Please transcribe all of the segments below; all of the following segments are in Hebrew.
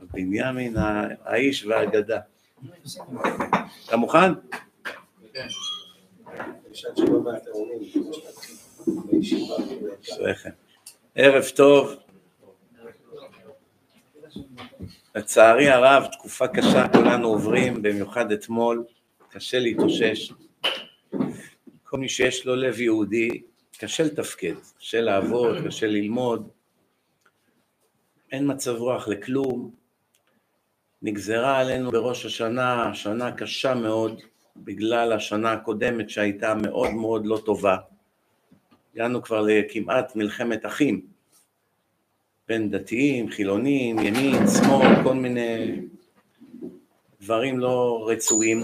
בנימין האיש והאגדה. אתה מוכן? ערב טוב. לצערי הרב, תקופה קשה כולנו עוברים, במיוחד אתמול, קשה להתאושש. כל מי שיש לו לב יהודי, קשה לתפקד, קשה לעבוד, קשה ללמוד, אין מצב רוח לכלום. נגזרה עלינו בראש השנה, שנה קשה מאוד, בגלל השנה הקודמת שהייתה מאוד מאוד לא טובה. הגענו כבר לכמעט מלחמת אחים, בין דתיים, חילונים, ימין, שמאל, כל מיני דברים לא רצויים.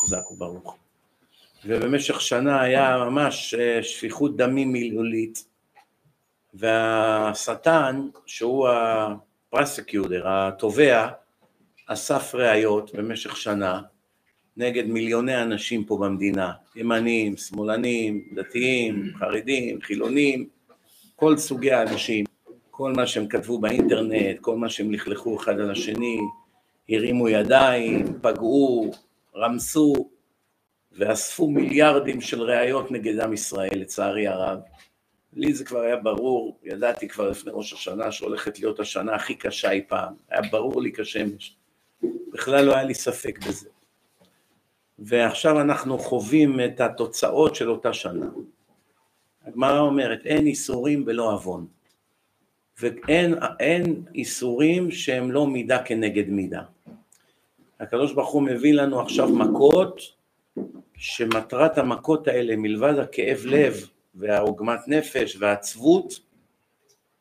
חזק וברוך. ובמשך שנה היה ממש אה, שפיכות דמים מילולית, והשטן, שהוא הפרסקיודר, התובע, אסף ראיות במשך שנה נגד מיליוני אנשים פה במדינה, ימנים, שמאלנים, דתיים, חרדים, חילונים, כל סוגי האנשים, כל מה שהם כתבו באינטרנט, כל מה שהם לכלכו אחד על השני, הרימו ידיים, פגעו, רמסו, ואספו מיליארדים של ראיות נגד עם ישראל, לצערי הרב. לי זה כבר היה ברור, ידעתי כבר לפני ראש השנה שהולכת להיות השנה הכי קשה אי פעם, היה ברור לי כשמש, בכלל לא היה לי ספק בזה. ועכשיו אנחנו חווים את התוצאות של אותה שנה. הגמרא אומרת, אין איסורים ולא עוון. ואין איסורים שהם לא מידה כנגד מידה. הקדוש ברוך הוא מביא לנו עכשיו מכות שמטרת המכות האלה מלבד הכאב לב והעוגמת נפש והעצבות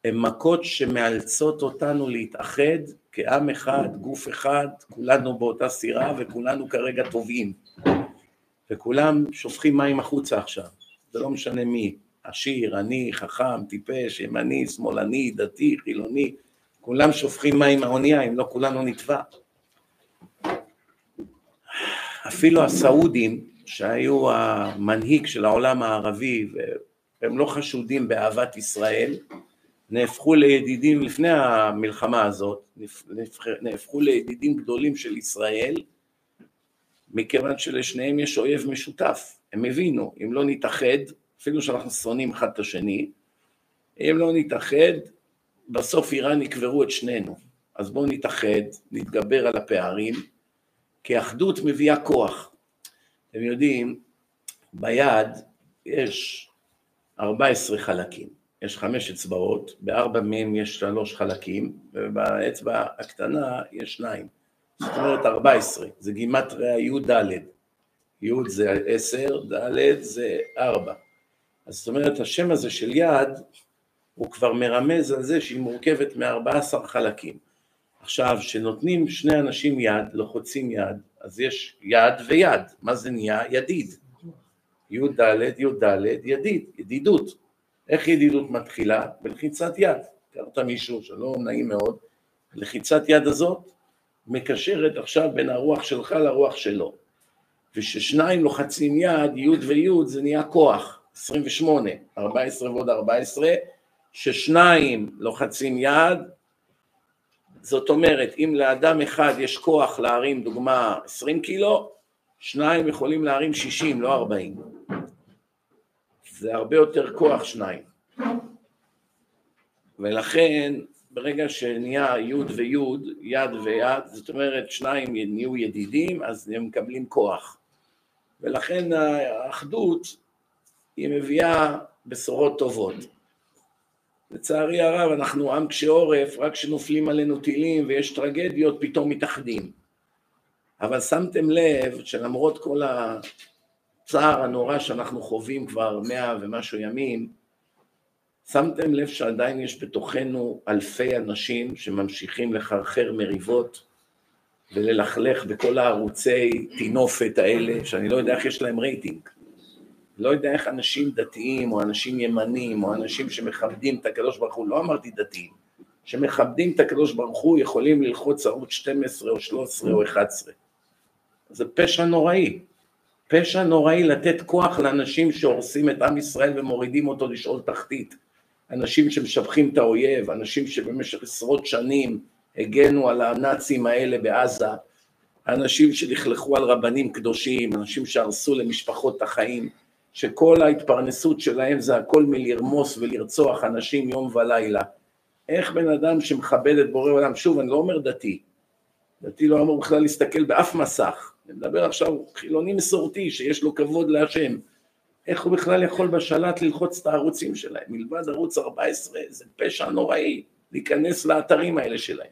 הן מכות שמאלצות אותנו להתאחד כעם אחד, גוף אחד, כולנו באותה סירה וכולנו כרגע טובעים. וכולם שופכים מים החוצה עכשיו, זה לא משנה מי, עשיר, עני, חכם, טיפש, ימני, שמאלני, דתי, חילוני, כולם שופכים מים מהאונייה, אם לא כולנו נטבע. אפילו הסעודים שהיו המנהיג של העולם הערבי והם לא חשודים באהבת ישראל, נהפכו לידידים לפני המלחמה הזאת, נהפכו לידידים גדולים של ישראל, מכיוון שלשניהם יש אויב משותף. הם הבינו, אם לא נתאחד, אפילו שאנחנו שונאים אחד את השני, אם לא נתאחד, בסוף איראן יקברו את שנינו. אז בואו נתאחד, נתגבר על הפערים, כי אחדות מביאה כוח. אתם יודעים, ביד יש 14 חלקים, יש חמש אצבעות, בארבע מהם יש שלוש חלקים, ובאצבע הקטנה יש שניים, זאת אומרת 14, זה גימטריה י"ד, י' זה 10, ד' זה 4, אז זאת אומרת השם הזה של יד הוא כבר מרמז על זה שהיא מורכבת מ-14 חלקים. עכשיו, כשנותנים שני אנשים יד, לוחצים יד, אז יש יד ויד, מה זה נהיה? ידיד. י"ד, י"ד, ידיד, ידידות. איך ידידות מתחילה? בלחיצת יד. קראת מישהו, שלום, נעים מאוד, לחיצת יד הזאת מקשרת עכשיו בין הרוח שלך לרוח שלו. וכששניים לוחצים יד, י' וי', זה נהיה כוח, 28, 14 ועוד 14, ששניים לוחצים יד, זאת אומרת, אם לאדם אחד יש כוח להרים דוגמה 20 קילו, שניים יכולים להרים 60, לא 40. זה הרבה יותר כוח שניים. ולכן ברגע שנהיה י' וי', יד ויד, זאת אומרת שניים נהיו ידידים, אז הם מקבלים כוח. ולכן האחדות היא מביאה בשורות טובות. לצערי הרב אנחנו עם קשה עורף, רק כשנופלים עלינו טילים ויש טרגדיות פתאום מתאחדים. אבל שמתם לב שלמרות כל הצער הנורא שאנחנו חווים כבר מאה ומשהו ימים, שמתם לב שעדיין יש בתוכנו אלפי אנשים שממשיכים לחרחר מריבות וללכלך בכל הערוצי טינופת האלה, שאני לא יודע איך יש להם רייטינג. לא יודע איך אנשים דתיים, או אנשים ימנים, או אנשים שמכבדים את הקדוש ברוך הוא, לא אמרתי דתיים, שמכבדים את הקדוש ברוך הוא יכולים ללחוץ ערוץ 12 או 13 או 11. זה פשע נוראי. פשע נוראי לתת כוח לאנשים שהורסים את עם ישראל ומורידים אותו לשאול תחתית. אנשים שמשבחים את האויב, אנשים שבמשך עשרות שנים הגנו על הנאצים האלה בעזה, אנשים שלכלכו על רבנים קדושים, אנשים שהרסו למשפחות החיים, שכל ההתפרנסות שלהם זה הכל מלרמוס ולרצוח אנשים יום ולילה. איך בן אדם שמכבד את בורא עולם, שוב, אני לא אומר דתי, דתי לא אמור בכלל להסתכל באף מסך, אני מדבר עכשיו חילוני מסורתי שיש לו כבוד להשם, איך הוא בכלל יכול בשלט ללחוץ את הערוצים שלהם, מלבד ערוץ 14 זה פשע נוראי להיכנס לאתרים האלה שלהם,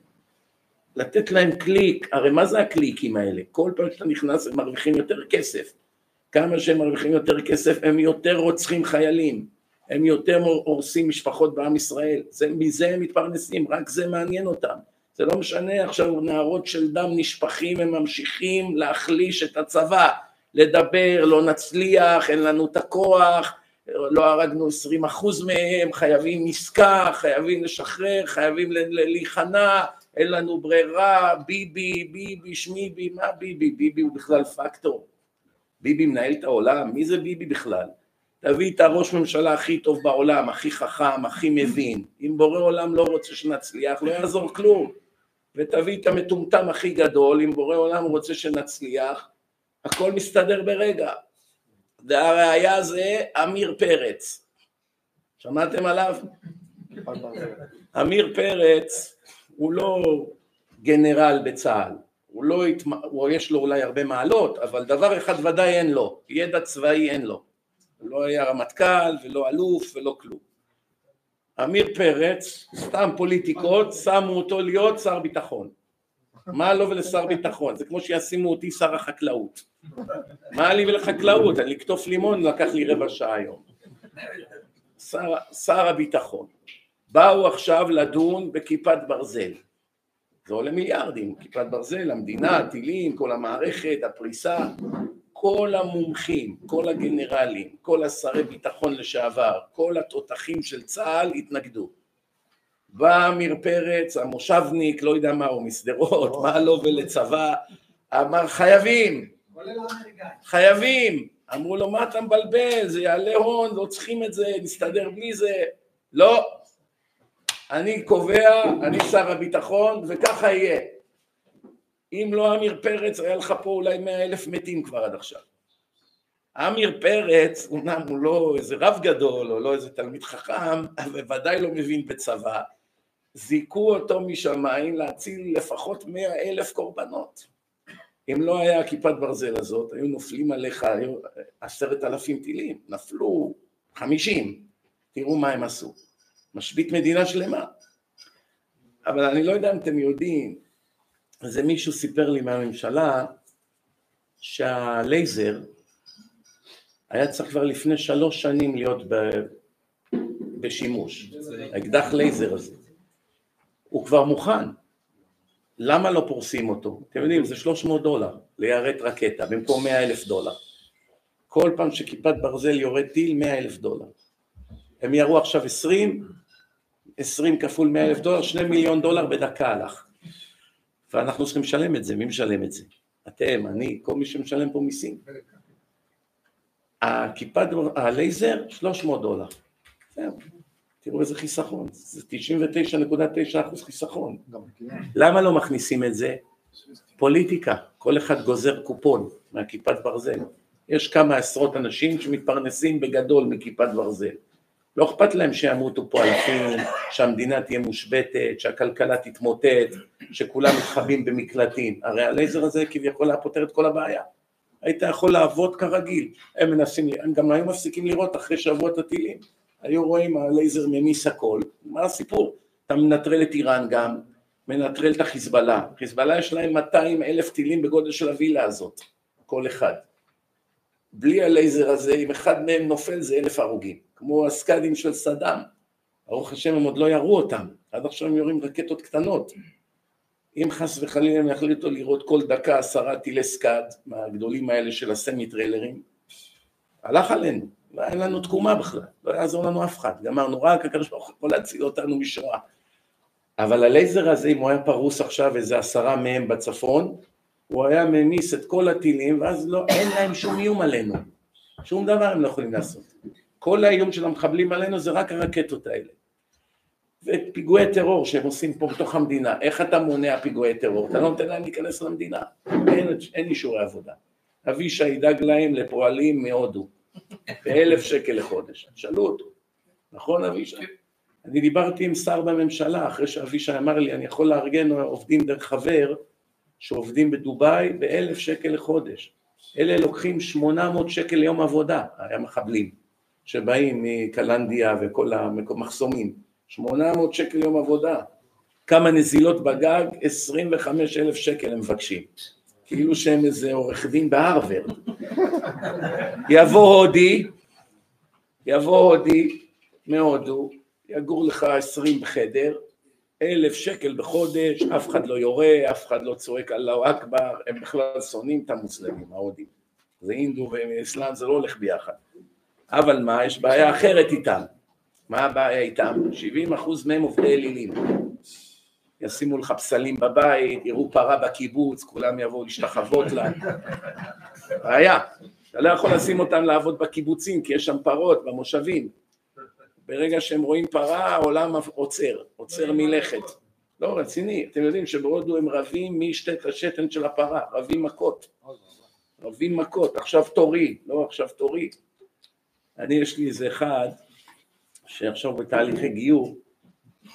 לתת להם קליק, הרי מה זה הקליקים האלה? כל פעם שאתה נכנס הם מרוויחים יותר כסף, כמה שהם מרוויחים יותר כסף הם יותר רוצחים חיילים, הם יותר הורסים משפחות בעם ישראל, זה, מזה הם מתפרנסים, רק זה מעניין אותם, זה לא משנה עכשיו נערות של דם נשפכים, הם ממשיכים להחליש את הצבא, לדבר, לא נצליח, אין לנו את הכוח, לא הרגנו עשרים אחוז מהם, חייבים עסקה, חייבים לשחרר, חייבים להיכנע, אין לנו ברירה, ביבי, ביבי, שמיבי, מה ביבי? ביבי הוא בכלל פקטור. ביבי מנהל את העולם, מי זה ביבי בכלל? תביא את הראש ממשלה הכי טוב בעולם, הכי חכם, הכי מבין. אם בורא עולם לא רוצה שנצליח, לא יעזור כלום. ותביא את המטומטם הכי גדול, אם בורא עולם רוצה שנצליח, הכל מסתדר ברגע. והראיה זה עמיר פרץ. שמעתם עליו? עמיר פרץ הוא לא גנרל בצה"ל, הוא לא, הוא יש לו אולי הרבה מעלות, אבל דבר אחד ודאי אין לו, ידע צבאי אין לו. הוא לא היה רמטכ"ל ולא אלוף ולא כלום. עמיר פרץ, סתם פוליטיקות, שמו אותו להיות שר ביטחון. מה לו ולשר ביטחון? זה כמו שישימו אותי שר החקלאות. מה לי ולחקלאות? אני לקטוף לימון לקח לי רבע שעה היום. שר, שר הביטחון. באו עכשיו לדון בכיפת ברזל. זה עולה מיליארדים, כיפת ברזל, המדינה, טילים, כל המערכת, הפריסה. כל המומחים, כל הגנרלים, כל השרי ביטחון לשעבר, כל התותחים של צה"ל התנגדו. בא עמיר פרץ, המושבניק, לא יודע מה, הוא משדרות, מה לו ולצבא, אמר חייבים, חייבים, אמרו לו מה אתה מבלבל, זה יעלה הון, לא צריכים את זה, נסתדר בלי זה, לא, אני קובע, אני שר הביטחון וככה יהיה. אם לא עמיר פרץ, היה לך פה אולי מאה אלף מתים כבר עד עכשיו. עמיר פרץ, אומנם הוא לא איזה רב גדול, או לא איזה תלמיד חכם, אבל ודאי לא מבין בצבא, זיכו אותו משמיים להציל לפחות מאה אלף קורבנות. אם לא היה כיפת ברזל הזאת, היו נופלים עליך, עשרת אלפים טילים, נפלו חמישים, תראו מה הם עשו. משבית מדינה שלמה. אבל אני לא יודע אם אתם יודעים, איזה מישהו סיפר לי מהממשלה שהלייזר היה צריך כבר לפני שלוש שנים להיות ב... בשימוש, האקדח לייזר הזה. הוא כבר מוכן. למה לא פורסים אותו? אתם יודעים, זה 300 דולר ליירט רקטה במקום 100 אלף דולר. כל פעם שכיפת ברזל יורד טיל, 100 אלף דולר. הם ירו עכשיו 20, 20 כפול 100 אלף דולר, 2 מיליון דולר בדקה הלך. ואנחנו צריכים לשלם את זה, מי משלם את זה? אתם, אני, כל מי שמשלם פה מיסים. הכיפת, הלייזר, 300 דולר. זהו. תראו איזה חיסכון, זה 99.9 אחוז חיסכון. למה לא מכניסים את זה? פוליטיקה, כל אחד גוזר קופון מהכיפת ברזל. יש כמה עשרות אנשים שמתפרנסים בגדול מכיפת ברזל. לא אכפת להם שימותו פה אלפים, שהמדינה תהיה מושבתת, שהכלכלה תתמוטט, שכולם מתחבאים במקלטים. הרי הלייזר הזה כביכול היה פותר את כל הבעיה. היית יכול לעבוד כרגיל. הם מנסים, הם גם היו מפסיקים לראות אחרי שבועות הטילים. היו רואים הלייזר ממיס הכל. מה הסיפור? אתה מנטרל את איראן גם, מנטרל את החיזבאללה. חיזבאללה יש להם 200 אלף טילים בגודל של הווילה הזאת, כל אחד. בלי הלייזר הזה, אם אחד מהם נופל זה אלף הרוגים. כמו הסקאדים של סדאם, ברוך השם הם עוד לא ירו אותם, עד עכשיו הם יורים רקטות קטנות. אם חס וחלילה הם יחליטו לירות כל דקה עשרה טילי סקאד מהגדולים האלה של הסמי טריילרים, הלך עלינו, לא היה לנו תקומה בכלל, לא יעזור לנו אף אחד, גמרנו רק הקדוש ברוך הוא להציל אותנו משואה. אבל הלייזר הזה, אם הוא היה פרוס עכשיו איזה עשרה מהם בצפון, הוא היה ממיס את כל הטילים, ואז לא, אין להם שום איום עלינו, שום דבר הם לא יכולים לעשות. כל האיום של המחבלים עלינו זה רק הרקטות האלה. ופיגועי טרור שהם עושים פה בתוך המדינה, איך אתה מונע פיגועי טרור? אתה לא נותן להם להיכנס למדינה, אין, אין אישורי עבודה. אבישי ידאג להם לפועלים מהודו, באלף שקל לחודש. שאלו אותו, נכון אבישי? אני דיברתי עם שר בממשלה, אחרי שאבישי אמר לי, אני יכול לארגן עובדים דרך חבר, שעובדים בדובאי באלף שקל לחודש. אלה לוקחים שמונה מאות שקל ליום עבודה, היה מחבלים, שבאים מקלנדיה וכל המחסומים. שמונה מאות שקל ליום עבודה. כמה נזילות בגג? עשרים וחמש אלף שקל הם מבקשים. כאילו שהם איזה עורך דין בהרווארד. יבוא הודי, יבוא הודי מהודו, יגור לך עשרים בחדר, אלף שקל בחודש, אף אחד לא יורה, אף אחד לא צועק אללהו אכבר, הם בכלל שונאים את המוסלמים, ההודים. זה הינדו ואסלאם, זה לא הולך ביחד. אבל מה, יש בעיה אחרת איתם. מה הבעיה איתם? 70 אחוז מהם עובדי אלילים. ישימו לך פסלים בבית, יראו פרה בקיבוץ, כולם יבואו להשתחוות לה. בעיה. אתה לא יכול לשים אותם לעבוד בקיבוצים, כי יש שם פרות במושבים. ברגע שהם רואים פרה, העולם עוצר, עוצר מלכת. לא, רציני. אתם יודעים שבהודו הם רבים מי ישתה את השתן של הפרה, רבים מכות. רבים מכות, עכשיו תורי, לא עכשיו תורי. אני, יש לי איזה אחד שעכשיו בתהליכי גיור,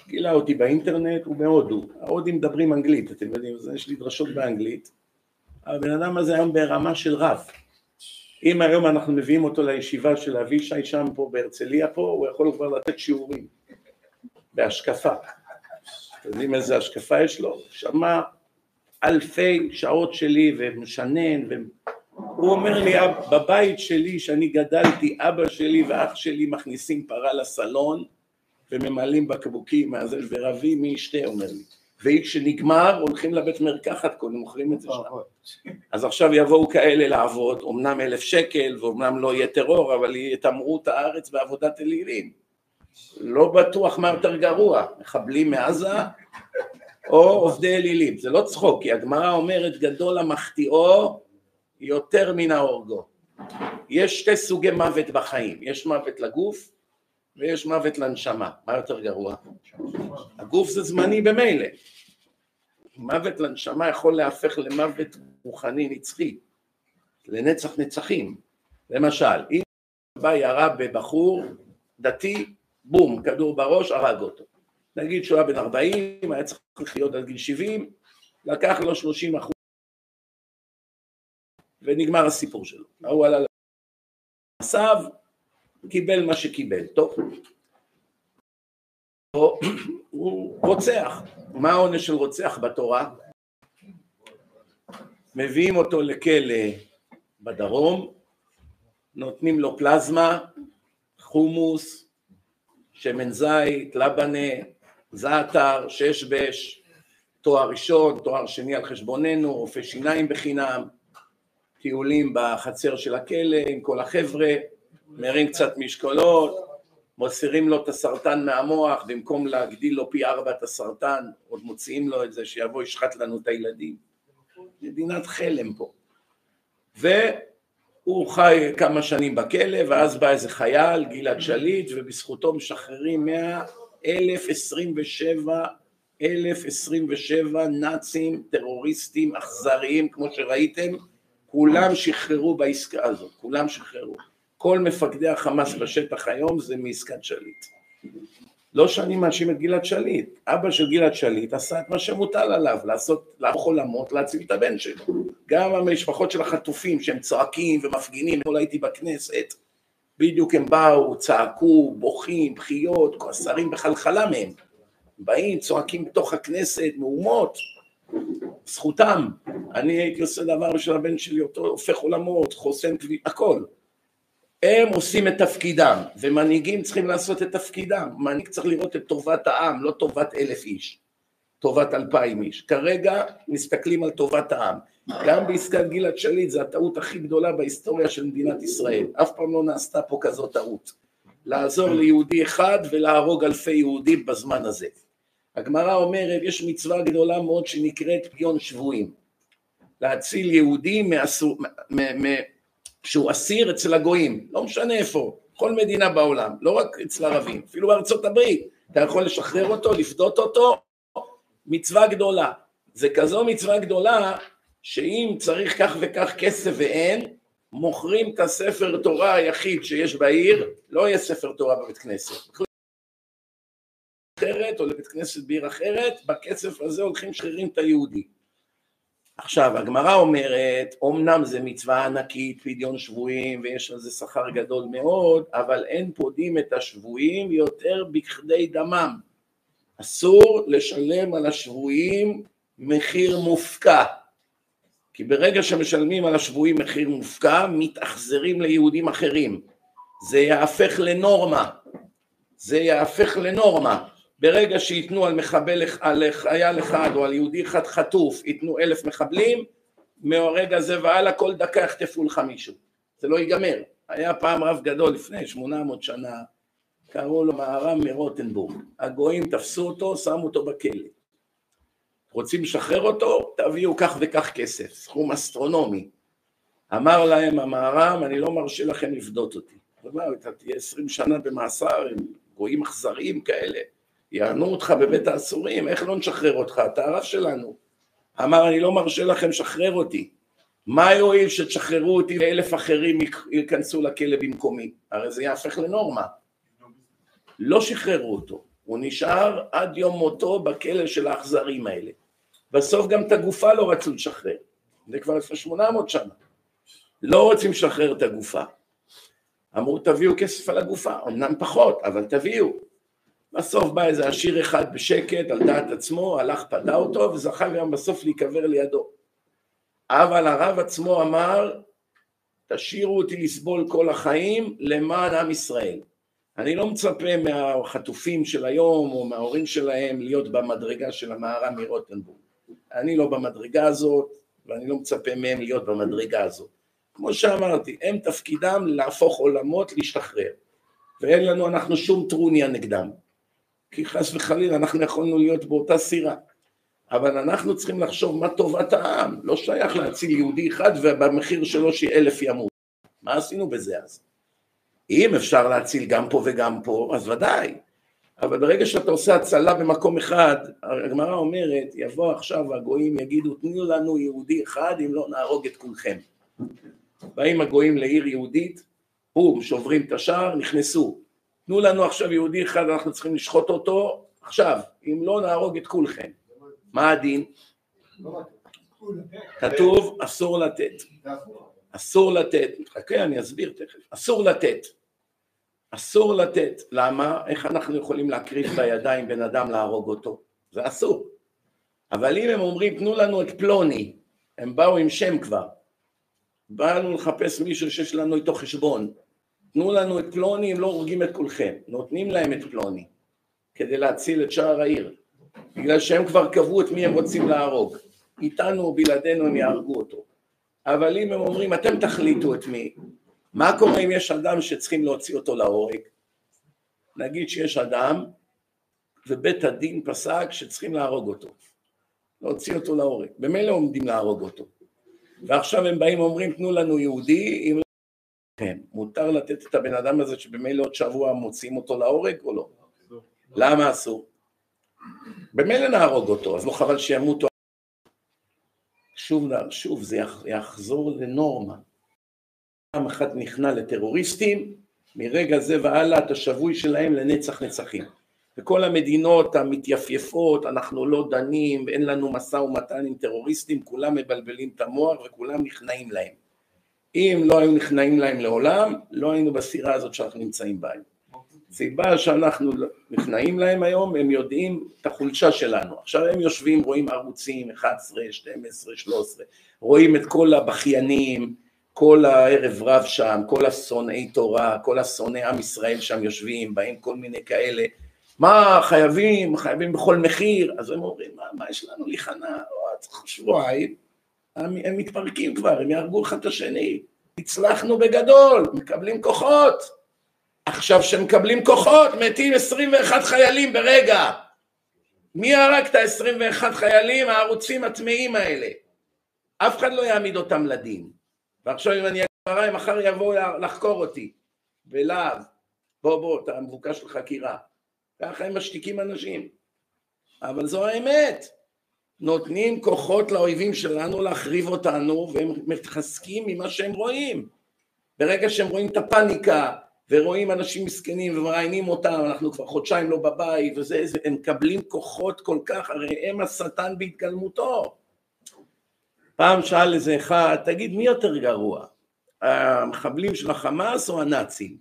גילה אותי באינטרנט, הוא בהודו. ההודים מדברים אנגלית, אתם יודעים, אז יש לי דרשות באנגלית. הבן אדם הזה היום ברמה של רב. אם היום אנחנו מביאים אותו לישיבה של אבישי שם פה בהרצליה פה, הוא יכול כבר לתת שיעורים בהשקפה. אתם יודעים איזה השקפה יש לו? שמע אלפי שעות שלי ומשנן, הוא אומר לי, בבית שלי שאני גדלתי, אבא שלי ואח שלי מכניסים פרה לסלון וממלאים בקבוקים ורבים מי ישתה, אומר לי. וכשנגמר הולכים לבית מרקחת, קודם מוכרים את זה שם. אז עכשיו יבואו כאלה לעבוד, אמנם אלף שקל ואומנם לא יהיה טרור, אבל יטמרו את הארץ בעבודת אלילים. לא בטוח מה יותר גרוע, מחבלים מעזה או עובדי אלילים. זה לא צחוק, כי הגמרא אומרת גדול המחטיאו יותר מן ההורגו. יש שתי סוגי מוות בחיים, יש מוות לגוף ויש מוות לנשמה, מה יותר גרוע? הגוף זה זמני במילא, מוות לנשמה יכול להפך למוות רוחני נצחי, לנצח נצחים, למשל, אם בא ירה בבחור דתי, בום, כדור בראש, הרג אותו. נגיד שהוא היה בן 40, היה צריך לחיות עד גיל 70, לקח לו 30 אחוז ונגמר הסיפור שלו. ההוא עלה למעשיו, קיבל מה שקיבל, טוב. הוא רוצח. מה העונש של רוצח בתורה? מביאים אותו לכלא בדרום, נותנים לו פלזמה, חומוס, שמן זית, לבנה, זעתר, ששבש, תואר ראשון, תואר שני על חשבוננו, רופא שיניים בחינם, טיולים בחצר של הכלא עם כל החבר'ה, מרים קצת משקולות, מוסירים לו את הסרטן מהמוח, במקום להגדיל לו פי ארבע את הסרטן, עוד מוציאים לו את זה שיבוא ישחט לנו את הילדים. מדינת חלם פה. והוא חי כמה שנים בכלא, ואז בא איזה חייל, גלעד שליט, ובזכותו משחררים מאה אלף עשרים ושבע אלף עשרים ושבע נאצים, טרוריסטים, אכזריים, כמו שראיתם, כולם שחררו בעסקה הזאת, כולם שחררו. כל מפקדי החמאס בשטח היום זה מעסקת שליט. לא שאני מאשים את גלעד שליט, אבא של גלעד שליט עשה את מה שמוטל עליו, לעשות, לערוך עולמות, להציל את הבן שלו. גם המשפחות של החטופים שהם צועקים ומפגינים, אתמול הייתי בכנסת, בדיוק הם באו, צעקו, בוכים, בחיות, השרים בחלחלה מהם. באים, צועקים בתוך הכנסת, מהומות, זכותם. אני הייתי עושה דבר בשביל הבן שלי, אותו הופך עולמות, כביש, הכל. הם עושים את תפקידם, ומנהיגים צריכים לעשות את תפקידם. מנהיג צריך לראות את טובת העם, לא טובת אלף איש, טובת אלפיים איש. כרגע מסתכלים על טובת העם. גם בעסקת גלעד שליט זו הטעות הכי גדולה בהיסטוריה של מדינת ישראל. אף פעם לא נעשתה פה כזאת טעות. לעזור ליהודי אחד ולהרוג אלפי יהודים בזמן הזה. הגמרא אומרת, יש מצווה גדולה מאוד שנקראת פגיון שבויים. להציל יהודי מאסור, שהוא אסיר אצל הגויים, לא משנה איפה, כל מדינה בעולם, לא רק אצל ערבים, אפילו בארצות הברית, אתה יכול לשחרר אותו, לפדות אותו, מצווה גדולה. זה כזו מצווה גדולה, שאם צריך כך וכך כסף ואין, מוכרים את הספר תורה היחיד שיש בעיר, לא יהיה ספר תורה בבית כנסת. אחרת או לבית כנסת בעיר אחרת, בכסף הזה הולכים לשחררים את היהודי. עכשיו, הגמרא אומרת, אמנם זה מצווה ענקית, פדיון שבויים, ויש על זה שכר גדול מאוד, אבל אין פודים את השבויים יותר בכדי דמם. אסור לשלם על השבויים מחיר מופקע. כי ברגע שמשלמים על השבויים מחיר מופקע, מתאכזרים ליהודים אחרים. זה יהפך לנורמה. זה יהפך לנורמה. ברגע שייתנו על מחבל, על חייל אחד או על יהודי אחד חטוף, ייתנו אלף מחבלים, מהרגע הזה והלאה כל דקה יחטפו לך מישהו. זה לא ייגמר. היה פעם רב גדול לפני 800 שנה, קראו לו מהר"ם מרוטנבורג. הגויים תפסו אותו, שמו אותו בכלא. רוצים לשחרר אותו, תביאו כך וכך כסף, סכום אסטרונומי. אמר להם המהר"ם, אני לא מרשה לכם לפדות אותי. הוא אמר, אתה תהיה עשרים שנה במאסר, הם גויים אכזריים כאלה. יענו אותך בבית האסורים, איך לא נשחרר אותך? אתה הרב שלנו. אמר, אני לא מרשה לכם לשחרר אותי. מה יועיל שתשחררו אותי ואלף אחרים ייכנסו לכלא במקומי? הרי זה יהפך לנורמה. לא שחררו אותו, הוא נשאר עד יום מותו בכלא של האכזרים האלה. בסוף גם את הגופה לא רצו לשחרר, זה כבר לפני שמונה מאות שנה. לא רוצים לשחרר את הגופה. אמרו תביאו כסף על הגופה, אמנם פחות, אבל תביאו. בסוף בא איזה עשיר אחד בשקט על דעת עצמו, הלך פדה אותו וזכה גם בסוף להיקבר לידו. אבל הרב עצמו אמר, תשאירו אותי לסבול כל החיים למען עם ישראל. אני לא מצפה מהחטופים של היום או מההורים שלהם להיות במדרגה של המהר"ם מרוטנבורג. אני לא במדרגה הזאת ואני לא מצפה מהם להיות במדרגה הזאת. כמו שאמרתי, הם תפקידם להפוך עולמות, להשתחרר. ואין לנו, אנחנו שום טרוניה נגדם. כי חס וחלילה אנחנו יכולנו להיות באותה סירה. אבל אנחנו צריכים לחשוב מה טובת העם, לא שייך להציל יהודי אחד ובמחיר שלו שאלף ימות. מה עשינו בזה אז? אם אפשר להציל גם פה וגם פה, אז ודאי. אבל ברגע שאתה עושה הצלה במקום אחד, הגמרא אומרת, יבוא עכשיו הגויים יגידו, תנו לנו יהודי אחד אם לא נהרוג את כולכם. באים הגויים לעיר יהודית, בום, שוברים את השער, נכנסו. תנו לנו עכשיו יהודי אחד, אנחנו צריכים לשחוט אותו עכשיו, אם לא נהרוג את כולכם. מה הדין? כתוב אסור לתת. אסור לתת. חכה, אני אסביר תכף. אסור לתת. אסור לתת. למה? איך אנחנו יכולים להקריב בידיים בן אדם להרוג אותו? זה אסור. אבל אם הם אומרים תנו לנו את פלוני, הם באו עם שם כבר. באנו לחפש מישהו שיש לנו איתו חשבון. תנו לנו את פלוני, אם לא הורגים את כולכם. נותנים להם את פלוני כדי להציל את שער העיר. בגלל שהם כבר קבעו את מי הם רוצים להרוג. איתנו או בלעדינו הם יהרגו אותו. אבל אם הם אומרים אתם תחליטו את מי, מה קורה אם יש אדם שצריכים להוציא אותו להורג? נגיד שיש אדם ובית הדין פסק שצריכים להרוג אותו, להוציא אותו להורג, במילא עומדים להרוג אותו, ועכשיו הם באים ואומרים תנו לנו יהודי, אם. כן, מותר לתת את הבן אדם הזה שבמילא עוד שבוע מוציאים אותו להורג או לא? למה אסור? במילא נהרוג אותו, אז לא חבל שימותו. שוב, שוב, זה יחזור לנורמה. פעם אחת נכנע לטרוריסטים, מרגע זה והלאה אתה שבוי שלהם לנצח נצחים. וכל המדינות המתייפייפות, אנחנו לא דנים, אין לנו משא ומתן עם טרוריסטים, כולם מבלבלים את המוח וכולם נכנעים להם. אם לא היו נכנעים להם לעולם, לא היינו בסירה הזאת שאנחנו נמצאים בה היום. סיבה שאנחנו נכנעים להם היום, הם יודעים את החולשה שלנו. עכשיו הם יושבים, רואים ערוצים 11, 12, 13, רואים את כל הבכיינים, כל הערב רב שם, כל השונאי תורה, כל השונאי עם ישראל שם יושבים, באים כל מיני כאלה, מה חייבים, חייבים בכל מחיר, אז הם אומרים, מה, מה יש לנו? להיכנע, צריך שבועיים, הם, הם מתפרקים כבר, הם יהרגו אחד את השני, הצלחנו בגדול, מקבלים כוחות, עכשיו שמקבלים כוחות, מתים 21 חיילים ברגע, מי הרג את ה-21 חיילים, הערוצים הטמאים האלה, אף אחד לא יעמיד אותם לדין. ועכשיו אם אני אגמרא, הם מחר יבואו לחקור אותי בלהב, בוא בוא, אתה מבוקש לחקירה. ככה הם משתיקים אנשים. אבל זו האמת. נותנים כוחות לאויבים שלנו להחריב אותנו והם מתחזקים ממה שהם רואים. ברגע שהם רואים את הפאניקה ורואים אנשים מסכנים ומראיינים אותם, אנחנו כבר חודשיים לא בבית וזה, הם מקבלים כוחות כל כך, הרי הם השטן בהתגלמותו. פעם שאל איזה אחד, תגיד מי יותר גרוע, המחבלים של החמאס או הנאצים?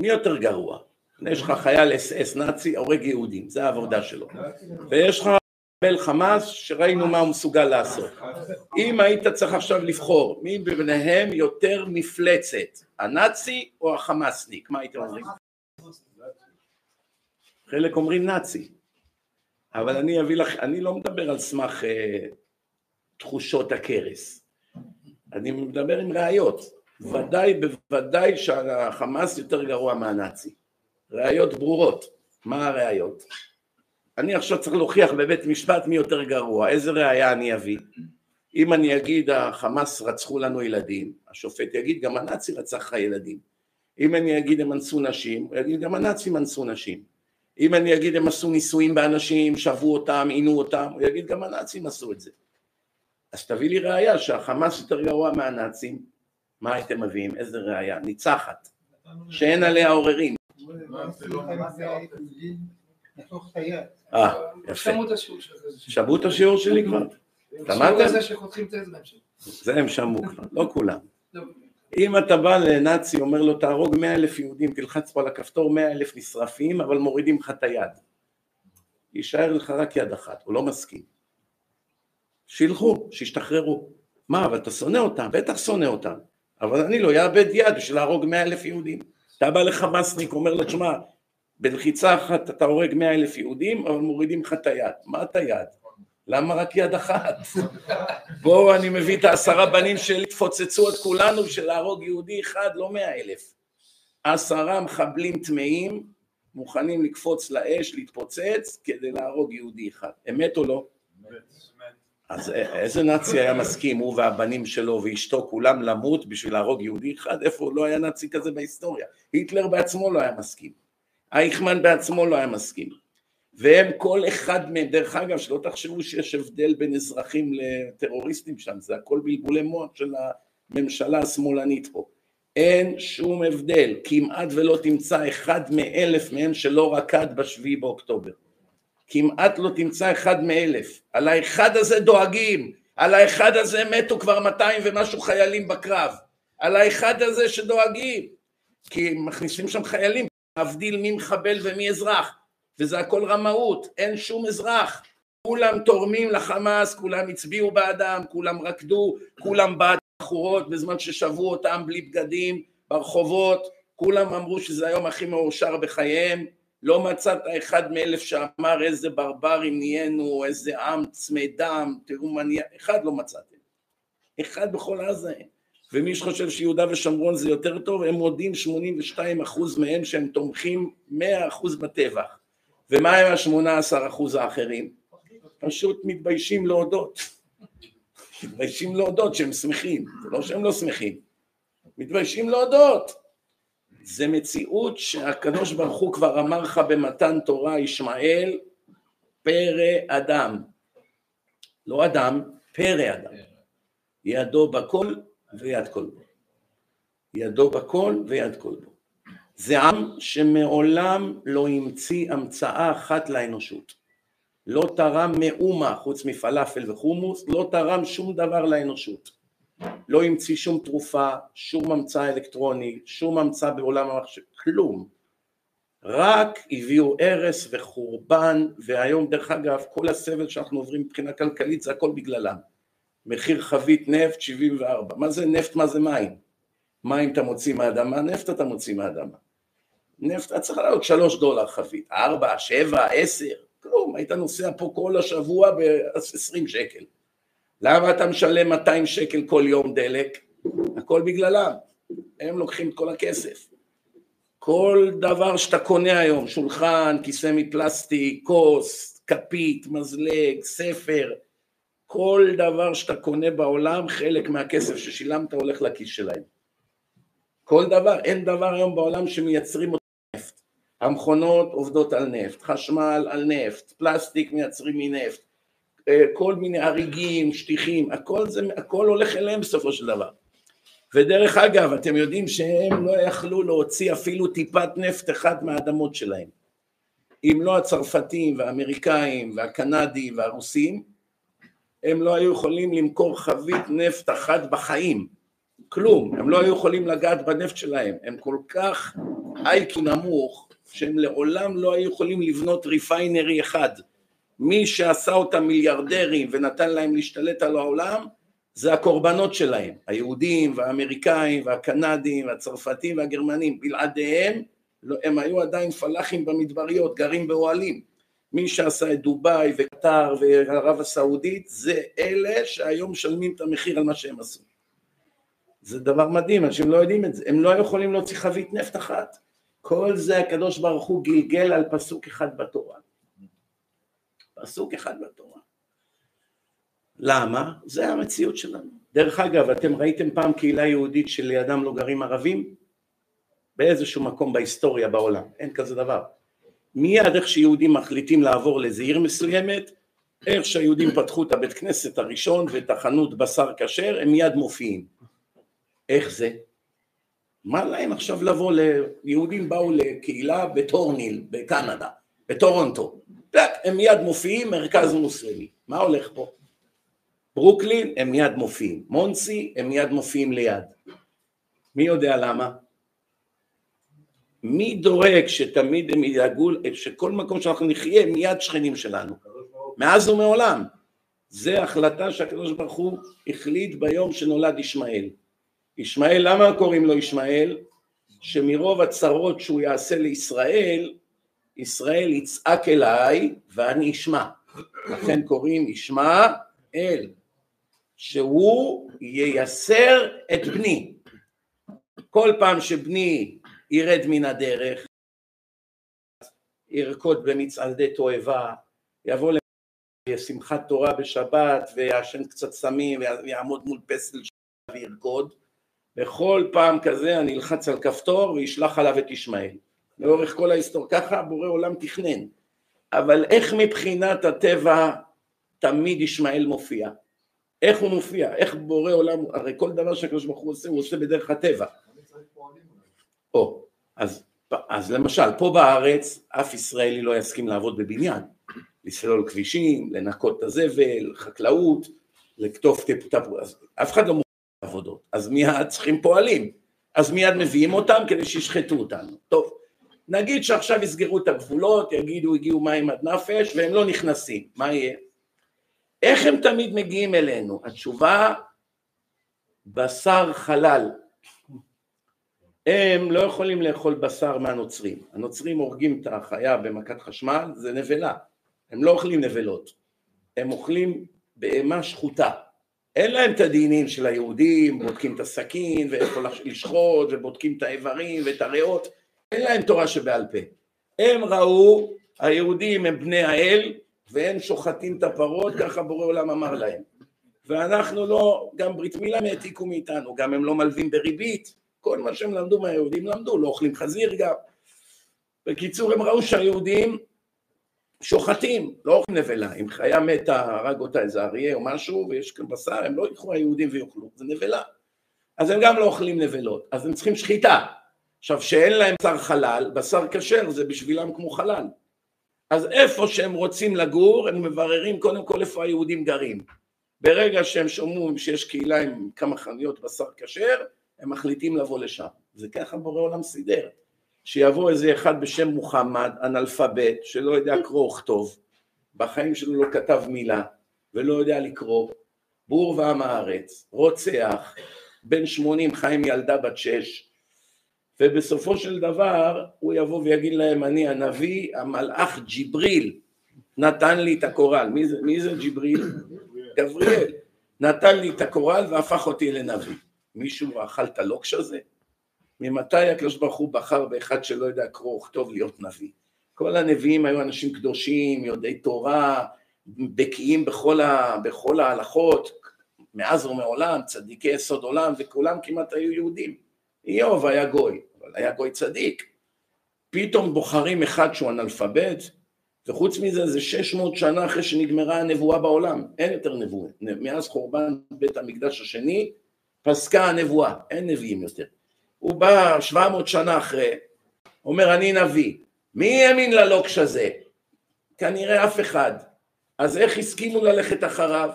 מי יותר גרוע? יש לך חייל אס אס נאצי הורג יהודים, זה העבודה שלו. ויש לך מחבל חמאס שראינו מה הוא מסוגל לעשות. אם היית צריך עכשיו לבחור מי ביניהם יותר מפלצת, הנאצי או החמאסניק, מה הייתם אומרים? חלק אומרים נאצי, אבל אני אביא לך, אני לא מדבר על סמך אה, תחושות הכרס, אני מדבר עם ראיות, ודאי בוודאי שהחמאס יותר גרוע מהנאצי, ראיות ברורות, מה הראיות? אני עכשיו צריך להוכיח בבית משפט מי יותר גרוע, איזה ראיה אני אביא? אם אני אגיד החמאס רצחו לנו ילדים, השופט יגיד גם הנאצי רצח לך ילדים. אם אני אגיד הם אנסו נשים, הוא יגיד גם הנאצים אנסו נשים. אם אני אגיד הם עשו ניסויים באנשים, שבו אותם, עינו אותם, הוא יגיד גם הנאצים עשו את זה. אז תביא לי ראיה שהחמאס יותר גרוע מהנאצים, מה הייתם מביאים? איזה ראיה? ניצחת, שאין עליה עוררין. אה, יפה. שמעו את השיעור שלי כבר? שמעתם? זה שחותכים את האצבע זה הם שמעו כבר, לא כולם. לא. אם אתה בא לנאצי, אומר לו תהרוג מאה אלף יהודים, תלחץ פה על הכפתור מאה אלף נשרפים, אבל מורידים לך את היד. יישאר לך רק יד אחת, הוא לא מסכים. שילכו, שישתחררו. מה, אבל אתה שונא אותם? בטח שונא אותם. אבל אני לא אאבד יד בשביל להרוג מאה אלף יהודים. אתה בא לחמאסניק, אומר לו, תשמע, בלחיצה אחת אתה הורג מאה אלף יהודים, אבל מורידים לך את היד. מה את היד? למה רק יד אחת? בואו אני מביא את העשרה בנים שלי, תפוצצו את כולנו בשביל להרוג יהודי אחד, לא מאה אלף. עשרה מחבלים טמאים מוכנים לקפוץ לאש, להתפוצץ, כדי להרוג יהודי אחד. אמת או לא? אז איזה נאצי היה מסכים, הוא והבנים שלו ואשתו, כולם למות בשביל להרוג יהודי אחד? איפה לא היה נאצי כזה בהיסטוריה? היטלר בעצמו לא היה מסכים. אייכמן בעצמו לא היה מסכים. והם כל אחד מהם, דרך אגב שלא תחשבו שיש הבדל בין אזרחים לטרוריסטים שם, זה הכל בלבולי מוח של הממשלה השמאלנית פה. אין שום הבדל, כמעט ולא תמצא אחד מאלף מהם שלא רקד בשביעי באוקטובר. כמעט לא תמצא אחד מאלף. על האחד הזה דואגים, על האחד הזה מתו כבר 200 ומשהו חיילים בקרב. על האחד הזה שדואגים. כי מכניסים שם חיילים, להבדיל מי מחבל ומי אזרח. וזה הכל רמאות, אין שום אזרח. כולם תורמים לחמאס, כולם הצביעו בעדם, כולם רקדו, כולם בעד בחורות בזמן ששבו אותם בלי בגדים ברחובות, כולם אמרו שזה היום הכי מאושר בחייהם, לא מצאת אחד מאלף שאמר איזה ברברים נהיינו, איזה עם צמא דם, תראו מה נהיה, אחד לא מצאתם. אחד בכל עזה. ומי שחושב שיהודה ושומרון זה יותר טוב, הם מודים 82 אחוז מהם שהם תומכים 100 אחוז בטבח. ומה עם השמונה עשר אחוז האחרים? פשוט מתביישים להודות. מתביישים להודות שהם שמחים, זה לא שהם לא שמחים, מתביישים להודות. זה מציאות שהקדוש ברוך הוא כבר אמר לך במתן תורה ישמעאל פרא אדם, לא אדם, פרא אדם, ידו בכל ויד כל בו, ידו בכל ויד כל בו. זה עם שמעולם לא המציא המצאה אחת לאנושות. לא תרם מאומה חוץ מפלאפל וחומוס, לא תרם שום דבר לאנושות. לא המציא שום תרופה, שום המצאה אלקטרונית, שום המצאה בעולם המחשב, כלום. רק הביאו הרס וחורבן, והיום דרך אגב כל הסבל שאנחנו עוברים מבחינה כלכלית זה הכל בגללם. מחיר חבית נפט 74, מה זה נפט, מה זה מים? מים אתה מוציא מהאדמה, נפט אתה מוציא מהאדמה. נפט היה צריך לעלות שלוש דולר חבית, ארבע, שבע, עשר, כלום, היית נוסע פה כל השבוע ב-20 שקל. למה אתה משלם 200 שקל כל יום דלק? הכל בגללם, הם לוקחים את כל הכסף. כל דבר שאתה קונה היום, שולחן, כיסא מפלסטיק, כוס, כפית, מזלג, ספר, כל דבר שאתה קונה בעולם, חלק מהכסף ששילמת הולך לכיס שלהם. כל דבר, אין דבר היום בעולם שמייצרים אותו נפט. המכונות עובדות על נפט, חשמל על נפט, פלסטיק מייצרים מנפט, כל מיני הריגים, שטיחים, הכל, זה, הכל הולך אליהם בסופו של דבר. ודרך אגב, אתם יודעים שהם לא יכלו להוציא אפילו טיפת נפט אחד מהאדמות שלהם. אם לא הצרפתים והאמריקאים והקנדים והרוסים, הם לא היו יכולים למכור חבית נפט אחת בחיים. כלום, הם לא היו יכולים לגעת בנפט שלהם, הם כל כך אייקי נמוך, שהם לעולם לא היו יכולים לבנות ריפיינרי אחד. מי שעשה אותם מיליארדרים ונתן להם להשתלט על העולם, זה הקורבנות שלהם, היהודים והאמריקאים והקנדים והצרפתים והגרמנים, בלעדיהם לא, הם היו עדיין פלאחים במדבריות, גרים באוהלים. מי שעשה את דובאי וקטר וערב הסעודית זה אלה שהיום משלמים את המחיר על מה שהם עשו. זה דבר מדהים, אנשים לא יודעים את זה, הם לא יכולים להוציא חבית נפט אחת. כל זה הקדוש ברוך הוא גלגל על פסוק אחד בתורה. פסוק אחד בתורה. למה? זה המציאות שלנו. דרך אגב, אתם ראיתם פעם קהילה יהודית שלידם לא גרים ערבים? באיזשהו מקום בהיסטוריה בעולם, אין כזה דבר. מיד איך שיהודים מחליטים לעבור לאיזה עיר מסוימת, איך שהיהודים פתחו את הבית כנסת הראשון ואת החנות בשר כשר, הם מיד מופיעים. איך זה? מה להם עכשיו לבוא, ליהודים באו לקהילה בטורניל, בקנדה, בטורונטו, הם מיד מופיעים, מרכז מוסלמי, מה הולך פה? ברוקלין הם מיד מופיעים, מונסי הם מיד מופיעים ליד. מי יודע למה? מי דואג שתמיד הם ידאגו, שכל מקום שאנחנו נחיה מיד שכנים שלנו, מאז ומעולם. זה החלטה שהקדוש ברוך הוא החליט ביום שנולד ישמעאל. ישמעאל, למה קוראים לו ישמעאל? שמרוב הצרות שהוא יעשה לישראל, ישראל יצעק אליי ואני אשמע. לכן קוראים ישמע אל. שהוא ייסר את בני. כל פעם שבני ירד מן הדרך, ירקוד במצעדי תועבה, יבוא לשמחת תורה בשבת ויעשן קצת סמים ויעמוד מול פסל וירקוד, וכל פעם כזה אני אלחץ על כפתור וישלח עליו את ישמעאל. לאורך כל ההיסטוריה, ככה בורא עולם תכנן. אבל איך מבחינת הטבע תמיד ישמעאל מופיע? איך הוא מופיע, איך בורא עולם, הרי כל דבר שהקדוש ברוך הוא עושה, הוא עושה בדרך הטבע. או, אז, אז למשל, פה בארץ אף ישראלי לא יסכים לעבוד בבניין, לסלול כבישים, לנקות את הזבל, חקלאות, לקטוף טיפוטה, אף אחד לא מוכן לעבודות, אז מיד צריכים פועלים, אז מיד מביאים אותם כדי שישחטו אותנו. טוב, נגיד שעכשיו יסגרו את הגבולות, יגידו הגיעו מים עד נפש והם לא נכנסים, מה יהיה? איך הם תמיד מגיעים אלינו? התשובה, בשר חלל. הם לא יכולים לאכול בשר מהנוצרים. הנוצרים הורגים את החיה במכת חשמל, זה נבלה. הם לא אוכלים נבלות. הם אוכלים בהמה שחוטה. אין להם את הדינים של היהודים, בודקים את הסכין ואיפה לשחוט ובודקים את האיברים ואת הריאות, אין להם תורה שבעל פה. הם ראו, היהודים הם בני האל, והם שוחטים את הפרות, ככה בורא עולם אמר להם. ואנחנו לא, גם ברית מילה הם העתיקו מאיתנו, גם הם לא מלווים בריבית, כל מה שהם למדו מהיהודים למדו, לא אוכלים חזיר גם. בקיצור, הם ראו שהיהודים שוחטים, לא אוכלים נבלה. אם חיה מתה, הרג אותה איזה אריה או משהו, ויש כאן בשר, הם לא יקחו היהודים ויאכלו, זה נבלה. אז הם גם לא אוכלים נבלות, אז הם צריכים שחיטה. עכשיו, שאין להם בשר חלל, בשר כשר זה בשבילם כמו חלל. אז איפה שהם רוצים לגור, הם מבררים קודם כל איפה היהודים גרים. ברגע שהם שומעים שיש קהילה עם כמה חנויות בשר כשר, הם מחליטים לבוא לשם. זה ככה בורא עולם סידר. שיבוא איזה אחד בשם מוחמד, אנאלפבית, שלא יודע קרוא וכתוב, בחיים שלו לא כתב מילה, ולא יודע לקרוא, בור ועם הארץ, רוצח, בן שמונים חי עם ילדה בת שש, ובסופו של דבר הוא יבוא ויגיד להם אני הנביא, המלאך ג'יבריל נתן לי את הקורל, מי זה, מי זה ג'יבריל? גבריאל, נתן לי את הקורל והפך אותי לנביא. מישהו אכל את הלוקש הזה? ממתי הקדוש ברוך הוא בחר באחד שלא יודע קרוא וכתוב להיות נביא? כל הנביאים היו אנשים קדושים, יודעי תורה, בקיאים בכל, ה, בכל ההלכות, מאז ומעולם, צדיקי יסוד עולם, וכולם כמעט היו יהודים. איוב היה גוי, אבל היה גוי צדיק. פתאום בוחרים אחד שהוא אנאלפבית, וחוץ מזה זה 600 שנה אחרי שנגמרה הנבואה בעולם, אין יותר נבואה. מאז חורבן בית המקדש השני, פסקה הנבואה, אין נביאים יותר. הוא בא 700 שנה אחרי, אומר אני נביא. מי האמין ללוקש הזה? כנראה אף אחד. אז איך הסכימו ללכת אחריו?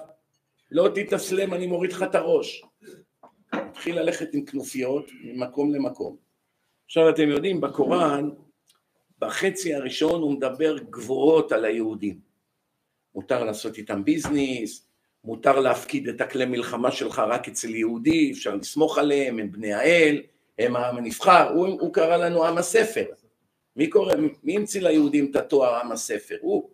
לא תתאסלם, אני מוריד לך את הראש. התחיל ללכת עם כנופיות ממקום למקום. עכשיו אתם יודעים, בקוראן, בחצי הראשון הוא מדבר גבוהות על היהודים. מותר לעשות איתם ביזנס, מותר להפקיד את הכלי מלחמה שלך רק אצל יהודי, אפשר לסמוך עליהם, הם בני האל, הם העם הנבחר, הוא, הוא קרא לנו עם הספר. מי קורא, מי המציא ליהודים את התואר עם הספר? הוא.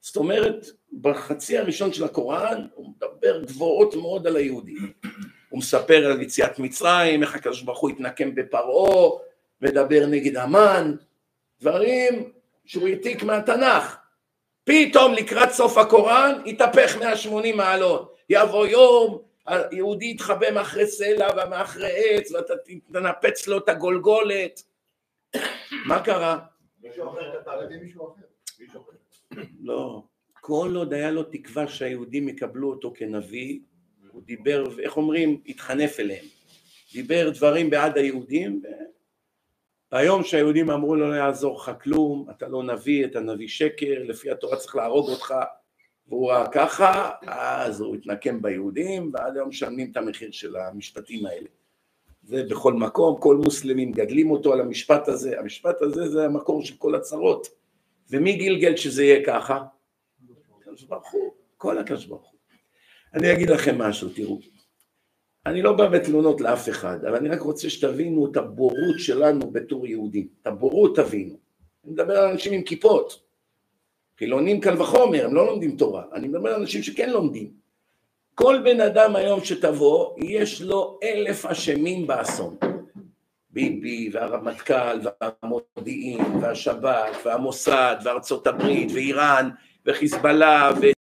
זאת אומרת, בחצי הראשון של הקוראן הוא מדבר גבוהות מאוד על היהודים. הוא מספר על יציאת מצרים, איך הקדוש ברוך הוא התנקם בפרעה, מדבר נגד המן, דברים שהוא העתיק מהתנ"ך. פתאום לקראת סוף הקוראן התהפך 180 מעלות. יבוא יום, היהודי יתחבא מאחרי סלע ומאחרי עץ ואתה תנפץ לו את הגולגולת. מה קרה? לא. כל עוד היה לו תקווה שהיהודים יקבלו אותו כנביא, הוא דיבר, איך אומרים, התחנף אליהם. דיבר דברים בעד היהודים, והיום שהיהודים אמרו לו לא יעזור לך כלום, אתה לא נביא, אתה נביא שקר, לפי התורה צריך להרוג אותך, והוא ראה ככה, אז הוא התנקם ביהודים, ועד היום משלמים את המחיר של המשפטים האלה. זה בכל מקום, כל מוסלמים גדלים אותו על המשפט הזה, המשפט הזה זה המקור של כל הצרות. ומי גלגל שזה יהיה ככה? הקדוש ברוך הוא, כל הקדוש ברוך הוא. אני אגיד לכם משהו, תראו. אני לא בא בתלונות לאף אחד, אבל אני רק רוצה שתבינו את הבורות שלנו בתור יהודים. את הבורות תבינו. אני מדבר על אנשים עם כיפות. חילונים קל וחומר, הם לא לומדים תורה. אני מדבר על אנשים שכן לומדים. כל בן אדם היום שתבוא, יש לו אלף אשמים באסון. ביבי והרמטכ"ל והמודיעין והשב"כ והמוסד וארצות הברית ואיראן וחיזבאללה ו...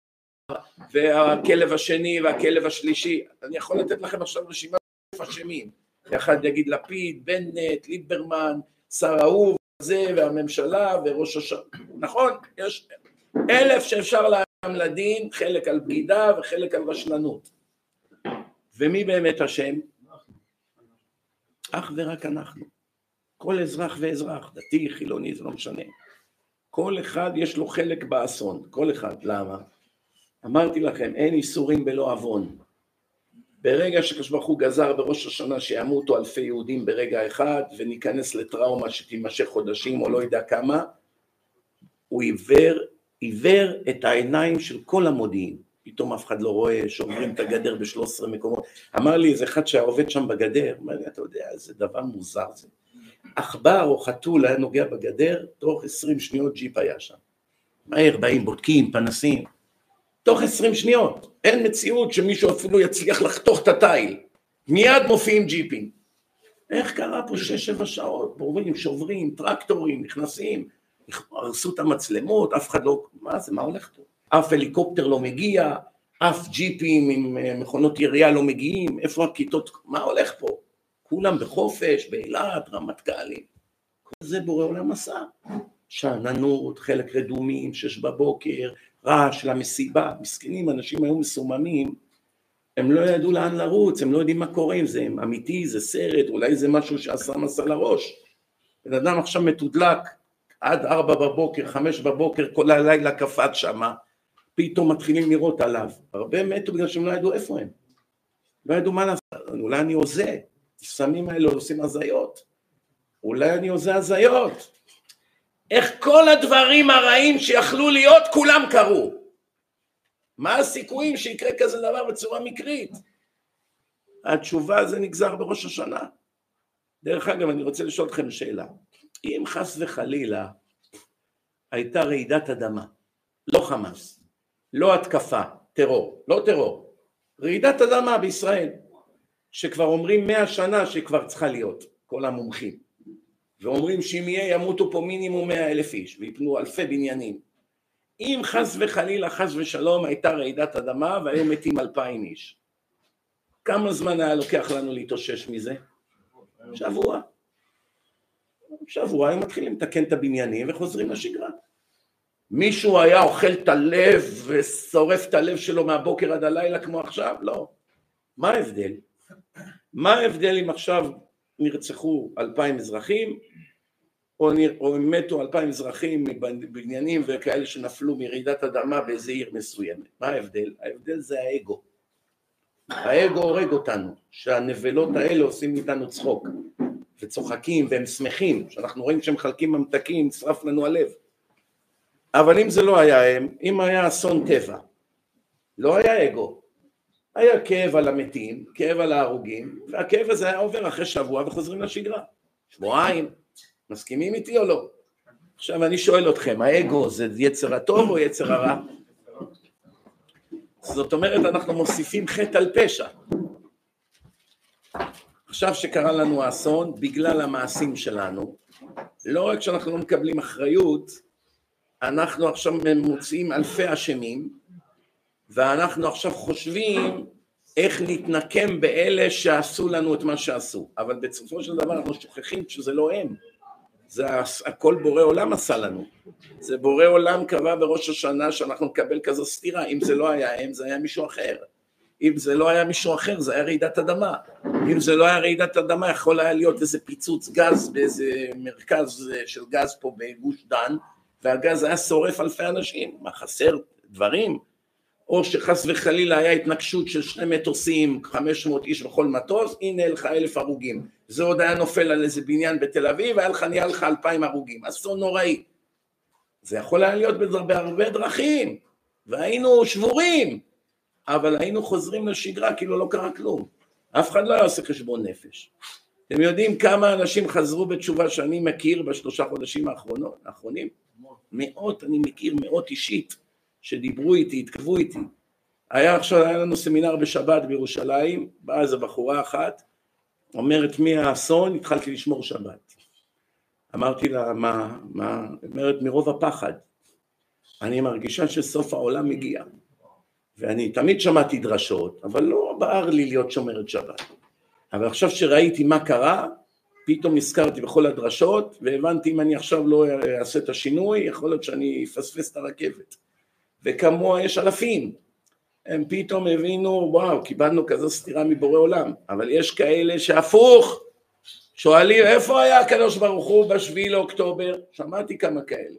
והכלב השני והכלב השלישי, אני יכול לתת לכם עכשיו רשימה של אשמים, אחד יגיד לפיד, בנט, ליברמן, שר ההוא, זה והממשלה וראש השנה, נכון? יש אלף שאפשר להם לדין, חלק על בגידה וחלק על רשלנות. ומי באמת אשם? אך ורק אנחנו. כל אזרח ואזרח, דתי, חילוני, זה לא משנה. כל אחד יש לו חלק באסון, כל אחד. למה? אמרתי לכם, אין איסורים בלא עוון. ברגע שקדוש ברוך הוא גזר בראש השנה שימותו אלפי יהודים ברגע אחד וניכנס לטראומה שתימשך חודשים או לא יודע כמה, הוא עיוור, עיוור את העיניים של כל המודיעין. פתאום אף אחד לא רואה, שוברים את הגדר בשלוש עשרה מקומות. אמר לי איזה אחד שהיה עובד שם בגדר, אמר לי, אתה יודע, איזה דבר מוזר זה. עכבר או חתול היה נוגע בגדר, תוך עשרים שניות ג'יפ היה שם. מהר באים, בודקים, פנסים. תוך עשרים שניות. אין מציאות שמישהו אפילו יצליח לחתוך את התיל. מיד מופיעים ג'יפים. איך קרה פה שש שבע שעות? בורים, שוברים, טרקטורים, נכנסים, הרסו את המצלמות, אף אחד לא... מה זה, מה הולך פה? אף הליקופטר לא מגיע, אף ג'יפים עם אה, מכונות ירייה לא מגיעים, איפה הכיתות, מה הולך פה? כולם בחופש, באילת, רמטכ"לים. כל זה בורא עולם עשה. שאננות, חלק רדומים, שש בבוקר, רעש למסיבה, מסכנים, אנשים היו מסוממים, הם לא ידעו לאן לרוץ, הם לא יודעים מה קורה עם זה, אמיתי, זה סרט, אולי זה משהו שעשה מסע לראש. בן אדם עכשיו מתודלק, עד ארבע בבוקר, חמש בבוקר, כל הלילה קפץ שמה, פתאום מתחילים לירות עליו. הרבה מתו בגלל שהם לא ידעו איפה הם. לא ידעו מה לעשות, אולי אני הוזה, הסמים האלה עושים הזיות. אולי אני הוזה הזיות. איך כל הדברים הרעים שיכלו להיות, כולם קרו. מה הסיכויים שיקרה כזה דבר בצורה מקרית? התשובה זה נגזר בראש השנה. דרך אגב, אני רוצה לשאול אתכם שאלה. אם חס וחלילה הייתה רעידת אדמה, לא חמאס, לא התקפה, טרור, לא טרור, רעידת אדמה בישראל, שכבר אומרים מאה שנה שכבר צריכה להיות, כל המומחים, ואומרים שאם יהיה ימותו פה מינימום מאה אלף איש ויפנו אלפי בניינים. אם חס וחלילה, חס ושלום, הייתה רעידת אדמה והיו מתים אלפיים איש, כמה זמן היה לוקח לנו להתאושש מזה? שבוע. שבוע היו מתחילים לתקן את הבניינים וחוזרים לשגרה. מישהו היה אוכל את הלב ושורף את הלב שלו מהבוקר עד הלילה כמו עכשיו? לא. מה ההבדל? מה ההבדל אם עכשיו נרצחו אלפיים אזרחים או, או מתו אלפיים אזרחים מבניינים וכאלה שנפלו מרעידת אדמה באיזה עיר מסוימת? מה ההבדל? ההבדל זה האגו. האגו הורג אותנו, שהנבלות האלה עושים איתנו צחוק וצוחקים והם שמחים, שאנחנו רואים שהם מחלקים ממתקים, נשרף לנו הלב. אבל אם זה לא היה הם, אם היה אסון טבע, לא היה אגו, היה כאב על המתים, כאב על ההרוגים, והכאב הזה היה עובר אחרי שבוע וחוזרים לשגרה. שבועיים, מסכימים איתי או לא? עכשיו אני שואל אתכם, האגו זה יצר הטוב או יצר הרע? זאת אומרת אנחנו מוסיפים חטא על פשע. עכשיו שקרה לנו האסון, בגלל המעשים שלנו, לא רק שאנחנו לא מקבלים אחריות, אנחנו עכשיו מוצאים אלפי אשמים, ואנחנו עכשיו חושבים איך להתנקם באלה שעשו לנו את מה שעשו, אבל בסופו של דבר אנחנו שוכחים שזה לא הם, זה הכל בורא עולם עשה לנו, זה בורא עולם קבע בראש השנה שאנחנו נקבל כזו סתירה, אם זה לא היה הם זה היה מישהו אחר, אם זה לא היה מישהו אחר זה היה רעידת אדמה, אם זה לא היה רעידת אדמה יכול היה להיות איזה פיצוץ גז באיזה מרכז של גז פה בגוש דן והגז היה שורף אלפי אנשים, מה חסר דברים? או שחס וחלילה היה התנגשות של שני מטוסים, 500 איש בכל מטוס, הנה לך אלף הרוגים. זה עוד היה נופל על איזה בניין בתל אביב, היה לך, נהיה לך אלפיים הרוגים. אסון נוראי. זה יכול היה להיות בהרבה דרכים, והיינו שבורים, אבל היינו חוזרים לשגרה כאילו לא קרה כלום. אף אחד לא היה עושה חשבון נפש. אתם יודעים כמה אנשים חזרו בתשובה שאני מכיר בשלושה חודשים האחרונים? מאות, אני מכיר מאות אישית. שדיברו איתי, התכתבו איתי. היה עכשיו, היה לנו סמינר בשבת בירושלים, באה איזו בחורה אחת, אומרת מי האסון, התחלתי לשמור שבת. אמרתי לה, מה, מה? אומרת, מרוב הפחד. אני מרגישה שסוף העולם מגיע. ואני תמיד שמעתי דרשות, אבל לא בער לי להיות שומרת שבת. אבל עכשיו שראיתי מה קרה, פתאום נזכרתי בכל הדרשות, והבנתי אם אני עכשיו לא אעשה את השינוי, יכול להיות שאני אפספס את הרכבת. וכמוה יש אלפים. הם פתאום הבינו, וואו, קיבלנו כזו סתירה מבורא עולם, אבל יש כאלה שהפוך, שואלים איפה היה הקדוש ברוך הוא בשביעי לאוקטובר? שמעתי כמה כאלה.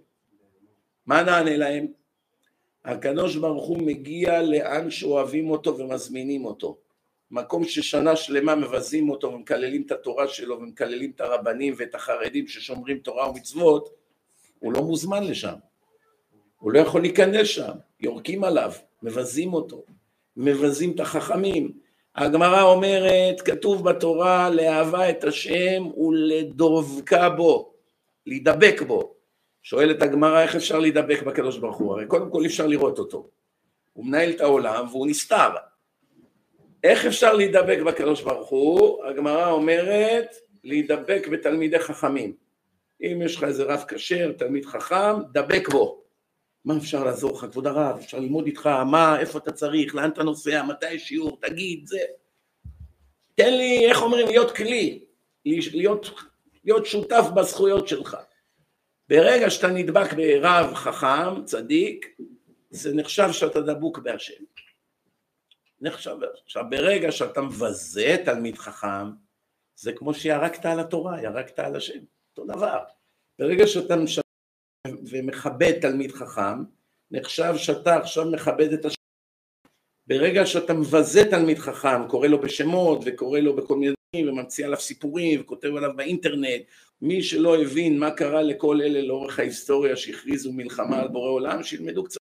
מה נענה להם? הקדוש ברוך הוא מגיע לאן שאוהבים אותו ומזמינים אותו. מקום ששנה שלמה מבזים אותו ומקללים את התורה שלו ומקללים את הרבנים ואת החרדים ששומרים תורה ומצוות, הוא לא מוזמן לשם. הוא לא יכול להיכנס שם, יורקים עליו, מבזים אותו, מבזים את החכמים. הגמרא אומרת, כתוב בתורה, לאהבה את השם ולדבקה בו, להידבק בו. שואלת הגמרא, איך אפשר להידבק בקדוש ברוך הוא? הרי קודם כל אי אפשר לראות אותו. הוא מנהל את העולם והוא נסתר. איך אפשר להידבק בקדוש ברוך הוא? הגמרא אומרת, להידבק בתלמידי חכמים. אם יש לך איזה רב כשר, תלמיד חכם, דבק בו. מה אפשר לעזור לך, כבוד הרב, אפשר ללמוד איתך, מה, איפה אתה צריך, לאן אתה נוסע, מתי יש שיעור, תגיד, זה. תן לי, איך אומרים, להיות כלי, להיות, להיות שותף בזכויות שלך. ברגע שאתה נדבק ברב חכם, צדיק, זה נחשב שאתה דבוק בהשם. נחשב, עכשיו ברגע שאתה מבזה תלמיד חכם, זה כמו שירקת על התורה, ירקת על השם, אותו דבר. ברגע שאתה ומכבד תלמיד חכם, נחשב שאתה עכשיו מכבד את השם. ברגע שאתה מבזה תלמיד חכם, קורא לו בשמות וקורא לו בכל מיני דברים וממציא עליו סיפורים וכותב עליו באינטרנט, מי שלא הבין מה קרה לכל אלה לאורך ההיסטוריה שהכריזו מלחמה על בורא עולם, שילמדו קצת.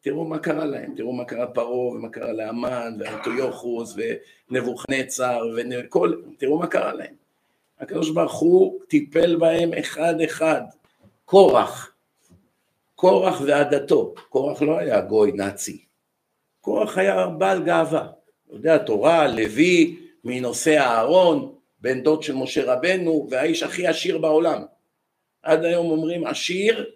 תראו מה קרה להם, תראו מה קרה פרעה ומה קרה לאמן ואנטויוכוס ונבוכנצר וכל, תראו מה קרה להם. הקדוש ברוך הוא טיפל בהם אחד אחד, קורח, קורח ועדתו, קורח לא היה גוי נאצי, קורח היה בעל גאווה, יודע, תורה, לוי, מנושא אהרון, בן דוד של משה רבנו, והאיש הכי עשיר בעולם. עד היום אומרים עשיר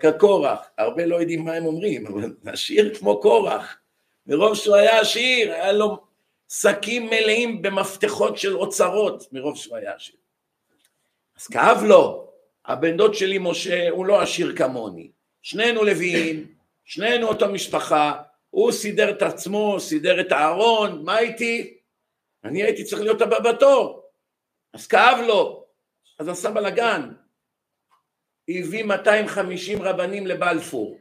כקורח, הרבה לא יודעים מה הם אומרים, אבל עשיר כמו קורח, מרוב שהוא היה עשיר, היה לו שקים מלאים במפתחות של אוצרות, מרוב שהוא היה עשיר. אז כאב לו, הבן דוד שלי משה הוא לא עשיר כמוני, שנינו לוויים, שנינו אותו משפחה, הוא סידר את עצמו, סידר את הארון, מה איתי? אני הייתי צריך להיות הבא בתור, אז כאב לו, אז עשה בלאגן, הביא 250 רבנים לבלפור,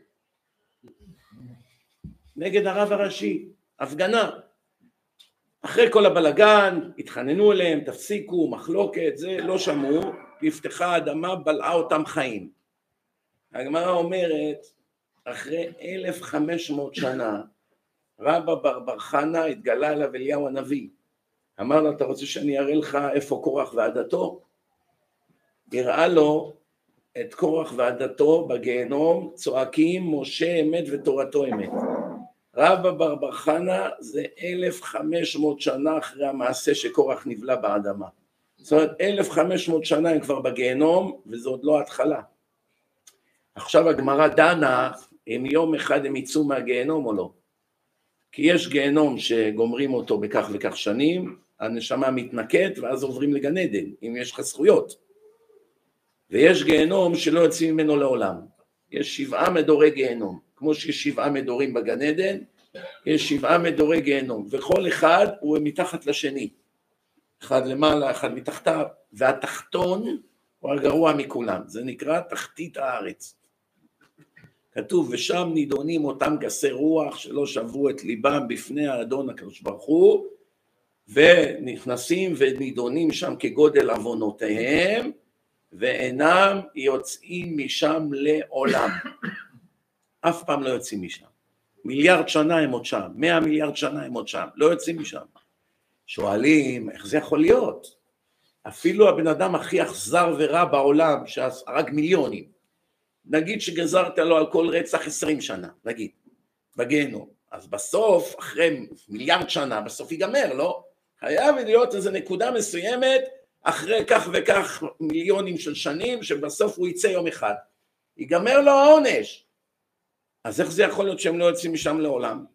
נגד הרב הראשי, הפגנה. אחרי כל הבלגן, התחננו אליהם, תפסיקו, מחלוקת, זה, לא שמעו, נפתחה האדמה, בלעה אותם חיים. הגמרא אומרת, אחרי 1,500 שנה, רבא בר בר חנה התגלה אליו אליהו הנביא. אמר לו, אתה רוצה שאני אראה לך איפה קורח ועדתו? הראה לו את קורח ועדתו בגיהנום, צועקים משה אמת ותורתו אמת. רבא בר בר חנה זה 1,500 שנה אחרי המעשה שקורח נבלע באדמה. זאת אומרת 1,500 שנה הם כבר בגיהנום וזו עוד לא התחלה. עכשיו הגמרא דנה אם יום אחד הם יצאו מהגיהנום או לא. כי יש גיהנום שגומרים אותו בכך וכך שנים, הנשמה מתנקת ואז עוברים לגן עדן, אם יש לך זכויות. ויש גיהנום שלא יוצאים ממנו לעולם. יש שבעה מדורי גיהנום. כמו שיש שבעה מדורים בגן עדן, יש שבעה מדורי גיהנום, וכל אחד הוא מתחת לשני. אחד למעלה, אחד מתחתיו, והתחתון הוא הגרוע מכולם, זה נקרא תחתית הארץ. כתוב, ושם נידונים אותם גסי רוח שלא שברו את ליבם בפני האדון הקדוש ברוך הוא, ונכנסים ונידונים שם כגודל עוונותיהם, ואינם יוצאים משם לעולם. אף פעם לא יוצאים משם. מיליארד שנה הם עוד שם, מאה מיליארד שנה הם עוד שם, לא יוצאים משם. שואלים, איך זה יכול להיות? אפילו הבן אדם הכי אכזר ורע בעולם, שהרג מיליונים, נגיד שגזרת לו על כל רצח עשרים שנה, נגיד, בגיהנום, אז בסוף, אחרי מיליארד שנה, בסוף ייגמר, לא? חייב להיות איזו נקודה מסוימת, אחרי כך וכך מיליונים של שנים, שבסוף הוא יצא יום אחד. ייגמר לו העונש. אז איך זה יכול להיות שהם לא יוצאים משם לעולם?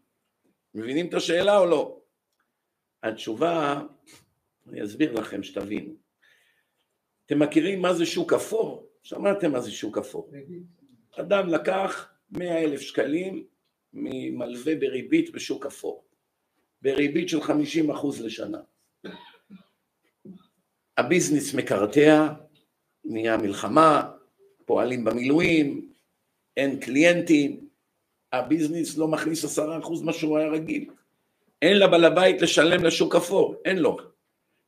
מבינים את השאלה או לא? התשובה, אני אסביר לכם שתבינו. אתם מכירים מה זה שוק אפור? שמעתם מה זה שוק אפור. אדם לקח מאה אלף שקלים ממלווה בריבית בשוק אפור, בריבית של חמישים אחוז לשנה. הביזנס מקרטע, נהיה מלחמה, פועלים במילואים, אין קליינטים, הביזנס לא מכניס עשרה אחוז מה שהוא היה רגיל. אין לבעל הבית לשלם לשוק אפור, אין לו.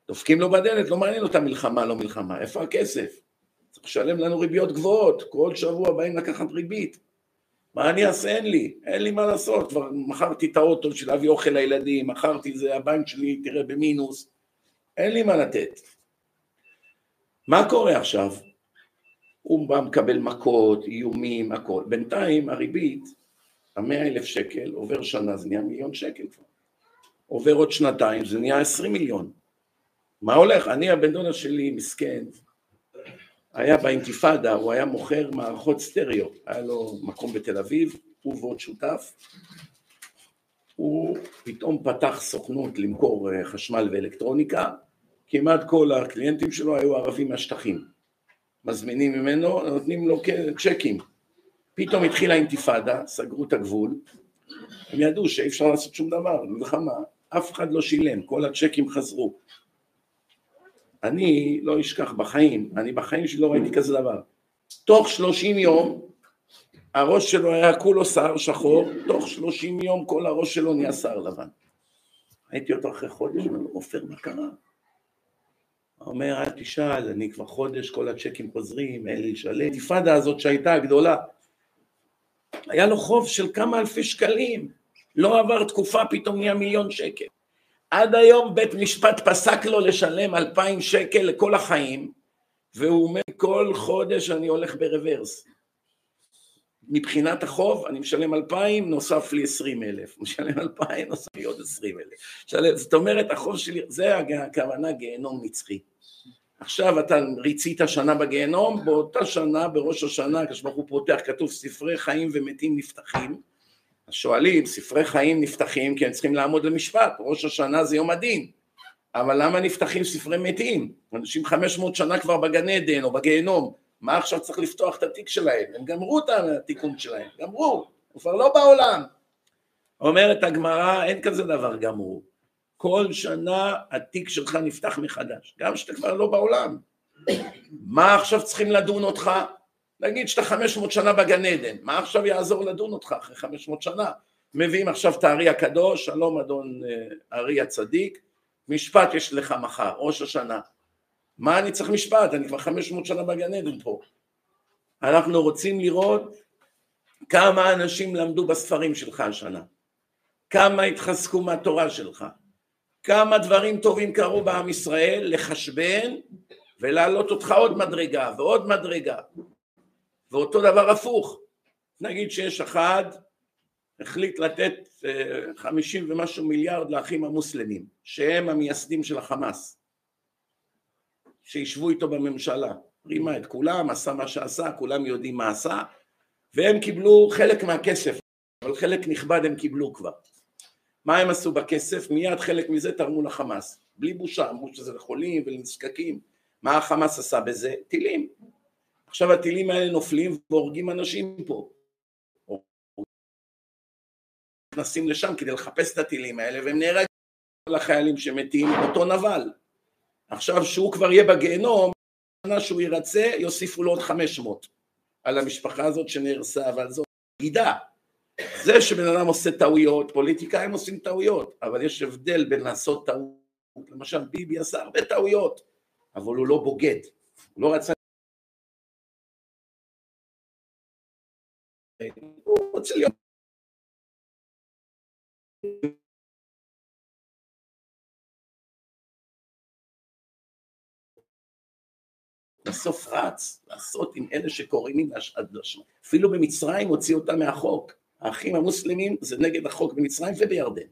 דופקים לו בדלת, לא מעניין אותם מלחמה, לא מלחמה, איפה הכסף? צריך לשלם לנו ריביות גבוהות, כל שבוע באים לקחת ריבית. מה אני אעשה? אין לי, אין לי מה לעשות, כבר מכרתי את האוטו בשביל להביא אוכל לילדים, מכרתי זה, הבנק שלי תראה במינוס, אין לי מה לתת. מה קורה עכשיו? הוא בא מקבל מכות, איומים, הכל. בינתיים הריבית המאה אלף שקל, עובר שנה זה נהיה מיליון שקל כבר. עובר עוד שנתיים זה נהיה עשרים מיליון. מה הולך? אני הבן דודה שלי מסכן, היה באינתיפאדה, הוא היה מוכר מערכות סטריאו, היה לו מקום בתל אביב, הוא ועוד שותף, הוא פתאום פתח סוכנות למכור אה, חשמל ואלקטרוניקה, כמעט כל הקליינטים שלו היו ערבים מהשטחים. מזמינים ממנו, נותנים לו צ'קים. פתאום התחילה אינתיפאדה, סגרו את הגבול, הם ידעו שאי אפשר לעשות שום דבר, מלחמה, אף אחד לא שילם, כל הצ'קים חזרו. אני לא אשכח בחיים, אני בחיים שלי לא ראיתי כזה דבר. תוך שלושים יום, הראש שלו היה כולו שיער שחור, תוך שלושים יום כל הראש שלו נהיה שיער לבן. הייתי אותו אחרי חודש, אומר לו, עופר, מה קרה? אומר, אל תשאל, אני כבר חודש, כל הצ'קים חוזרים, אין לי לשלם. האינתיפאדה הזאת שהייתה הגדולה, היה לו חוב של כמה אלפי שקלים, לא עבר תקופה, פתאום נהיה מיליון שקל. עד היום בית משפט פסק לו לשלם אלפיים שקל לכל החיים, והוא אומר כל חודש אני הולך ברוורס. מבחינת החוב אני משלם אלפיים, נוסף לי עשרים אלף, משלם אלפיים, נוסף לי עוד עשרים אלף. זאת אומרת החוב שלי, זה הכוונה גיהנום נצחי. עכשיו אתה ריצית שנה בגיהנום, באותה שנה, בראש השנה, כשברוך הוא פותח, כתוב ספרי חיים ומתים נפתחים. אז שואלים, ספרי חיים נפתחים כי הם צריכים לעמוד למשפט, ראש השנה זה יום הדין. אבל למה נפתחים ספרי מתים? אנשים 500 שנה כבר בגן עדן או בגיהנום, מה עכשיו צריך לפתוח את התיק שלהם? הם גמרו את התיקון שלהם, גמרו, הוא כבר לא בעולם. אומרת הגמרא, אין כזה דבר גמרו. כל שנה התיק שלך נפתח מחדש, גם שאתה כבר לא בעולם. מה עכשיו צריכים לדון אותך? נגיד שאתה 500 שנה בגן עדן, מה עכשיו יעזור לדון אותך אחרי 500 שנה? מביאים עכשיו את הארי הקדוש, שלום אדון אה, ארי הצדיק, משפט יש לך מחר, ראש השנה. מה אני צריך משפט? אני כבר 500 שנה בגן עדן פה. אנחנו רוצים לראות כמה אנשים למדו בספרים שלך השנה, כמה התחזקו מהתורה שלך, כמה דברים טובים קרו בעם ישראל, לחשבן ולהעלות אותך עוד מדרגה ועוד מדרגה. ואותו דבר הפוך, נגיד שיש אחד החליט לתת אה, חמישים ומשהו מיליארד לאחים המוסלמים, שהם המייסדים של החמאס, שישבו איתו בממשלה, רימה את כולם, עשה מה שעשה, כולם יודעים מה עשה, והם קיבלו חלק מהכסף, אבל חלק נכבד הם קיבלו כבר. מה הם עשו בכסף? מיד חלק מזה תרמו לחמאס, בלי בושה, אמרו שזה לחולים ולנזקקים. מה החמאס עשה בזה? טילים. עכשיו הטילים האלה נופלים והורגים אנשים פה. נכנסים לשם כדי לחפש את הטילים האלה והם נהרגים לחיילים שמתים אותו נבל. עכשיו שהוא כבר יהיה בגיהנום, שנה שהוא ירצה יוסיפו לו עוד 500 על המשפחה הזאת שנהרסה, אבל זאת בגידה. זה שבן אדם עושה טעויות, פוליטיקאים עושים טעויות, אבל יש הבדל בין לעשות טעות, למשל ביבי עשה הרבה טעויות, אבל הוא לא בוגד, הוא לא רצה רוצה להיות בסוף רץ לעשות עם אלה שקוראים עד לשמה. אפילו במצרים הוציא אותם מהחוק. האחים המוסלמים זה נגד החוק במצרים ובירדן.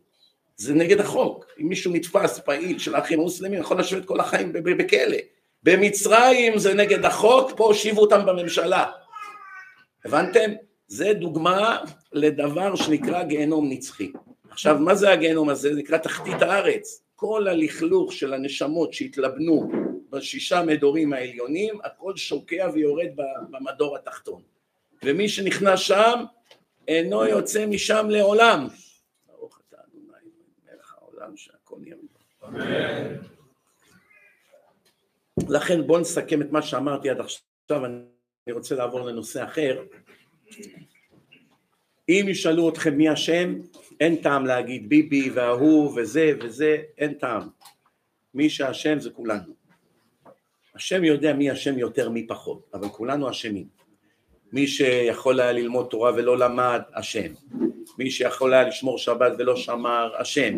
זה נגד החוק. אם מישהו נתפס פעיל של האחים המוסלמים יכול לשבת כל החיים בכלא. במצרים זה נגד החוק, פה הושיבו אותם בממשלה. הבנתם? זה דוגמה לדבר שנקרא גיהנום נצחי. עכשיו, מה זה הגיהנום הזה? זה נקרא תחתית הארץ. כל הלכלוך של הנשמות שהתלבנו בשישה מדורים העליונים, הכל שוקע ויורד במדור התחתון. ומי שנכנס שם, אינו יוצא משם לעולם. ברוך אתה אדוני מלך העולם שהכל אמן. לכן בואו נסכם את מה שאמרתי עד עכשיו, אני רוצה לעבור לנושא אחר. אם ישאלו אתכם מי השם, אין טעם להגיד ביבי וההוא וזה וזה, אין טעם. מי שהשם זה כולנו. השם יודע מי השם יותר מי פחות, אבל כולנו אשמים. מי שיכול היה ללמוד תורה ולא למד, השם. מי שיכול היה לשמור שבת ולא שמר, השם.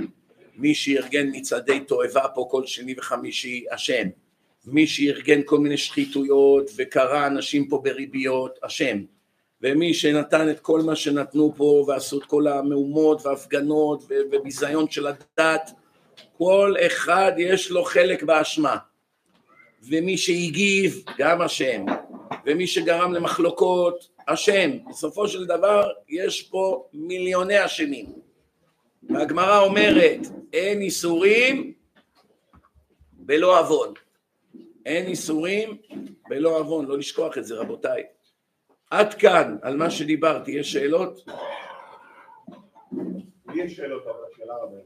מי שארגן מצעדי תועבה פה כל שני וחמישי, השם. מי שארגן כל מיני שחיתויות וקרא אנשים פה בריביות, השם. ומי שנתן את כל מה שנתנו פה ועשו את כל המהומות וההפגנות וביזיון של הדת, כל אחד יש לו חלק באשמה. ומי שהגיב, גם אשם. ומי שגרם למחלוקות, אשם. בסופו של דבר יש פה מיליוני אשמים. והגמרא אומרת, אין איסורים בלא עוון. אין איסורים בלא עוון, לא לשכוח את זה רבותיי. עד כאן על מה שדיברתי, יש שאלות? יש שאלות, אבל שאלה רבה.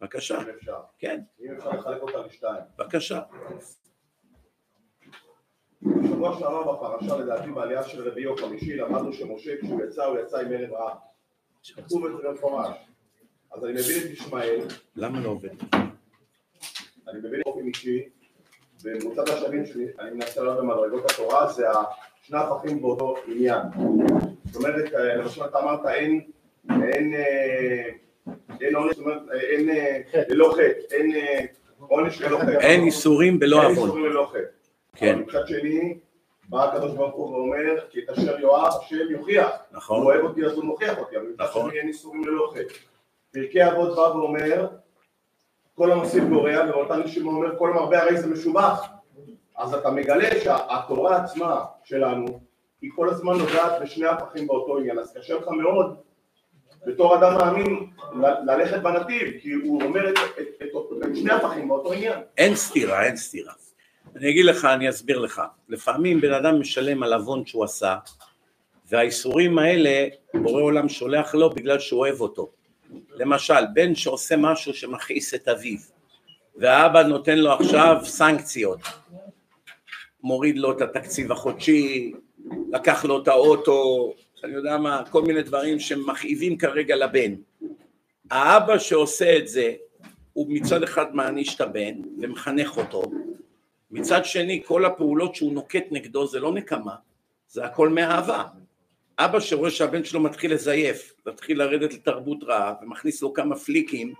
בבקשה. אם אפשר. כן. אם אפשר לחלק אותה לשתיים. בבקשה. בשבוע שעבר בפרשה, לדעתי בעלייה של רביעי או חמישי, למדנו שמשה כשהוא יצא, הוא יצא עם ערב רע. כתוב את זה במפורש. אז אני מבין את ישמעאל. למה לא עובד? אני מבין באופן אישי, ומוצד השנים שאני מנסה לעלות במדרגות התורה זה שני הפכים באותו עניין. זאת אומרת, אה, למשל אתה אמרת אין, אין, אה, אין עונש, זאת אומרת, אין ללא חטא, אין עונש ללא חטא. אין איסורים בלא עוון. אין איסורים ללא חטא. כן. אבל מצד שני, בא הקדוש ברוך הוא ואומר, כי את אשר יואב, השם יוכיח. נכון. הוא אוהב אותי אז הוא מוכיח אותי, אבל מצד נכון. שני אין איסורים ללא חטא. פרקי אבות בא ואומר, כל המוסיף גורע, ובאותה נשימה אומר, כל המרבה הרי זה משובח. אז אתה מגלה שהתורה עצמה שלנו, היא כל הזמן נוגעת בשני הפכים באותו עניין, אז קשה לך מאוד בתור אדם מאמין ללכת בנתיב, כי הוא אומר את, את, את, את שני הפכים באותו עניין. אין סתירה, אין סתירה. אני אגיד לך, אני אסביר לך. לפעמים בן אדם משלם על עוון שהוא עשה, והאיסורים האלה, בורא עולם שולח לו בגלל שהוא אוהב אותו. למשל, בן שעושה משהו שמכעיס את אביו, והאבא נותן לו עכשיו סנקציות, מוריד לו את התקציב החודשי, לקח לו את האוטו, אני יודע מה, כל מיני דברים שמכאיבים כרגע לבן. האבא שעושה את זה, הוא מצד אחד מעניש את הבן ומחנך אותו, מצד שני כל הפעולות שהוא נוקט נגדו זה לא נקמה, זה הכל מאהבה. אבא שרואה שהבן שלו מתחיל לזייף, מתחיל לרדת לתרבות רעה ומכניס לו כמה פליקים,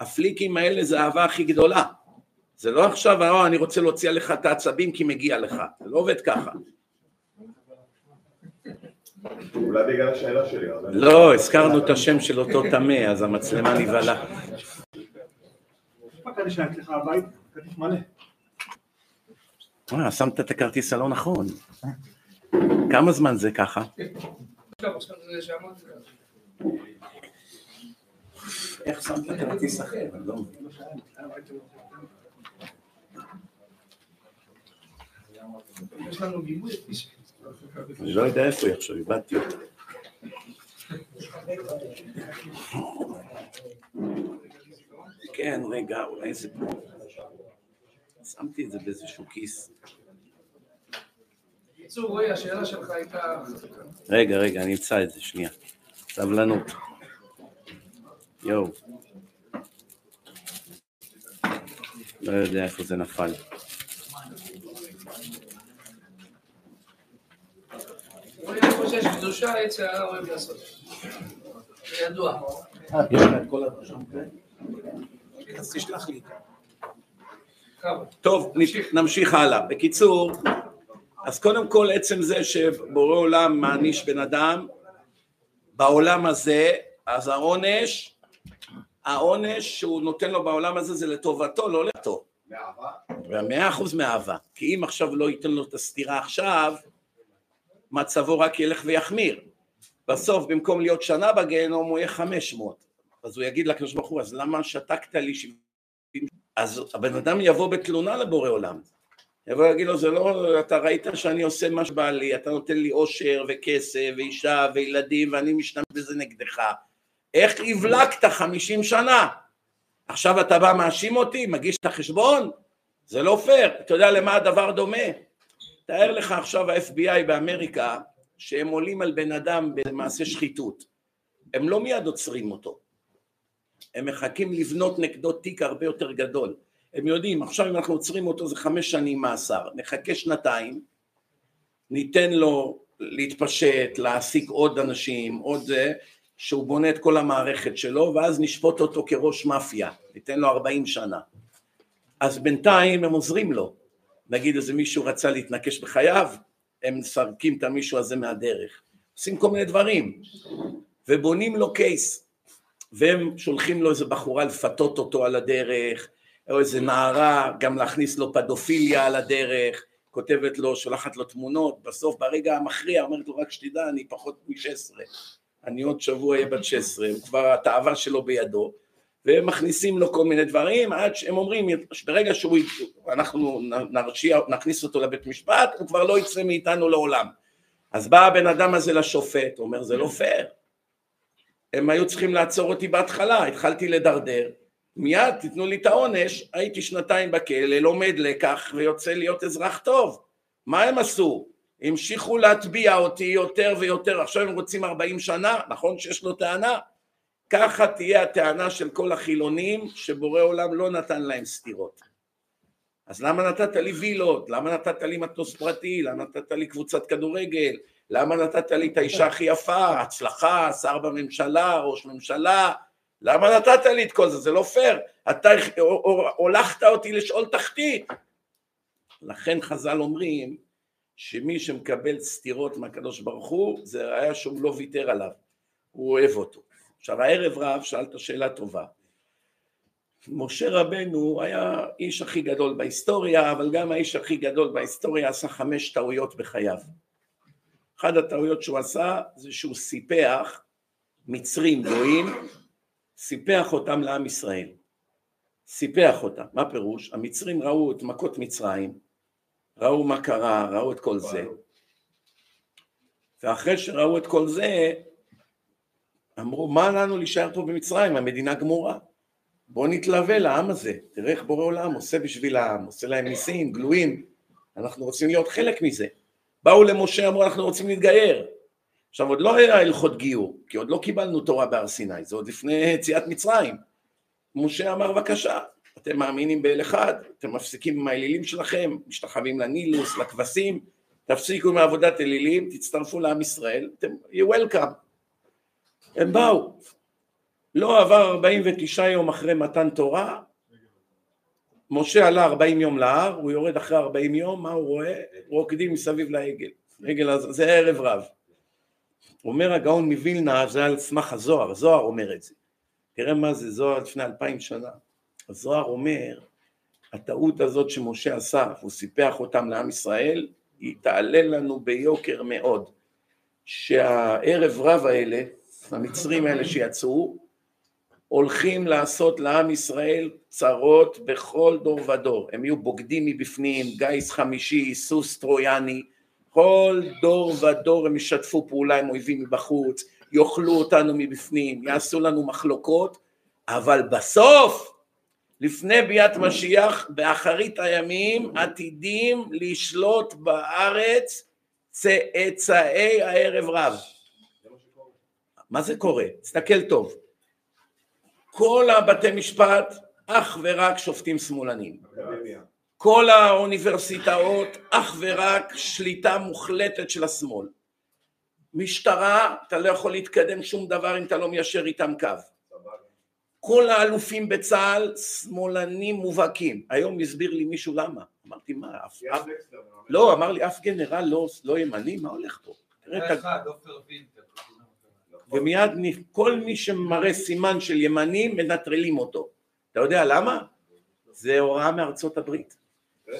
הפליקים האלה זה האהבה הכי גדולה. זה לא עכשיו, אה, אני רוצה להוציא עליך את העצבים כי מגיע לך, זה לא עובד ככה. אולי בגלל השאלה שלי. לא, הזכרנו את השם של אותו טמא, אז המצלמה נבהלה. אה, שמת את הכרטיס הלא נכון. כמה זמן זה ככה? לא אני לא יודע איפה היא עכשיו, איבדתי אותה. כן, רגע, אולי זה פה. שמתי את זה באיזשהו כיס. בקיצור, רועי, השאלה שלך הייתה... רגע, רגע, אני אמצא את זה, שנייה. סבלנות. יואו. לא יודע איפה זה נפל. לי. טוב, נמשיך הלאה. בקיצור, אז קודם כל עצם זה שבורא עולם מעניש בן אדם בעולם הזה, אז העונש, העונש שהוא נותן לו בעולם הזה זה לטובתו, לא לטוב. מאהבה? מאה אחוז מאהבה. כי אם עכשיו לא ייתן לו את הסתירה עכשיו, מצבו רק ילך ויחמיר. בסוף במקום להיות שנה בגיהנום הוא יהיה חמש מאות. אז הוא יגיד לקדוש ברוך הוא, אז למה שתקת לי שבעים? אז הבן אדם יבוא בתלונה לבורא עולם. יבוא להגיד לו, זה לא, אתה ראית שאני עושה מה שבא לי, אתה נותן לי אושר וכסף ואישה וילדים ואני משתמש בזה נגדך. איך הבלקת חמישים שנה? עכשיו אתה בא מאשים אותי, מגיש את החשבון? זה לא פייר. אתה יודע למה הדבר דומה? תאר לך עכשיו ה-FBI באמריקה שהם עולים על בן אדם במעשה שחיתות, הם לא מיד עוצרים אותו, הם מחכים לבנות נגדו תיק הרבה יותר גדול, הם יודעים עכשיו אם אנחנו עוצרים אותו זה חמש שנים מאסר, נחכה שנתיים, ניתן לו להתפשט, להעסיק עוד אנשים, עוד זה, שהוא בונה את כל המערכת שלו ואז נשפוט אותו כראש מאפיה, ניתן לו ארבעים שנה, אז בינתיים הם עוזרים לו. נגיד איזה מישהו רצה להתנקש בחייו, הם מסרקים את המישהו הזה מהדרך, עושים כל מיני דברים, ובונים לו קייס, והם שולחים לו איזה בחורה לפתות אותו על הדרך, או איזה נערה, גם להכניס לו פדופיליה על הדרך, כותבת לו, שולחת לו תמונות, בסוף ברגע המכריע אומרת לו רק שתדע אני פחות מ-16, אני עוד שבוע אהיה בת 16, הוא כבר התאווה שלו בידו, ומכניסים לו כל מיני דברים עד שהם אומרים ברגע שאנחנו נרשיע, נכניס אותו לבית משפט הוא כבר לא יצא מאיתנו לעולם. אז בא הבן אדם הזה לשופט, הוא אומר זה לא פייר. הם היו צריכים לעצור אותי בהתחלה, התחלתי לדרדר מיד תיתנו לי את העונש, הייתי שנתיים בכלא, לומד לקח ויוצא להיות אזרח טוב מה הם עשו? המשיכו להטביע אותי יותר ויותר, עכשיו הם רוצים 40 שנה, נכון שיש לו טענה? ככה תהיה הטענה של כל החילונים שבורא עולם לא נתן להם סתירות. אז למה נתת לי וילות? למה נתת לי מטוס פרטי? למה נתת לי קבוצת כדורגל? למה נתת לי את האישה הכי יפה? הצלחה, שר בממשלה, ראש ממשלה? למה נתת לי את כל זה? זה לא פייר. אתה הולכת אותי לשאול תחתית. לכן חז"ל אומרים שמי שמקבל סתירות מהקדוש ברוך הוא זה היה שהוא לא ויתר עליו, הוא אוהב אותו. עכשיו הערב רב שאלת שאלה טובה. משה רבנו היה איש הכי גדול בהיסטוריה, אבל גם האיש הכי גדול בהיסטוריה עשה חמש טעויות בחייו. אחת הטעויות שהוא עשה זה שהוא סיפח מצרים גויים, סיפח אותם לעם ישראל. סיפח אותם. מה פירוש? המצרים ראו את מכות מצרים, ראו מה קרה, ראו את כל זה. ואחרי שראו את כל זה, אמרו, מה לנו להישאר פה במצרים? המדינה גמורה. בואו נתלווה לעם הזה, תראה איך בורא עולם עושה בשביל העם, עושה להם ניסים, גלויים, אנחנו רוצים להיות חלק מזה. באו למשה, אמרו, אנחנו רוצים להתגייר. עכשיו, עוד לא היה הלכות גיור, כי עוד לא קיבלנו תורה בהר סיני, זה עוד לפני יציאת מצרים. משה אמר, בבקשה, אתם מאמינים באל אחד, אתם מפסיקים עם האלילים שלכם, משתחווים לנילוס, לכבשים, תפסיקו עם עבודת אלילים, תצטרפו לעם ישראל, אתם, you welcome. הם באו. לא עבר 49 יום אחרי מתן תורה, משה עלה 40 יום להר, הוא יורד אחרי 40 יום, מה הוא רואה? רוקדים מסביב לעגל. עגל זה ערב רב. אומר הגאון מווילנה, זה על סמך הזוהר, הזוהר אומר את זה. תראה מה זה זוהר לפני אלפיים שנה. הזוהר אומר, הטעות הזאת שמשה עשה, הוא סיפח אותם לעם ישראל, היא תעלה לנו ביוקר מאוד. שהערב רב האלה, המצרים האלה שיצאו, הולכים לעשות לעם ישראל צרות בכל דור ודור. הם יהיו בוגדים מבפנים, גיס חמישי, סוס טרויאני, כל דור ודור הם ישתפו פעולה עם אויבים מבחוץ, יאכלו אותנו מבפנים, יעשו לנו מחלוקות, אבל בסוף, לפני ביאת משיח, באחרית הימים, עתידים לשלוט בארץ צאצאי הערב רב. מה זה קורה? תסתכל טוב. כל הבתי משפט אך ורק שופטים שמאלנים. כל האוניברסיטאות אך ורק שליטה מוחלטת של השמאל. משטרה, אתה לא יכול להתקדם שום דבר אם אתה לא מיישר איתם קו. כל האלופים בצה"ל שמאלנים מובהקים. היום הסביר לי מישהו למה. אמרתי מה, אף... לא, אמר לי אף גנרל לא, לא ימני, מה הולך פה? תראה את ה... ומיד כל מי שמראה סימן של ימני מנטרלים אותו. אתה יודע למה? זה הוראה מארצות הברית.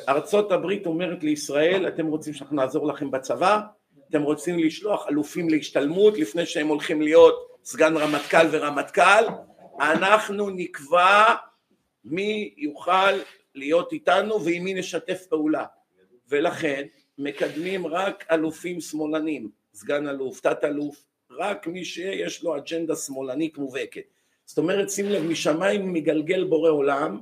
ארצות הברית אומרת לישראל, אתם רוצים שאנחנו נעזור לכם בצבא? אתם רוצים לשלוח אלופים להשתלמות לפני שהם הולכים להיות סגן רמטכ"ל ורמטכ"ל? אנחנו נקבע מי יוכל להיות איתנו ועם מי נשתף פעולה. ולכן מקדמים רק אלופים שמאלנים, סגן אלוף, תת אלוף, רק מי שיש לו אג'נדה שמאלנית מובהקת. זאת אומרת, שים לב, משמיים מגלגל בורא עולם,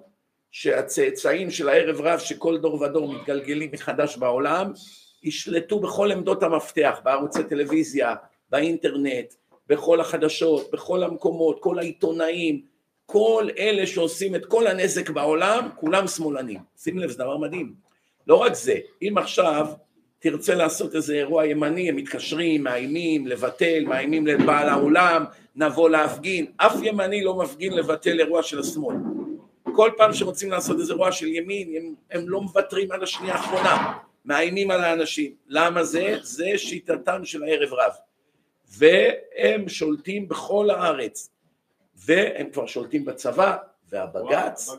שהצאצאים של הערב רב שכל דור ודור מתגלגלים מחדש בעולם, ישלטו בכל עמדות המפתח, בערוצי טלוויזיה, באינטרנט, בכל החדשות, בכל המקומות, כל העיתונאים, כל אלה שעושים את כל הנזק בעולם, כולם שמאלנים. שים לב, זה דבר מדהים. לא רק זה, אם עכשיו תרצה לעשות איזה אירוע ימני, הם מתקשרים, מאיימים, לבטל, מאיימים לבעל האולם, נבוא להפגין, אף ימני לא מפגין לבטל אירוע של השמאל. כל פעם שרוצים לעשות איזה אירוע של ימין, הם, הם לא מוותרים על השנייה האחרונה, מאיימים על האנשים. למה זה? זה שיטתם של הערב רב. והם שולטים בכל הארץ, והם כבר שולטים בצבא, והבג"ץ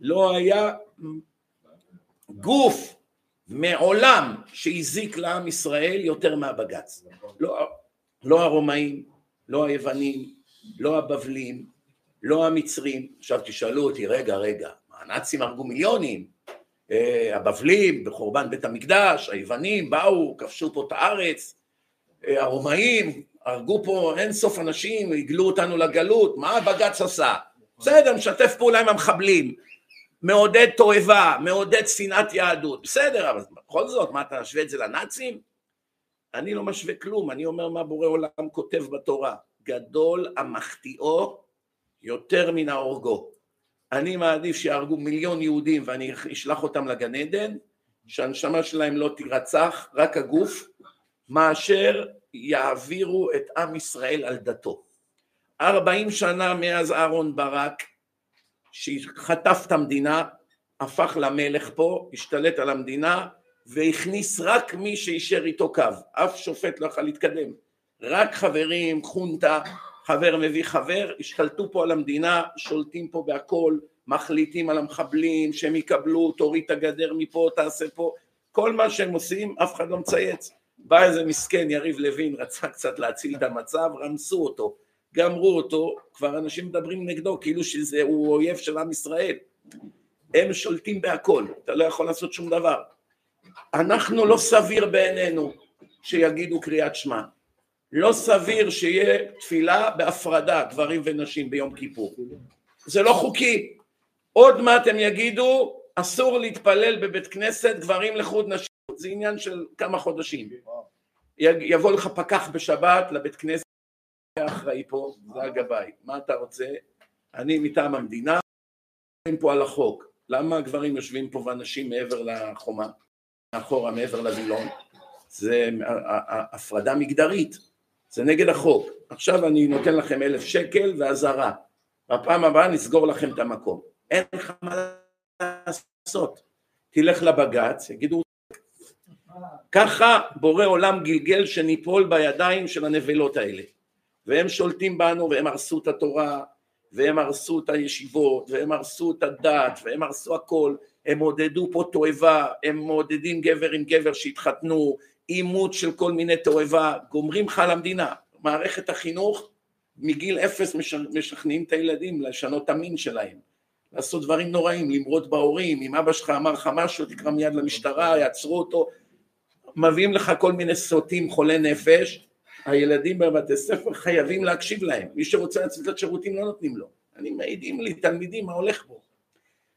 לא היה גוף מעולם שהזיק לעם ישראל יותר מהבג"ץ. לא, לא הרומאים, לא היוונים, לא הבבלים, לא המצרים. עכשיו תשאלו אותי, רגע, רגע, הנאצים הרגו מיליונים, אה, הבבלים בחורבן בית המקדש, היוונים באו, כבשו פה את הארץ, אה, הרומאים הרגו פה אין סוף אנשים, הגלו אותנו לגלות, מה הבג"ץ עשה? בסדר, משתף פעולה עם המחבלים, מעודד תועבה, מעודד שנאת יהדות, בסדר, אבל בכל זאת, מה אתה משווה את זה לנאצים? אני לא משווה כלום, אני אומר מה בורא עולם כותב בתורה, גדול המחטיאו יותר מן ההורגו. אני מעדיף שיהרגו מיליון יהודים ואני אשלח אותם לגן עדן, שהנשמה שלהם לא תירצח, רק הגוף, מאשר יעבירו את עם ישראל על דתו. ארבעים שנה מאז אהרון ברק שחטף את המדינה, הפך למלך פה, השתלט על המדינה והכניס רק מי שישר איתו קו, אף שופט לא יכול להתקדם, רק חברים, חונטה, חבר מביא חבר, השתלטו פה על המדינה, שולטים פה בהכל, מחליטים על המחבלים, שהם יקבלו, תוריד את הגדר מפה, תעשה פה, כל מה שהם עושים, אף אחד לא מצייץ. בא איזה מסכן, יריב לוין, רצה קצת להציל את המצב, רמסו אותו. גמרו אותו, כבר אנשים מדברים נגדו כאילו שהוא אויב של עם ישראל. הם שולטים בהכל, אתה לא יכול לעשות שום דבר. אנחנו לא סביר בעינינו שיגידו קריאת שמע. לא סביר שיהיה תפילה בהפרדה, גברים ונשים ביום כיפור. זה לא חוקי. עוד מעט הם יגידו, אסור להתפלל בבית כנסת, גברים לחוד נשים, זה עניין של כמה חודשים. יבוא לך פקח בשבת לבית כנסת, אחראי פה, זה הגבאי, מה אתה רוצה? אני מטעם המדינה, פה על החוק. למה הגברים יושבים פה ואנשים מעבר לחומה, מאחורה, מעבר לווילון? זה הפרדה מגדרית, זה נגד החוק. עכשיו אני נותן לכם אלף שקל ואזהרה, בפעם הבאה נסגור לכם את המקום. אין לך מה לעשות. תלך לבג"ץ, יגידו ככה בורא עולם גלגל שניפול בידיים של הנבלות האלה והם שולטים בנו והם הרסו את התורה והם הרסו את הישיבות והם הרסו את הדת והם הרסו הכל הם עודדו פה תועבה הם מעודדים גבר עם גבר שהתחתנו אימות של כל מיני תועבה גומרים לך על המדינה. מערכת החינוך מגיל אפס משכנעים את הילדים לשנות את המין שלהם. לעשות דברים נוראים, למרוד בהורים, אם אבא שלך אמר לך משהו תקרא מיד למשטרה, יעצרו אותו, מביאים לך כל מיני סוטים חולי נפש, הילדים בבתי ספר חייבים להקשיב להם, מי שרוצה לצאת שירותים לא נותנים לו, אני מעידים לי תלמידים מה הולך בו.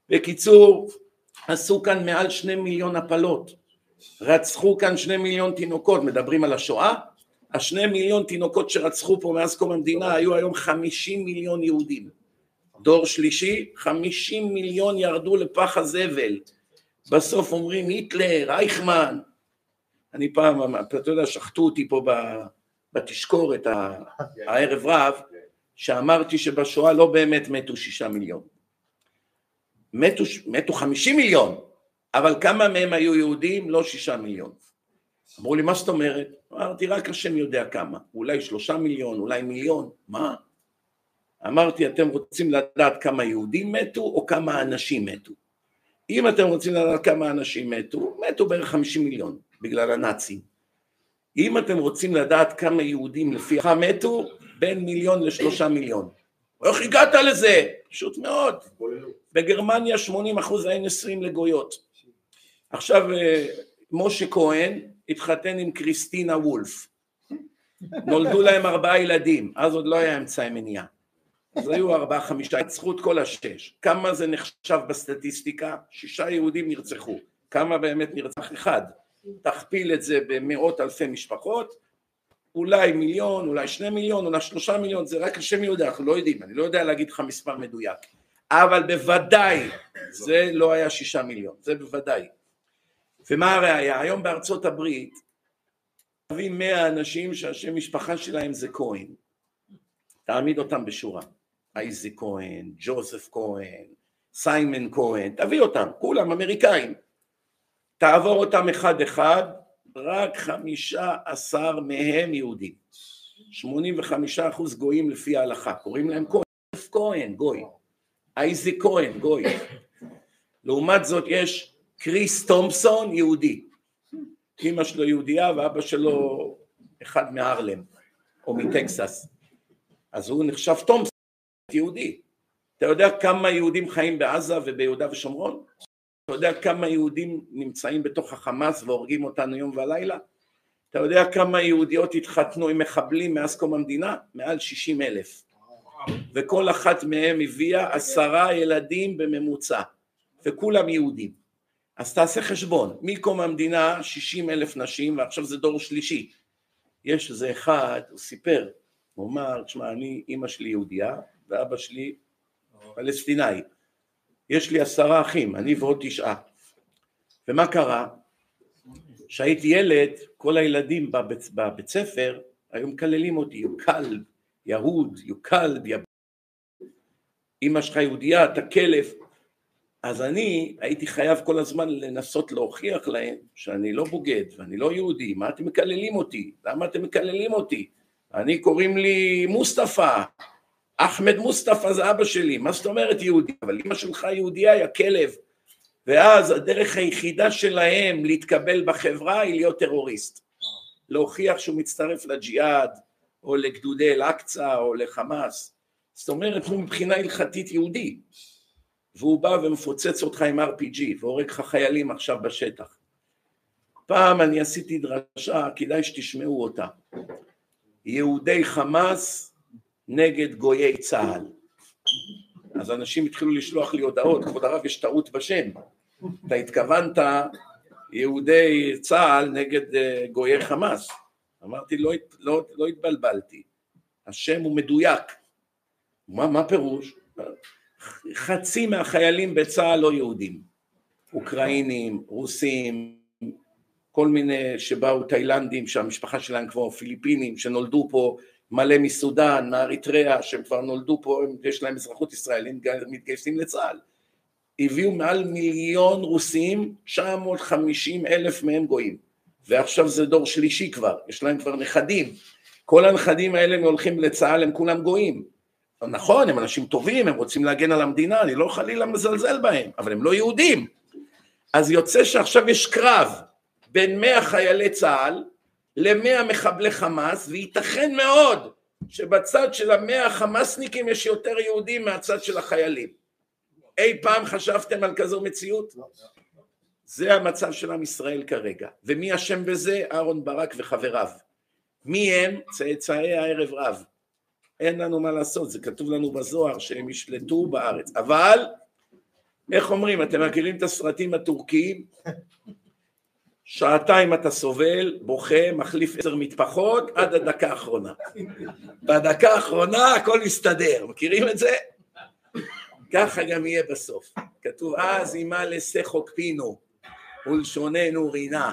בקיצור, עשו כאן מעל שני מיליון הפלות, רצחו כאן שני מיליון תינוקות, מדברים על השואה? השני מיליון תינוקות שרצחו פה מאז קום המדינה היו היום חמישים מיליון יהודים. דור שלישי, חמישים מיליון ירדו לפח הזבל. בסוף אומרים היטלר, אייכמן, אני פעם, אתה יודע, שחטו אותי פה בתשקורת הערב רב, שאמרתי שבשואה לא באמת מתו שישה מיליון. מתו, מתו חמישים מיליון, אבל כמה מהם היו יהודים? לא שישה מיליון. אמרו לי, מה זאת אומרת? אמרתי, רק השם יודע כמה. אולי שלושה מיליון, אולי מיליון. מה? אמרתי, אתם רוצים לדעת כמה יהודים מתו או כמה אנשים מתו? אם אתם רוצים לדעת כמה אנשים מתו, מתו בערך חמישים מיליון. בגלל הנאצים. אם אתם רוצים לדעת כמה יהודים לפי לך מתו, בין מיליון לשלושה מיליון. איך הגעת לזה? פשוט מאוד. בגרמניה 80 אחוז היה נשואים לגויות. עכשיו אה, משה כהן התחתן עם קריסטינה וולף. נולדו להם ארבעה ילדים, אז עוד לא היה אמצעי מניעה. אז היו ארבעה חמישה, יצחו את כל השש. כמה זה נחשב בסטטיסטיקה? שישה יהודים נרצחו. כמה באמת נרצח אחד? תכפיל את זה במאות אלפי משפחות, אולי מיליון, אולי שני מיליון, אולי שלושה מיליון, זה רק השם יודע, אנחנו לא יודעים, אני לא יודע להגיד לך מספר מדויק, אבל בוודאי זה לא היה שישה מיליון, זה בוודאי. ומה הראיה? היום בארצות הברית תביא מאה אנשים שהשם משפחה שלהם זה כהן, תעמיד אותם בשורה, אייזי כהן, ג'וזף כהן, סיימן כהן, תביא אותם, כולם אמריקאים, תעבור אותם אחד אחד, רק חמישה עשר מהם יהודים. שמונים וחמישה אחוז גויים לפי ההלכה, קוראים להם כהן, כהן, גוי. אייזי כהן, גוי. לעומת זאת יש קריס תומפסון, יהודי. אמא שלו יהודייה ואבא שלו אחד מהרלם, או מטקסס. אז הוא נחשב תומפסון, יהודי. אתה יודע כמה יהודים חיים בעזה וביהודה ושומרון? אתה יודע כמה יהודים נמצאים בתוך החמאס והורגים אותנו יום ולילה? אתה יודע כמה יהודיות התחתנו עם מחבלים מאז קום המדינה? מעל שישים אלף. וכל אחת מהם הביאה עשרה ילדים בממוצע, וכולם יהודים. אז תעשה חשבון, מקום המדינה שישים אלף נשים ועכשיו זה דור שלישי. יש איזה אחד, הוא סיפר, הוא אמר, תשמע, אני, אימא שלי יהודייה ואבא שלי פלסטינאי. יש לי עשרה אחים, אני ועוד תשעה. ומה קרה? כשהייתי ילד, כל הילדים בבית, בבית ספר היו מקללים אותי, יו כלב, יהוד, יו כלב, יא... אמא שלך יהודייה, אתה כלב. אז אני הייתי חייב כל הזמן לנסות להוכיח להם שאני לא בוגד ואני לא יהודי, מה אתם מקללים אותי? למה אתם מקללים אותי? אני קוראים לי מוסטפא, אחמד מוסטפא זה אבא שלי, מה זאת אומרת יהודי? אבל אמא שלך יהודייה, יא כלב. ואז הדרך היחידה שלהם להתקבל בחברה היא להיות טרוריסט. להוכיח שהוא מצטרף לג'יהאד, או לגדודי אל-אקצא או לחמאס. זאת אומרת, הוא מבחינה הלכתית יהודי, והוא בא ומפוצץ אותך עם RPG והורג לך חיילים עכשיו בשטח. פעם אני עשיתי דרשה, כדאי שתשמעו אותה. יהודי חמאס נגד גויי צה"ל. אז אנשים התחילו לשלוח לי הודעות, כבוד הרב יש טעות בשם. אתה התכוונת יהודי צה"ל נגד אה, גויי חמאס. אמרתי לא, לא, לא התבלבלתי, השם הוא מדויק. מה, מה פירוש? חצי מהחיילים בצה"ל לא יהודים, אוקראינים, רוסים, כל מיני שבאו תאילנדים שהמשפחה שלהם כמו פיליפינים שנולדו פה מלא מסודאן, מאריתריאה, שהם כבר נולדו פה, יש להם אזרחות ישראלית, מתגייסים לצה"ל. הביאו מעל מיליון רוסים, 950 אלף מהם גויים. ועכשיו זה דור שלישי כבר, יש להם כבר נכדים. כל הנכדים האלה הם הולכים לצה"ל, הם כולם גויים. נכון, הם אנשים טובים, הם רוצים להגן על המדינה, אני לא חלילה מזלזל בהם, אבל הם לא יהודים. אז יוצא שעכשיו יש קרב בין 100 חיילי צה"ל למאה מחבלי חמאס, וייתכן מאוד שבצד של המאה החמאסניקים יש יותר יהודים מהצד של החיילים. אי פעם חשבתם על כזו מציאות? זה המצב של עם ישראל כרגע. ומי אשם בזה? אהרון ברק וחבריו. מי הם? צאצאי הערב רב. אין לנו מה לעשות, זה כתוב לנו בזוהר שהם ישלטו בארץ. אבל, איך אומרים, אתם מכירים את הסרטים הטורקיים? שעתיים אתה סובל, בוכה, מחליף עשר מטפחות עד הדקה האחרונה. בדקה האחרונה הכל מסתדר, מכירים את זה? ככה גם יהיה בסוף. כתוב אז אימה לסחוק פינו ולשוננו רינה.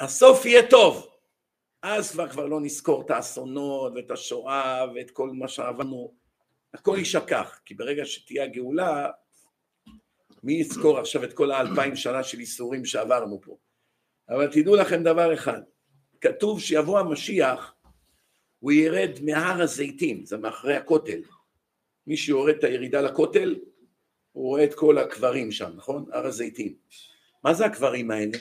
הסוף יהיה טוב. אז כבר כבר לא נזכור את האסונות ואת השואה ואת כל מה שעברנו. הכל יישכח, כי ברגע שתהיה הגאולה מי יזכור עכשיו את כל האלפיים שנה של ייסורים שעברנו פה? אבל תדעו לכם דבר אחד, כתוב שיבוא המשיח, הוא ירד מהר הזיתים, זה מאחרי הכותל. מי שיורד את הירידה לכותל, הוא רואה את כל הקברים שם, נכון? הר הזיתים. מה זה הקברים האלה?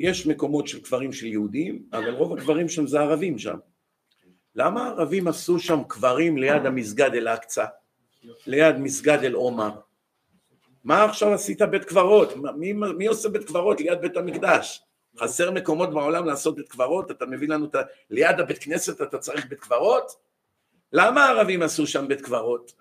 יש מקומות של קברים של יהודים, אבל רוב הקברים שם זה ערבים שם. למה הערבים עשו שם קברים ליד המסגד אל-אקצא? ליד מסגד אל-עומר? מה עכשיו עשית בית קברות? מי, מי עושה בית קברות ליד בית המקדש? חסר מקומות בעולם לעשות בית קברות? אתה מביא לנו את ה... ליד הבית כנסת אתה צריך בית קברות? למה הערבים עשו שם בית קברות?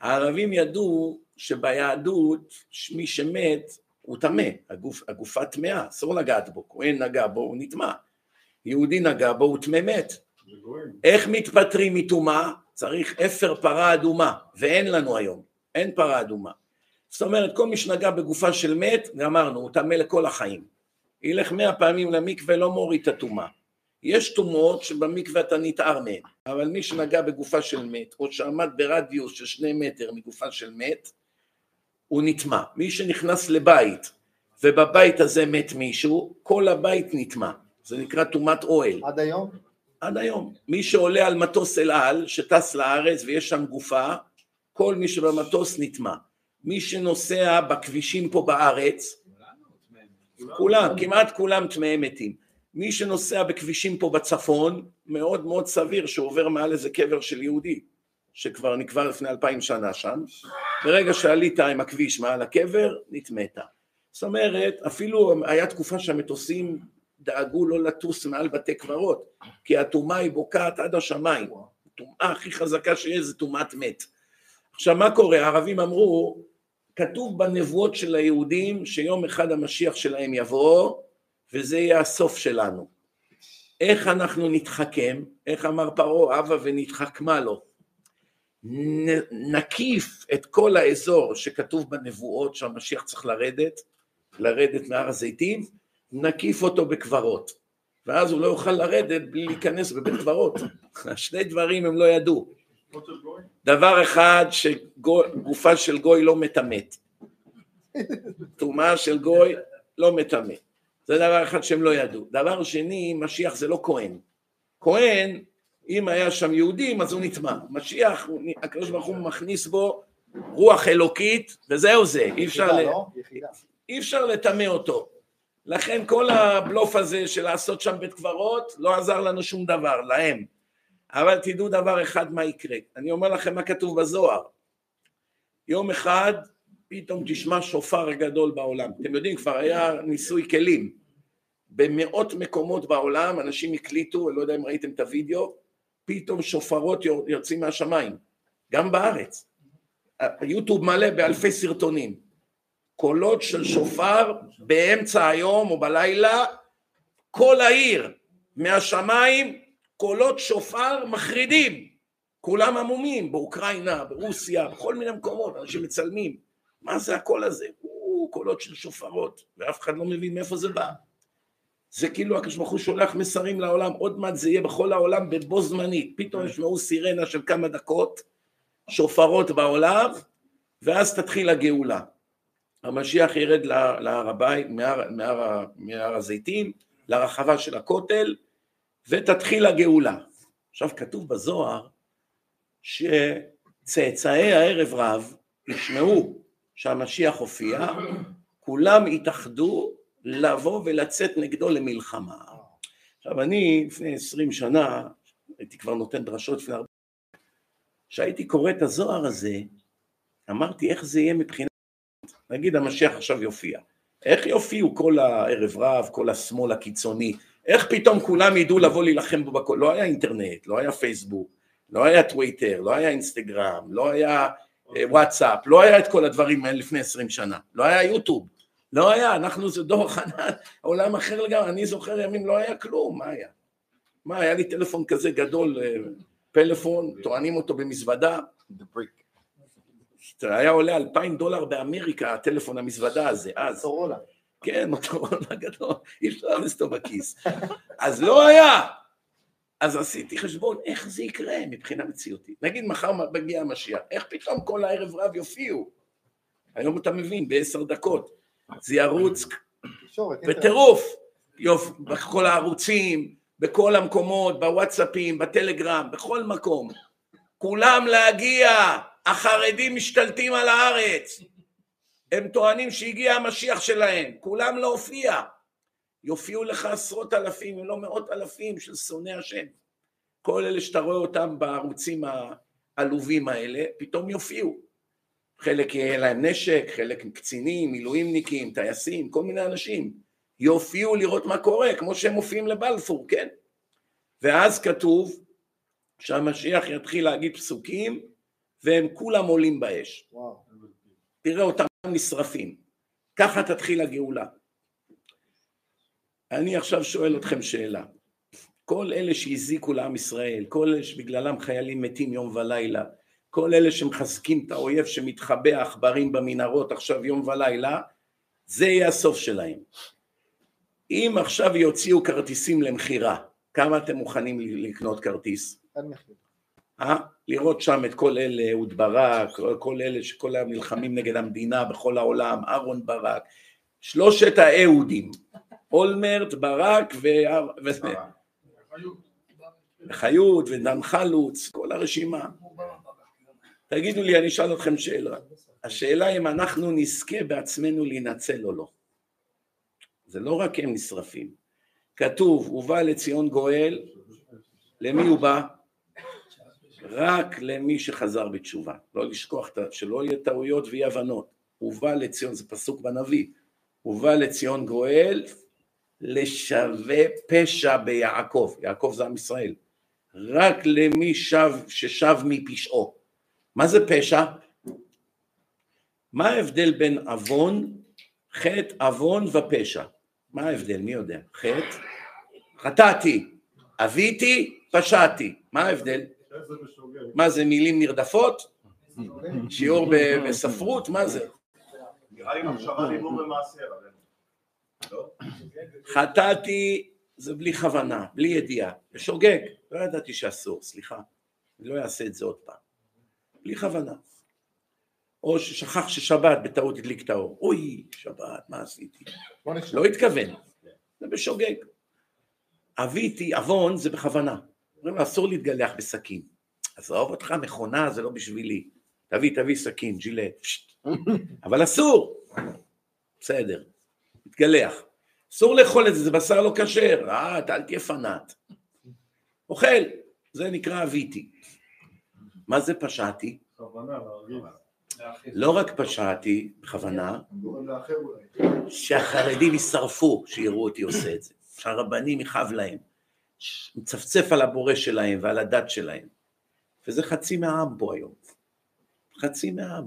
הערבים ידעו שביהדות מי שמת הוא טמא, הגוף, הגופה טמאה, אסור לגעת בו, כהן נגע בו הוא נטמע, יהודי נגע בו הוא טמא מת. איך מתפטרים מטומאה? צריך אפר פרה אדומה, ואין לנו היום. אין פרה אדומה. זאת אומרת, כל מי שנגע בגופה של מת, גמרנו, הוא טמא לכל החיים. ילך מאה פעמים למקווה, לא מוריד את הטומאה. יש טומאות שבמקווה אתה נתער מהן, אבל מי שנגע בגופה של מת, או שעמד ברדיוס של שני מטר מגופה של מת, הוא נטמע. מי שנכנס לבית, ובבית הזה מת מישהו, כל הבית נטמע. זה נקרא טומאת אוהל. עד היום? עד היום. מי שעולה על מטוס אל על, שטס לארץ ויש שם גופה, כל מי שבמטוס נטמע. מי שנוסע בכבישים פה בארץ, כולם, כמעט כולם טמאי מתים. מי שנוסע בכבישים פה בצפון, מאוד מאוד סביר שעובר מעל איזה קבר של יהודי, שכבר נקבר לפני אלפיים שנה שם. ברגע שעלית עם הכביש מעל הקבר, נטמאת. זאת אומרת, אפילו היה תקופה שהמטוסים דאגו לא לטוס מעל בתי קברות, כי הטומאה היא בוקעת עד השמיים. הטומאה הכי חזקה שיש זה טומאת מת. עכשיו מה קורה? הערבים אמרו, כתוב בנבואות של היהודים שיום אחד המשיח שלהם יבוא וזה יהיה הסוף שלנו. איך אנחנו נתחכם? איך אמר פרעה, הבה ונתחכמה לו. נקיף את כל האזור שכתוב בנבואות שהמשיח צריך לרדת, לרדת מהר הזיתים, נקיף אותו בקברות. ואז הוא לא יוכל לרדת בלי להיכנס בבית קברות. שני דברים הם לא ידעו. דבר אחד שגופה של גוי לא מטמאת. טומאה של גוי לא מטמא. זה דבר אחד שהם לא ידעו. דבר שני, משיח זה לא כהן. כהן, אם היה שם יהודים אז הוא נטמע. משיח, הקדוש ברוך הוא מכניס בו רוח אלוקית וזהו זה, אי אפשר, ל... לא? אי אפשר לטמא אותו. לכן כל הבלוף הזה של לעשות שם בית קברות לא עזר לנו שום דבר, להם. אבל תדעו דבר אחד מה יקרה. אני אומר לכם מה כתוב בזוהר. יום אחד פתאום תשמע שופר גדול בעולם. אתם יודעים, כבר היה ניסוי כלים. במאות מקומות בעולם אנשים הקליטו, אני לא יודע אם ראיתם את הוידאו, פתאום שופרות יוצאים מהשמיים, גם בארץ. היוטיוב מלא באלפי סרטונים. קולות של שופר באמצע היום או בלילה, כל העיר מהשמיים, קולות שופר מחרידים. כולם עמומים, באוקראינה, ברוסיה, בכל מיני מקומות, אנשים מצלמים. מה זה הקול הזה? קולות של שופרות, ואף אחד לא מבין מאיפה זה בא. זה כאילו הקדוש ברוך הוא שולח מסרים לעולם, עוד מעט זה יהיה בכל העולם בבו זמנית, פתאום ישמעו סירנה של כמה דקות, שופרות בעולם, ואז תתחיל הגאולה. המשיח ירד להר הבית, מהר, מהר, מהר הזיתים, לרחבה של הכותל, ותתחיל הגאולה. עכשיו כתוב בזוהר שצאצאי הערב רב ישמעו שהמשיח הופיע, כולם יתאחדו לבוא ולצאת נגדו למלחמה. עכשיו אני לפני עשרים שנה, הייתי כבר נותן דרשות לפני הרבה... כשהייתי קורא את הזוהר הזה, אמרתי איך זה יהיה מבחינת... נגיד המשיח עכשיו יופיע. איך יופיעו כל הערב רב, כל השמאל הקיצוני, איך פתאום כולם ידעו לבוא להילחם בו בכל... לא היה אינטרנט, לא היה פייסבוק, לא היה טוויטר, לא היה אינסטגרם, לא היה אה, וואטסאפ, לא היה את כל הדברים האלה לפני עשרים שנה, לא היה יוטיוב, לא היה, אנחנו זה דור חנן, עולם אחר לגמרי, אני זוכר ימים לא היה כלום, מה היה? מה, היה לי טלפון כזה גדול, אה, פלאפון, טוענים אותו במזוודה, היה עולה אלפיים דולר באמריקה, הטלפון המזוודה הזה, אז. קורונה. כן, מוטורולה גדול, אי אפשר להכניס אותו בכיס. אז לא היה. אז עשיתי חשבון, איך זה יקרה מבחינה מציאותית. נגיד מחר מגיע המשיח, איך פתאום כל הערב רב יופיעו? היום אתה מבין, בעשר דקות. זה ירוץ בטירוף, יופ, בכל הערוצים, בכל המקומות, בוואטסאפים, בטלגרם, בכל מקום. כולם להגיע, החרדים משתלטים על הארץ. הם טוענים שהגיע המשיח שלהם, כולם להופיע. יופיעו לך עשרות אלפים, אם לא מאות אלפים של שונאי השם. כל אלה שאתה רואה אותם בערוצים העלובים האלה, פתאום יופיעו. חלק יהיה להם נשק, חלק קצינים, מילואימניקים, טייסים, כל מיני אנשים. יופיעו לראות מה קורה, כמו שהם מופיעים לבלפור, כן? ואז כתוב שהמשיח יתחיל להגיד פסוקים, והם כולם עולים באש. וואו. תראה אותם נשרפים. ככה תתחיל הגאולה. אני עכשיו שואל אתכם שאלה. כל אלה שהזיקו לעם ישראל, כל אלה שבגללם חיילים מתים יום ולילה, כל אלה שמחזקים את האויב שמתחבא עכברים במנהרות עכשיו יום ולילה, זה יהיה הסוף שלהם. אם עכשיו יוציאו כרטיסים למכירה, כמה אתם מוכנים לקנות כרטיס? אה? לראות שם את כל אלה, אהוד ברק, כל אלה שכל היום נלחמים נגד המדינה בכל העולם, אהרון ברק, שלושת האהודים, אולמרט, ברק וחיות ודן חלוץ, כל הרשימה. תגידו לי, אני אשאל אתכם שאלה. השאלה אם אנחנו נזכה בעצמנו להינצל או לא. זה לא רק הם נשרפים. כתוב, ובא לציון גואל, למי הוא בא? רק למי שחזר בתשובה. לא לשכוח, שלא יהיה טעויות ואי הבנות. ובא לציון, זה פסוק בנביא, ובא לציון גואל לשווה פשע ביעקב. יעקב זה עם ישראל. רק למי שב, ששב מפשעו. מה זה פשע? מה ההבדל בין עוון, חטא, עוון ופשע? מה ההבדל? מי יודע? חטא, חטאתי, אביתי, פשעתי. מה ההבדל? מה זה מילים נרדפות? שיעור בספרות? מה זה? לא? חטאתי זה בלי כוונה, בלי ידיעה, בשוגג, לא ידעתי שאסור, סליחה, אני לא אעשה את זה עוד פעם. בלי כוונה. או ששכח ששבת בטעות הדליק את האור, אוי, שבת, מה עשיתי? לא התכוון, זה בשוגג. אביתי, עוון זה בכוונה. אומרים לו, אסור להתגלח בסכין. עזוב אותך, מכונה זה לא בשבילי. תביא, תביא סכין, ג'ילט, אבל אסור. בסדר, מתגלח. אסור לאכול את זה, זה בשר לא כשר, אה, אל תהיה פנאט. אוכל, זה נקרא אביתי. מה זה פשעתי? לא רק פשעתי, בכוונה, שהחרדים יישרפו שיראו אותי עושה את זה, שהרבנים יכאב להם, מצפצף על הבורא שלהם ועל הדת שלהם, וזה חצי מהעם פה היום, חצי מהעם.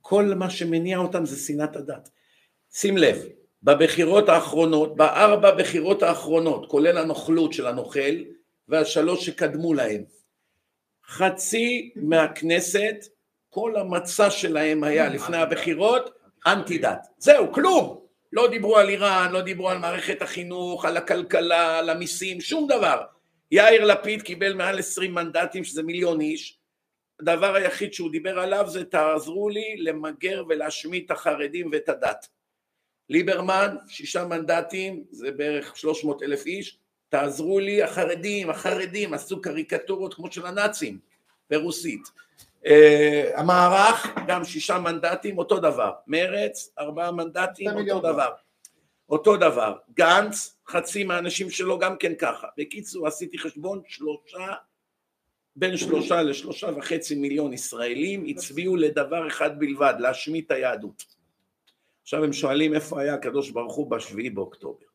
כל מה שמניע אותם זה שנאת הדת. שים לב, בבחירות האחרונות, בארבע בחירות האחרונות, כולל הנוכלות של הנוכל והשלוש שקדמו להם, חצי מהכנסת, כל המצע שלהם היה לפני הבחירות אנטי דת. זהו, כלום. לא דיברו על איראן, לא דיברו על מערכת החינוך, על הכלכלה, על המיסים, שום דבר. יאיר לפיד קיבל מעל עשרים מנדטים, שזה מיליון איש. הדבר היחיד שהוא דיבר עליו זה תעזרו לי למגר ולהשמיד את החרדים ואת הדת. ליברמן, שישה מנדטים, זה בערך שלוש מאות אלף איש, תעזרו לי, החרדים, החרדים, עשו קריקטורות כמו של הנאצים ברוסית. Uh, המערך, גם שישה מנדטים, אותו דבר. מרץ, ארבעה מנדטים, אותו דבר. אותו דבר. גנץ, חצי מהאנשים שלו גם כן ככה. בקיצור, עשיתי חשבון, שלושה, בין שלושה לשלושה וחצי מיליון ישראלים הצביעו לדבר אחד בלבד, להשמיט את היהדות. עכשיו הם שואלים איפה היה הקדוש ברוך הוא בשביעי באוקטובר.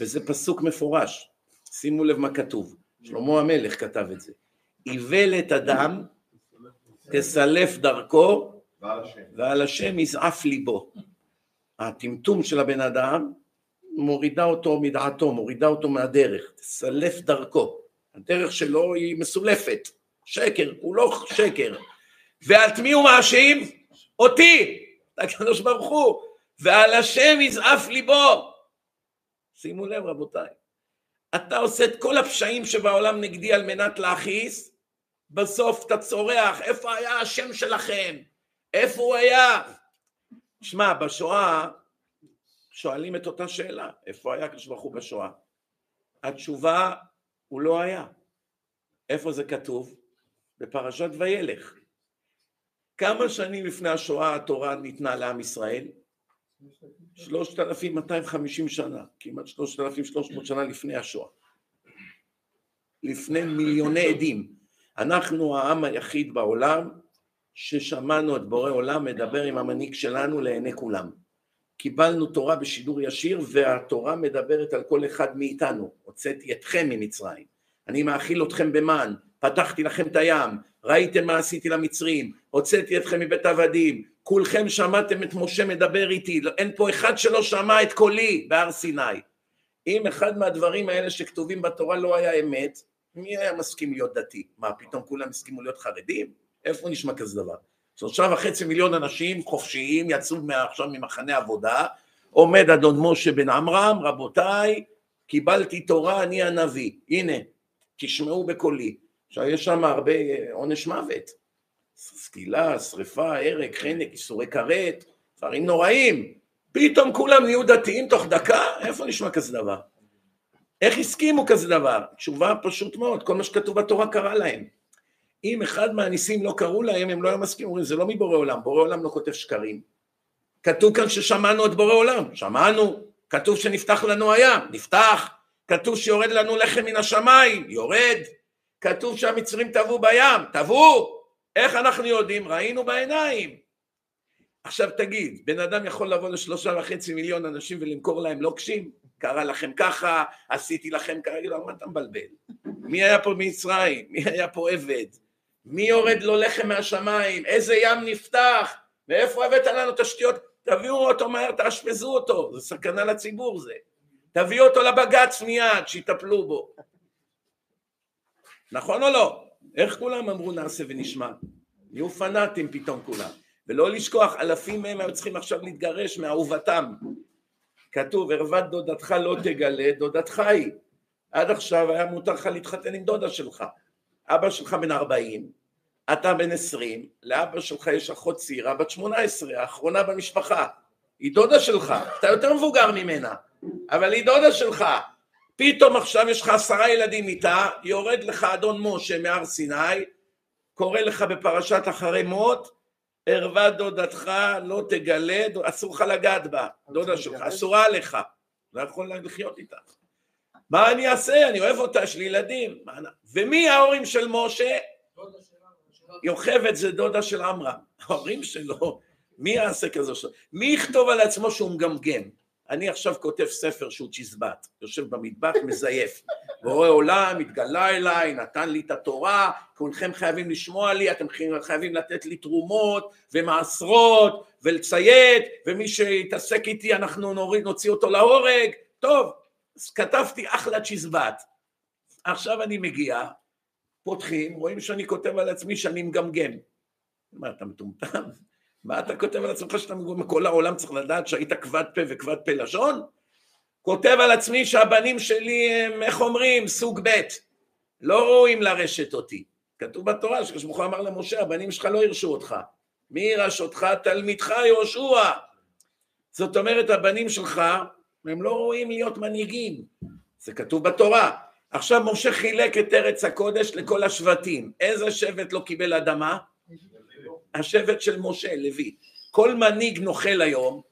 וזה פסוק מפורש, שימו לב מה כתוב, שלמה המלך כתב את זה, איוולת אדם תסלף דרכו ועל השם יזעף ליבו. הטמטום של הבן אדם מורידה אותו מדעתו, מורידה אותו מהדרך, תסלף דרכו. הדרך שלו היא מסולפת, שקר, הוא לא שקר. ועל מי הוא מאשים? אותי, הקדוש ברוך הוא, ועל השם יזעף ליבו. שימו לב רבותיי, אתה עושה את כל הפשעים שבעולם נגדי על מנת להכעיס, בסוף אתה צורח, איפה היה השם שלכם? איפה הוא היה? שמע, בשואה שואלים את אותה שאלה, איפה היה הקדוש הוא בשואה? התשובה, הוא לא היה. איפה זה כתוב? בפרשת וילך. כמה שנים לפני השואה התורה ניתנה לעם ישראל? 3,250 שנה, כמעט 3,300 שנה לפני השואה. לפני מיליוני עדים. אנחנו העם היחיד בעולם ששמענו את בורא עולם מדבר עם המנהיג שלנו לעיני כולם. קיבלנו תורה בשידור ישיר והתורה מדברת על כל אחד מאיתנו. הוצאתי אתכם ממצרים. אני מאכיל אתכם במן, פתחתי לכם את הים, ראיתם מה עשיתי למצרים, הוצאתי אתכם מבית עבדים, כולכם שמעתם את משה מדבר איתי, אין פה אחד שלא שמע את קולי בהר סיני. אם אחד מהדברים האלה שכתובים בתורה לא היה אמת, מי היה מסכים להיות דתי? מה, פתאום כולם הסכימו להיות חרדים? איפה נשמע כזה דבר? שלושה וחצי מיליון אנשים חופשיים יצאו עכשיו ממחנה עבודה, עומד אדון משה בן עמרם, רבותיי, קיבלתי תורה, אני הנביא, הנה, תשמעו בקולי. עכשיו יש שם הרבה עונש מוות, סקילה, שריפה, הרג, חנק, איסורי כרת, דברים נוראים. פתאום כולם נהיו דתיים תוך דקה? איפה נשמע כזה דבר? איך הסכימו כזה דבר? תשובה פשוט מאוד, כל מה שכתוב בתורה קרה להם. אם אחד מהניסים לא קראו להם, הם לא היו מסכימים, אומרים, זה לא מבורא עולם, בורא עולם לא כותב שקרים. כתוב כאן ששמענו את בורא עולם, שמענו, כתוב שנפתח לנו הים, נפתח, כתוב שיורד לנו לחם מן השמיים, יורד, כתוב שהמצרים טבעו בים, טבעו, איך אנחנו יודעים? ראינו בעיניים. עכשיו תגיד, בן אדם יכול לבוא לשלושה וחצי מיליון אנשים ולמכור להם לוקשים? קרה לכם ככה, עשיתי לכם ככה, יגידו, מה אתה מבלבל? מי היה פה מצרים? מי היה פה עבד? מי יורד לו לחם מהשמיים? איזה ים נפתח? מאיפה הבאת לנו תשתיות? תביאו אותו מהר, תאשפזו אותו, זה סכנה לציבור זה. תביאו אותו לבג"ץ מיד, שיטפלו בו. נכון או לא? איך כולם אמרו נעשה ונשמע? נהיו פנאטים פתאום כולם. ולא לשכוח, אלפים מהם היו צריכים עכשיו להתגרש מאהובתם. כתוב, ערוות דודתך לא תגלה, דודתך היא. עד עכשיו היה מותר לך להתחתן עם דודה שלך. אבא שלך בן 40, אתה בן 20, לאבא שלך יש אחות צעירה בת 18, האחרונה במשפחה. היא דודה שלך, אתה יותר מבוגר ממנה, אבל היא דודה שלך. פתאום עכשיו יש לך עשרה ילדים איתה, יורד לך אדון משה מהר סיני, קורא לך בפרשת אחרי מות, ערווה דודתך לא תגלה, אסור לך לגעת בה, דודה שלך, אסורה עליך, לא יכול לחיות איתך. מה אני אעשה? אני אוהב אותה, יש לי ילדים. ומי ההורים של משה? יוכבד זה דודה של עמרם. ההורים שלו, מי יעשה כזו ש... מי יכתוב על עצמו שהוא מגמגם? אני עכשיו כותב ספר שהוא צ'יזבט, יושב במטבח, מזייף, בורא עולם, התגלה אליי, נתן לי את התורה, כולכם חייבים לשמוע לי, אתם חייבים לתת לי תרומות ומעשרות ולציית, ומי שיתעסק איתי אנחנו נוריד, נוציא אותו להורג, טוב, אז כתבתי אחלה צ'יזבט. עכשיו אני מגיע, פותחים, רואים שאני כותב על עצמי שאני מגמגם. מה, אתה מטומטם? מה אתה כותב על עצמך שאתה מגמגם? כל העולם צריך לדעת שהיית כבד פה וכבד פה לשון? כותב על עצמי שהבנים שלי הם, איך אומרים, סוג ב', לא ראויים לרשת אותי. כתוב בתורה שקדוש ברוך הוא אמר למשה, הבנים שלך לא ירשו אותך. מי ירש אותך? תלמידך יהושע. זאת אומרת, הבנים שלך והם לא ראויים להיות מנהיגים, זה כתוב בתורה. עכשיו משה חילק את ארץ הקודש לכל השבטים, איזה שבט לא קיבל אדמה? השבט של משה, לוי. כל מנהיג נוכל היום,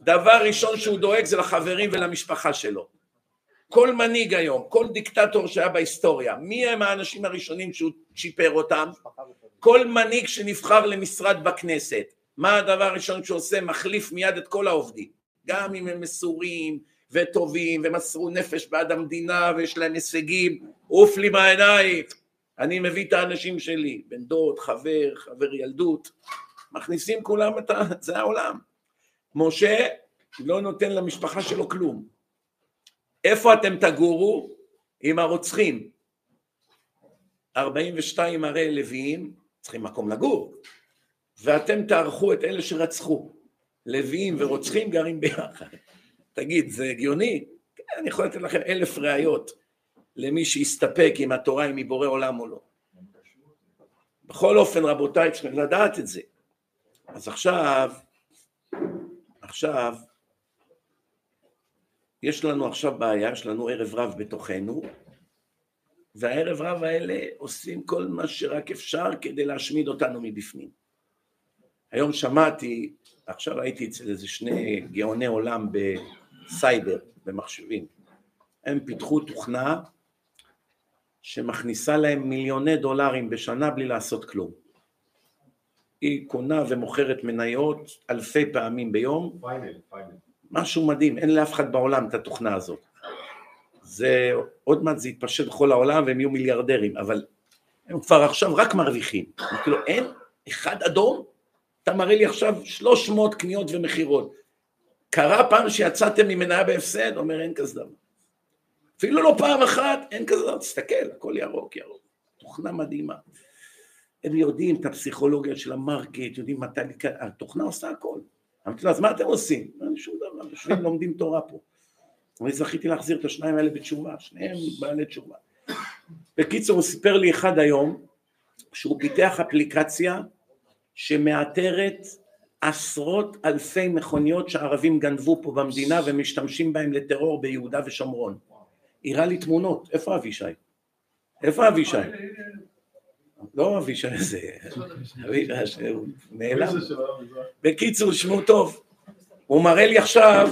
דבר ראשון שהוא דואג זה לחברים ולמשפחה שלו. כל מנהיג היום, כל דיקטטור שהיה בהיסטוריה, מי הם האנשים הראשונים שהוא צ'יפר אותם? כל מנהיג שנבחר למשרד בכנסת, מה הדבר הראשון שהוא עושה? מחליף מיד את כל העובדים. גם אם הם מסורים וטובים ומסרו נפש בעד המדינה ויש להם הישגים, עוף לי מהעיניים, אני מביא את האנשים שלי, בן דוד, חבר, חבר ילדות, מכניסים כולם את ה... זה העולם. משה לא נותן למשפחה שלו כלום. איפה אתם תגורו? עם הרוצחים. 42 ערי לוויים צריכים מקום לגור, ואתם תערכו את אלה שרצחו. לוויים ורוצחים גרים ביחד. תגיד, זה הגיוני? כן, אני יכול לתת לכם אלף ראיות למי שיסתפק אם התורה היא מבורא עולם או לא. בכל אופן, רבותיי, צריכים לדעת את זה. אז עכשיו, עכשיו, יש לנו עכשיו בעיה, יש לנו ערב רב בתוכנו, והערב רב האלה עושים כל מה שרק אפשר כדי להשמיד אותנו מבפנים. היום שמעתי עכשיו הייתי אצל איזה שני גאוני עולם בסייבר, במחשבים. הם פיתחו תוכנה שמכניסה להם מיליוני דולרים בשנה בלי לעשות כלום. היא קונה ומוכרת מניות אלפי פעמים ביום. Final, final. משהו מדהים, אין לאף אחד בעולם את התוכנה הזאת. זה, עוד מעט זה יתפשט בכל העולם והם יהיו מיליארדרים, אבל הם כבר עכשיו רק מרוויחים. כאילו אין אחד אדום אתה מראה לי עכשיו 300 קניות ומכירות. קרה פעם שיצאתם ממניה בהפסד? אומר אין כזה דבר. אפילו לא פעם אחת, אין כזה דבר, תסתכל, הכל ירוק, ירוק. תוכנה מדהימה. הם יודעים את הפסיכולוגיה של ה market, יודעים מתי, התוכנה עושה הכל. אמרתי לו, אז מה אתם עושים? אין שום דבר, יושבים לומדים תורה פה. אני זכיתי להחזיר את השניים האלה בתשובה, שניהם בעלי תשובה. בקיצור, הוא סיפר לי אחד היום, שהוא פיתח אפליקציה שמאתרת עשרות אלפי מכוניות שערבים גנבו פה במדינה ומשתמשים בהם לטרור ביהודה ושומרון. הראה לי תמונות, איפה אבישי? איפה אבישי? לא אבישי הזה, אבישי שהוא נעלם. בקיצור, שמו טוב. הוא מראה לי עכשיו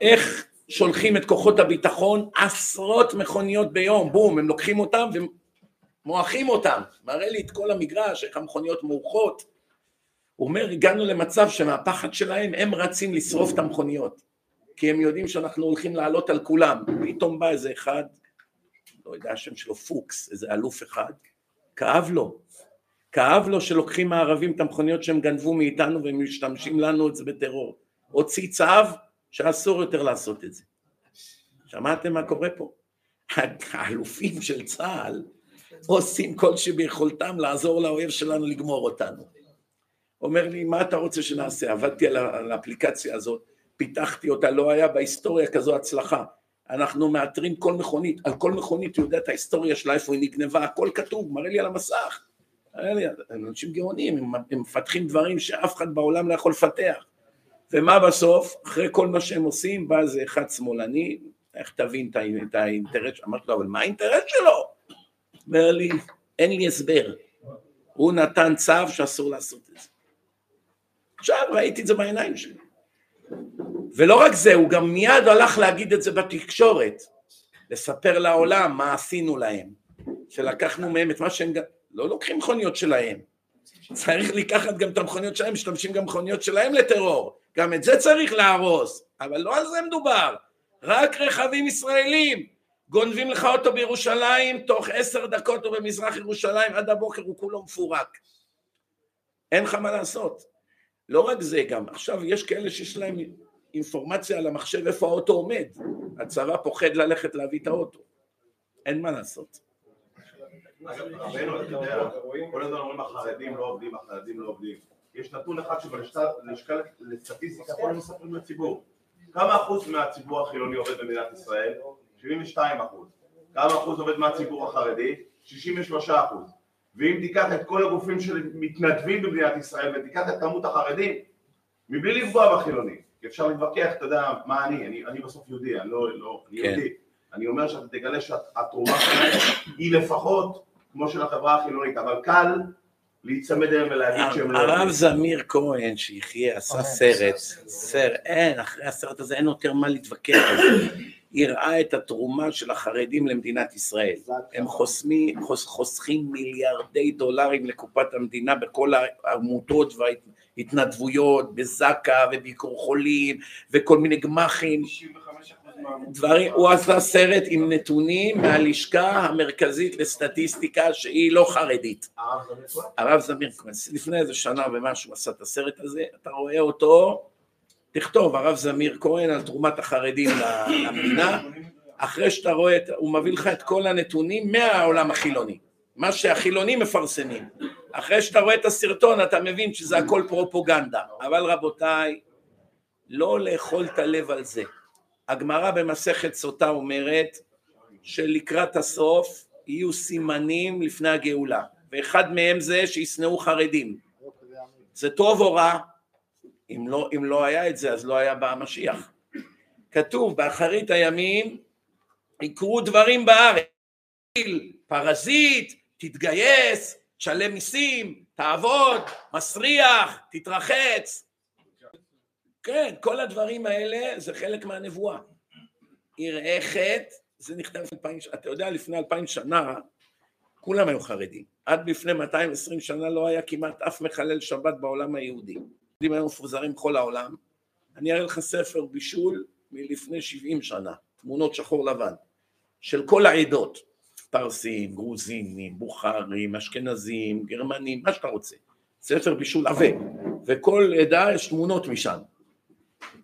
איך שולחים את כוחות הביטחון עשרות מכוניות ביום, בום, הם לוקחים אותם ומועכים אותם. מראה לי את כל המגרש, איך המכוניות מורחות. הוא אומר, הגענו למצב שמהפחד שלהם הם רצים לשרוף את המכוניות, כי הם יודעים שאנחנו הולכים לעלות על כולם. פתאום בא איזה אחד, לא יודע השם שלו, פוקס, איזה אלוף אחד, כאב לו. כאב לו שלוקחים הערבים את המכוניות שהם גנבו מאיתנו והם משתמשים לנו את זה בטרור. הוציא צו שאסור יותר לעשות את זה. שמעתם מה קורה פה? האלופים של צה"ל עושים כל שביכולתם לעזור לאויב שלנו לגמור אותנו. אומר לי, מה אתה רוצה שנעשה? עבדתי על האפליקציה הזאת, פיתחתי אותה, לא היה בהיסטוריה כזו הצלחה. אנחנו מאתרים כל מכונית, על כל מכונית הוא יודע את ההיסטוריה שלה, איפה היא נגנבה, הכל כתוב, מראה לי על המסך. לי, אנשים גאונים, הם, הם מפתחים דברים שאף אחד בעולם לא יכול לפתח. ומה בסוף? אחרי כל מה שהם עושים, בא איזה אחד שמאלני, איך תבין את האינטרס? אמרתי לו, אבל מה האינטרס שלו? אומר לי, אין לי הסבר. הוא נתן צו שאסור לעשות את זה. עכשיו ראיתי את זה בעיניים שלי. ולא רק זה, הוא גם מיד הלך להגיד את זה בתקשורת, לספר לעולם מה עשינו להם, שלקחנו מהם את מה שהם גם, לא לוקחים מכוניות שלהם, צריך לקחת גם את המכוניות שלהם, משתמשים גם מכוניות שלהם לטרור, גם את זה צריך להרוס, אבל לא על זה מדובר, רק רכבים ישראלים, גונבים לך אותו בירושלים, תוך עשר דקות הוא במזרח ירושלים, עד הבוקר הוא כולו מפורק. אין לך מה לעשות. לא רק זה גם, עכשיו יש כאלה שיש להם אינפורמציה על המחשב איפה האוטו עומד, הצבא פוחד ללכת להביא את האוטו, אין מה לעשות. כל הזמן אומרים החרדים לא עובדים, החרדים לא עובדים. יש נתון אחד שבלשכה לסטטיסטיקה כל הזמן מספרים לציבור. כמה אחוז מהציבור החילוני עובד במדינת ישראל? 72 אחוז. כמה אחוז עובד מהציבור החרדי? 63 אחוז. ואם תיקח את כל הגופים שמתנדבים במדינת ישראל ותיקח את כמות החרדים, מבלי לפגוע בחילונים, אפשר להתווכח, אתה יודע, מה אני, אני, אני בסוף יהודי, אני לא, לא, אני כן. יהודי, אני אומר שאתה תגלה שהתרומה שלהם היא לפחות כמו של החברה החילונית, אבל קל להיצמד אליהם ולהגיד שהם לא... הרב זמיר כהן, שיחיה, עשה סרט, סרט, אין, אחרי הסרט הזה אין יותר מה להתווכח הראה את התרומה של החרדים למדינת ישראל. הם חוסמים, חוסכים מיליארדי דולרים לקופת המדינה בכל העמותות וההתנדבויות, בזק"א וביקור חולים וכל מיני גמ"חים. דברים, הוא עשה סרט עם נתונים מהלשכה המרכזית לסטטיסטיקה שהיא לא חרדית. הרב זמיר כהן, לפני איזה שנה ומשהו עשה את הסרט הזה, אתה רואה אותו תכתוב הרב זמיר כהן על תרומת החרדים למדינה, אחרי שאתה רואה, הוא מביא לך את כל הנתונים מהעולם החילוני, מה שהחילונים מפרסמים. אחרי שאתה רואה את הסרטון אתה מבין שזה הכל פרופוגנדה, אבל רבותיי, לא לאכול את הלב על זה. הגמרא במסכת סוטה אומרת שלקראת הסוף יהיו סימנים לפני הגאולה, ואחד מהם זה שישנאו חרדים. זה טוב או רע? אם לא, אם לא היה את זה אז לא היה בא המשיח. כתוב באחרית הימים יקרו דברים בארץ, פרזיט, תתגייס, תשלם מיסים, תעבוד, מסריח, תתרחץ. כן, כל הדברים האלה זה חלק מהנבואה. יראה חטא, זה נכתב אלפיים שנה, אתה יודע לפני אלפיים שנה כולם היו חרדים, עד לפני 220 שנה לא היה כמעט אף מחלל שבת בעולם היהודי. יהודים היו מפוזרים בכל העולם, אני אראה לך ספר בישול מלפני 70 שנה, תמונות שחור לבן, של כל העדות, פרסים, גרוזינים, בוכרים, אשכנזים, גרמנים, מה שאתה רוצה, ספר בישול עבה, וכל עדה יש תמונות משם.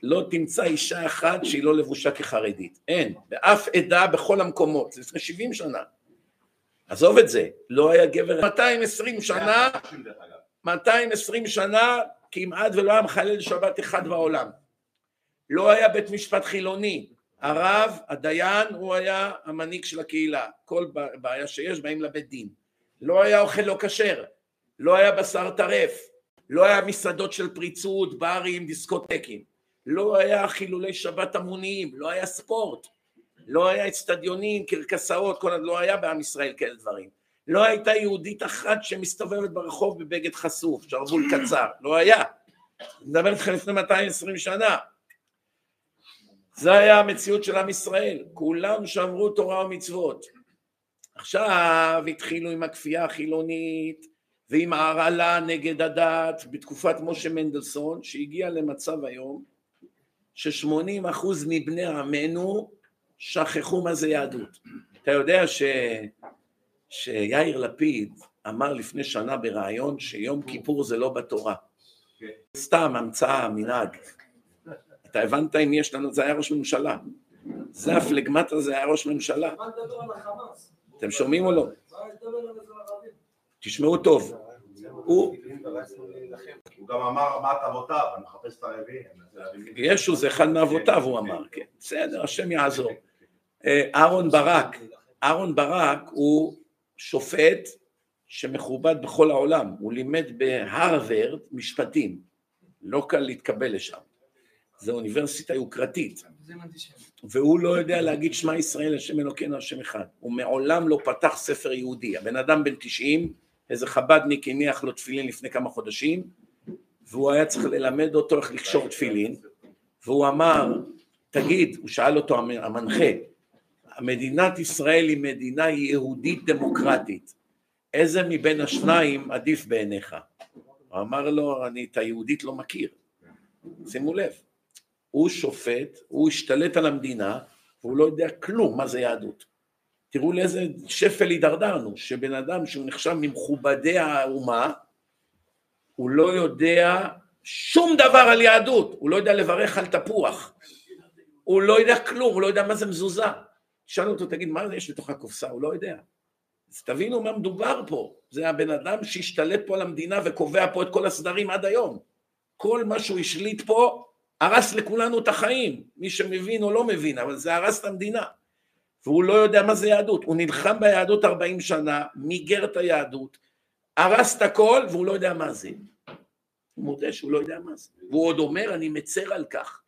לא תמצא אישה אחת שהיא לא לבושה כחרדית, אין, באף עדה בכל המקומות, לפני 70 שנה. עזוב את זה, לא היה גבר. 220 שנה, 220 שנה כמעט ולא היה מחלל שבת אחד בעולם. לא היה בית משפט חילוני, הרב, הדיין, הוא היה המנהיג של הקהילה, כל בעיה שיש באים לבית דין. לא היה אוכל לא כשר, לא היה בשר טרף, לא היה מסעדות של פריצות, ברים, דיסקוטקים, לא היה חילולי שבת המוניים, לא היה ספורט, לא היה אצטדיונים, קרקסאות, כל... לא היה בעם ישראל כאלה דברים. לא הייתה יהודית אחת שמסתובבת ברחוב בבגד חשוף, שרוול קצר, לא היה. אני מדבר איתך לפני 220 שנה. זה היה המציאות של עם ישראל, כולם שמרו תורה ומצוות. עכשיו התחילו עם הכפייה החילונית ועם ההרעלה נגד הדת בתקופת משה מנדלסון שהגיע למצב היום ששמונים אחוז מבני עמנו שכחו מה זה יהדות. אתה יודע ש... שיאיר לפיד אמר לפני שנה בריאיון שיום כיפור זה לא בתורה. סתם המצאה, מנהג. אתה הבנת אם יש לנו, זה היה ראש ממשלה. זה הפלגמטה זה היה ראש ממשלה. אתם שומעים או לא? תשמעו טוב. הוא... גם אמר מה את אבותיו, אני מחפש את הרביעי. ישו זה אחד מאבותיו הוא אמר, כן. בסדר, השם יעזור. אה, אהרון ברק, אהרון ברק הוא שופט שמכובד בכל העולם, הוא לימד בהרווארד משפטים, לא קל להתקבל לשם, זו אוניברסיטה יוקרתית, והוא לא יודע להגיד שמע ישראל השם אלוקינו השם אחד, הוא מעולם לא פתח ספר יהודי, הבן אדם בן 90, איזה חבדניק הניח לו תפילין לפני כמה חודשים, והוא היה צריך ללמד אותו איך לקשור תפילין, והוא אמר, תגיד, הוא שאל אותו המנחה, מדינת ישראל היא מדינה יהודית דמוקרטית, איזה מבין השניים עדיף בעיניך? הוא אמר לו, אני את היהודית לא מכיר. שימו לב, הוא שופט, הוא השתלט על המדינה, והוא לא יודע כלום מה זה יהדות. תראו לאיזה שפל הידרדרנו, שבן אדם שהוא נחשב ממכובדי האומה, הוא לא יודע שום דבר על יהדות, הוא לא יודע לברך על תפוח, הוא לא יודע כלום, הוא לא יודע מה זה מזוזה. שאלנו אותו, תגיד, מה יש בתוך הקופסה? הוא לא יודע. אז תבינו מה מדובר פה, זה הבן אדם שהשתלט פה על המדינה וקובע פה את כל הסדרים עד היום. כל מה שהוא השליט פה, הרס לכולנו את החיים, מי שמבין או לא מבין, אבל זה הרס את המדינה. והוא לא יודע מה זה יהדות, הוא נלחם ביהדות 40 שנה, מיגר את היהדות, הרס את הכל והוא לא יודע מה זה. הוא מודה שהוא לא יודע מה זה. והוא עוד אומר, אני מצר על כך.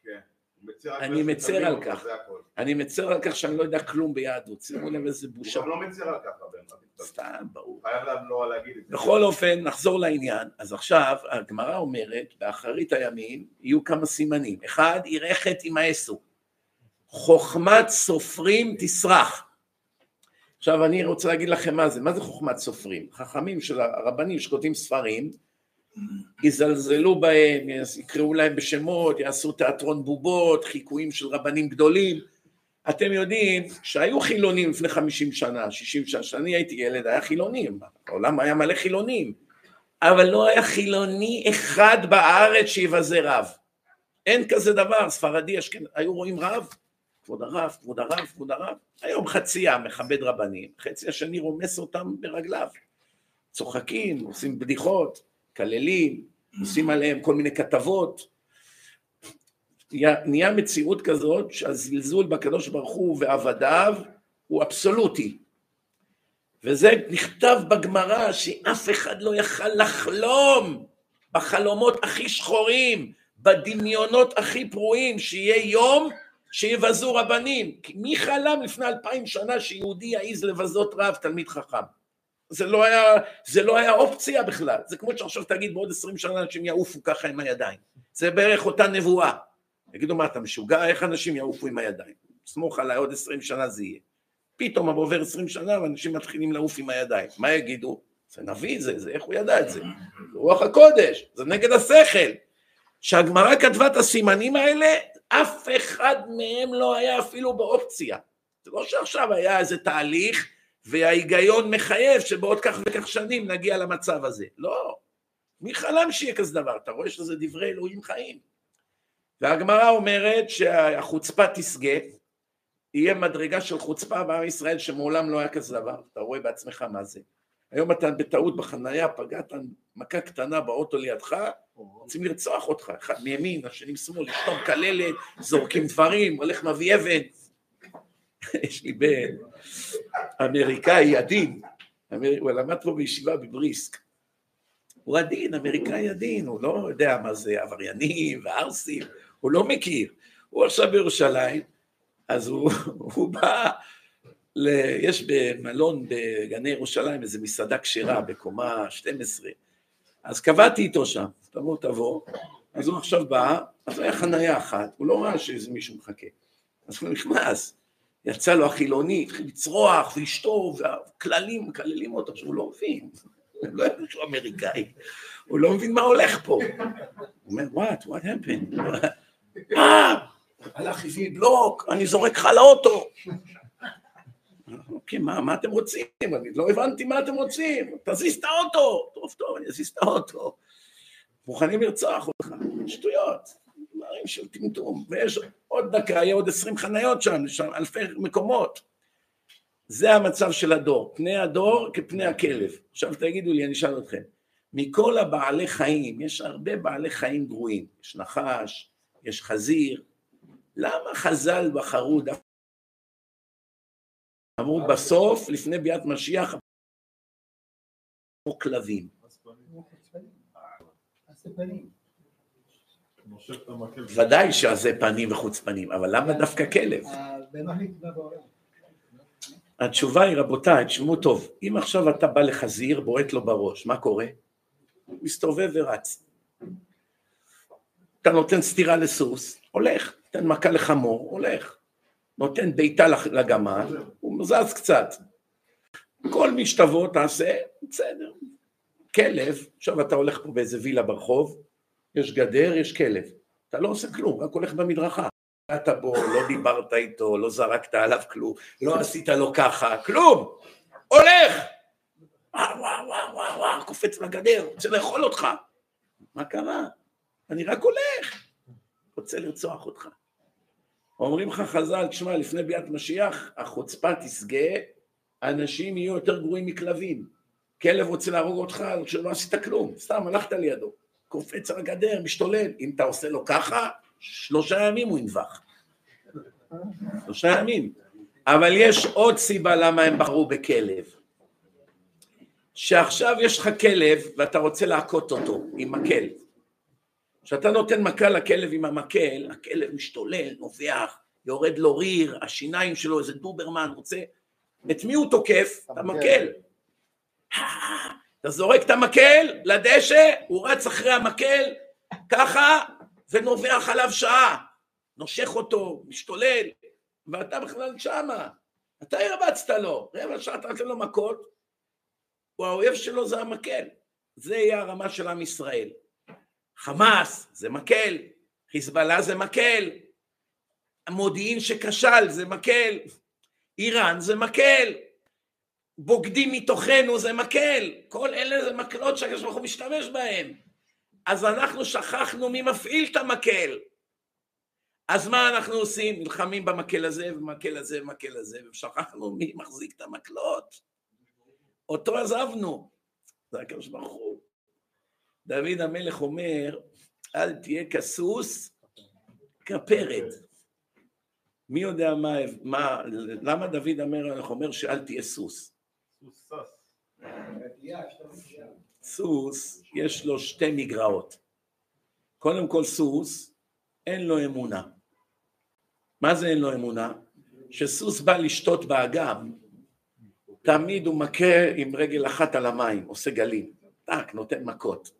אני מצר על כך. אני מצר על כך שאני לא יודע כלום ביהדות. שימו לב איזה בושה. הוא גם לא מצר על כך, הבן. סתם, ברור. חייב לא להגיד את זה. בכל אופן, נחזור לעניין. אז עכשיו, הגמרא אומרת, באחרית הימים יהיו כמה סימנים. אחד, ירחת עם האסו. חוכמת סופרים תסרח. עכשיו אני רוצה להגיד לכם מה זה, מה זה חוכמת סופרים? חכמים של הרבנים שכותבים ספרים, יזלזלו בהם, יקראו להם בשמות, יעשו תיאטרון בובות, חיקויים של רבנים גדולים. אתם יודעים שהיו חילונים לפני חמישים שנה, שישים שנה, כשאני הייתי ילד היה חילונים, העולם היה מלא חילונים, אבל לא היה חילוני אחד בארץ שיבזה רב. אין כזה דבר, ספרדי, אשכנזי, היו רואים רב, כבוד הרב, כבוד הרב, כבוד הרב. היום חצי עם מכבד רבנים, חצי השני רומס אותם ברגליו. צוחקים, עושים בדיחות, מקללים, עושים עליהם כל מיני כתבות. נהיה מציאות כזאת שהזלזול בקדוש ברוך הוא ועבדיו הוא אבסולוטי. וזה נכתב בגמרא שאף אחד לא יכל לחלום בחלומות הכי שחורים, בדמיונות הכי פרועים, שיהיה יום שיבזו רבנים. מי חלם לפני אלפיים שנה שיהודי יעז לבזות רב תלמיד חכם? זה לא היה, זה לא היה אופציה בכלל. זה כמו שעכשיו תגיד בעוד עשרים שנה אנשים יעופו ככה עם הידיים. זה בערך אותה נבואה. יגידו מה אתה משוגע? איך אנשים יעופו עם הידיים? סמוך עליי עוד עשרים שנה זה יהיה. פתאום עובר עשרים שנה ואנשים מתחילים לעוף עם הידיים. מה יגידו? זה נביא זה, זה איך הוא ידע את? זה רוח הקודש, זה נגד השכל. כשהגמרא כתבה את הסימנים האלה, אף אחד מהם לא היה אפילו באופציה. זה לא שעכשיו היה איזה תהליך וההיגיון מחייב שבעוד כך וכך שנים נגיע למצב הזה. לא. מי חלם שיהיה כזה דבר? אתה רואה שזה דברי אלוהים חיים. והגמרא אומרת שהחוצפה תשגה, יהיה מדרגה של חוצפה בעם ישראל שמעולם לא היה כזה דבר, אתה רואה בעצמך מה זה. היום אתה בטעות בחנייה, פגעת מכה קטנה באוטו לידך, רוצים לרצוח אותך, אחד מימין, השני משמאל, לכתוב כללת, זורקים דברים, הולך מביא אבן. יש לי בן אמריקאי עדין, הוא למד פה בישיבה בבריסק. הוא עדין, אמריקאי עדין, הוא לא יודע מה זה עבריינים וערסים, הוא לא מכיר. הוא עכשיו בירושלים, אז הוא, הוא בא ל... יש במלון בגני ירושלים איזו מסעדה כשרה בקומה 12, אז קבעתי איתו שם, תבוא תבוא, אז הוא עכשיו בא, אז היה חניה אחת, הוא לא ראה שאיזה מישהו מחכה, אז הוא נכנס, יצא לו החילוני, התחיל לצרוח ואשתו, והכללים מקללים אותו, עכשיו הוא לא מבין, הוא לא יודע שהוא אמריקאי, הוא לא מבין מה הולך פה. הוא אומר, what, what happened? אה, הלך הביא בלוק, אני זורק לך לאוטו. אוקיי, מה, מה אתם רוצים? אני לא הבנתי מה אתם רוצים, תזיז את האוטו. טוב, טוב, אני אזיז את האוטו. מוכנים לרצוח אותך, שטויות, של טמטום, ויש עוד דקה, יהיה עוד עשרים חניות שם, שם אלפי מקומות. זה המצב של הדור, פני הדור כפני הכלב. עכשיו תגידו לי, אני אשאל אתכם, מכל הבעלי חיים, יש הרבה בעלי חיים גרועים, יש נחש, יש חזיר, למה חז"ל בחרו דווקא אמרו בסוף, לפני ביאת משיח, כמו כלבים. ודאי שעזה פנים וחוץ פנים, אבל למה דווקא כלב? התשובה היא, רבותיי, תשמעו טוב, אם עכשיו אתה בא לחזיר, בועט לו בראש, מה קורה? הוא מסתובב ורץ. אתה נותן סטירה לסוס, הולך, נותן מכה לחמור, הולך, נותן בעיטה לגמל, הוא זז קצת. כל מי שתבוא תעשה, בסדר. כלב, עכשיו אתה הולך פה באיזה וילה ברחוב, יש גדר, יש כלב. אתה לא עושה כלום, רק הולך במדרכה. אתה בו, לא דיברת איתו, לא זרקת עליו כלום, לא עשית לו ככה, כלום! הולך! וואו וואו וואו וואו וואו, קופץ לגדר, רוצה לאכול אותך. מה קרה? אני רק הולך, רוצה לרצוח אותך. אומרים לך חז"ל, תשמע, לפני ביאת משיח, החוצפה תשגה, אנשים יהיו יותר גרועים מכלבים. כלב רוצה להרוג אותך כשלא עשית כלום, סתם הלכת לידו. קופץ על הגדר, משתולל. אם אתה עושה לו ככה, שלושה ימים הוא ינבח. שלושה ימים. אבל יש עוד סיבה למה הם בחרו בכלב. שעכשיו יש לך כלב ואתה רוצה להכות אותו עם מקל. כשאתה נותן מכה לכלב עם המקל, הכלב משתולל, נובח, יורד לו ריר, השיניים שלו איזה דוברמן, רוצה... את מי הוא תוקף? את המקל. אתה זורק את המקל לדשא, הוא רץ אחרי המקל, ככה, ונובח עליו שעה. נושך אותו, משתולל, ואתה בכלל שמה. אתה הרבצת לו, רבע שעה אתה נותן לו מכות, הוא האויב שלו זה המקל. זה יהיה הרמה של עם ישראל. חמאס זה מקל, חיזבאללה זה מקל, המודיעין שכשל זה מקל, איראן זה מקל, בוגדים מתוכנו זה מקל, כל אלה זה מקלות שהקדוש ברוך הוא משתמש בהם. אז אנחנו שכחנו מי מפעיל את המקל. אז מה אנחנו עושים? נלחמים במקל הזה ובמקל הזה ובמקל הזה, ושכחנו מי מחזיק את המקלות. אותו עזבנו. זה הקדוש ברוך הוא. דוד המלך אומר, אל תהיה כסוס כפרד. מי יודע מה, מה למה דוד המלך אומר שאל תהיה סוס? סוס, יש לו שתי מגרעות. קודם כל סוס, אין לו אמונה. מה זה אין לו אמונה? שסוס בא לשתות באגם, תמיד הוא מכה עם רגל אחת על המים, עושה גלים, טאק, נותן מכות.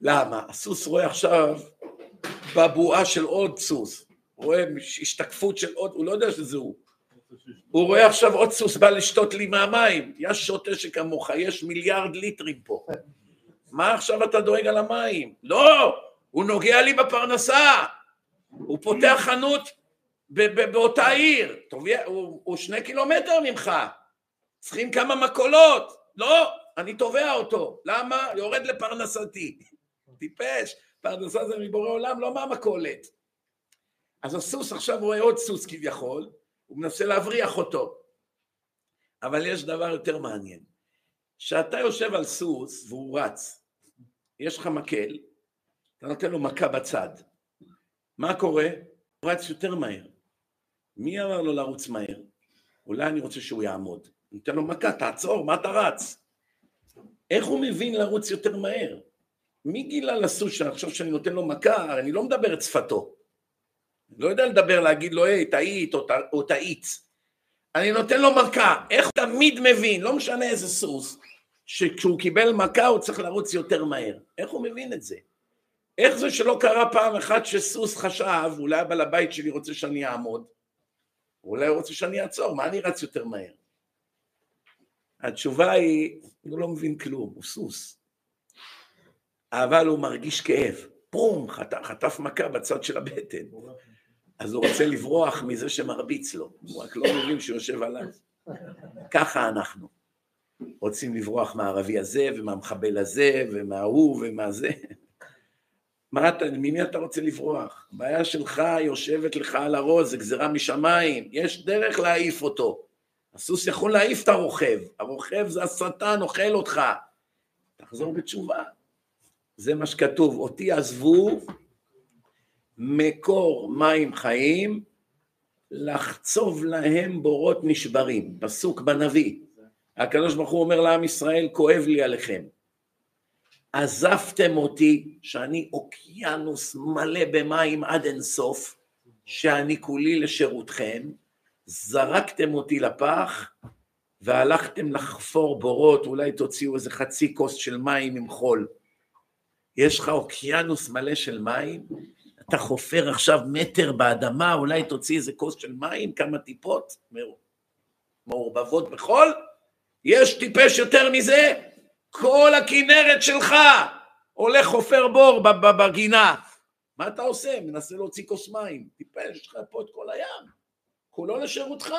למה? הסוס רואה עכשיו בבועה של עוד סוס, רואה השתקפות של עוד, הוא לא יודע שזה הוא. הוא רואה עכשיו עוד סוס בא לשתות לי מהמים, יש שוטה שכמוך, יש מיליארד ליטרים פה. מה עכשיו אתה דואג על המים? לא, הוא נוגע לי בפרנסה, הוא פותח חנות באותה עיר, הוא, הוא שני קילומטר ממך, צריכים כמה מקולות, לא, אני תובע אותו, למה? יורד לפרנסתי. טיפש, פרנסה זה מבורא עולם, לא מהמכולת. אז הסוס עכשיו רואה עוד סוס כביכול, הוא מנסה להבריח אותו. אבל יש דבר יותר מעניין. כשאתה יושב על סוס והוא רץ, יש לך מקל, אתה נותן לו מכה בצד. מה קורה? הוא רץ יותר מהר. מי אמר לו לרוץ מהר? אולי אני רוצה שהוא יעמוד. נותן לו מכה, תעצור, מה אתה רץ? איך הוא מבין לרוץ יותר מהר? מי גילה לסוס שעכשיו שאני נותן לו מכה, אני לא מדבר את שפתו. לא יודע לדבר, להגיד לו, היי, תעיט או תאיץ. אני נותן לו מכה. איך תמיד מבין, לא משנה איזה סוס, שכשהוא קיבל מכה הוא צריך לרוץ יותר מהר. איך הוא מבין את זה? איך זה שלא קרה פעם אחת שסוס חשב, אולי הבעל הבית שלי רוצה שאני אעמוד, אולי הוא רוצה שאני אעצור, מה אני רץ יותר מהר? התשובה היא, הוא לא מבין כלום, הוא סוס. אבל הוא מרגיש כאב. בום, חטף, חטף מכה בצד של הבטן. אז הוא רוצה לברוח מזה שמרביץ לו, הוא רק לא מבין שהוא יושב עליו. ככה אנחנו. רוצים לברוח מהערבי הזה, ומהמחבל הזה, ומההוא, ומה זה. מה אתה, ממי אתה רוצה לברוח? הבעיה שלך יושבת לך על הראש, זה גזירה משמיים, יש דרך להעיף אותו. הסוס יכול להעיף את הרוכב, הרוכב זה השטן, אוכל אותך. תחזור בתשובה. זה מה שכתוב, אותי עזבו מקור מים חיים, לחצוב להם בורות נשברים, פסוק בנביא. הקדוש ברוך הוא אומר לעם ישראל, כואב לי עליכם. עזבתם אותי, שאני אוקיינוס מלא במים עד אינסוף, שאני כולי לשירותכם, זרקתם אותי לפח, והלכתם לחפור בורות, אולי תוציאו איזה חצי כוס של מים עם חול. יש לך אוקיינוס מלא של מים, אתה חופר עכשיו מטר באדמה, אולי תוציא איזה כוס של מים, כמה טיפות מעורבבות בחול, יש טיפש יותר מזה? כל הכנרת שלך הולך חופר בור בגינה. מה אתה עושה? מנסה להוציא כוס מים. טיפש, לך פה את כל הים. כולו לשירותך.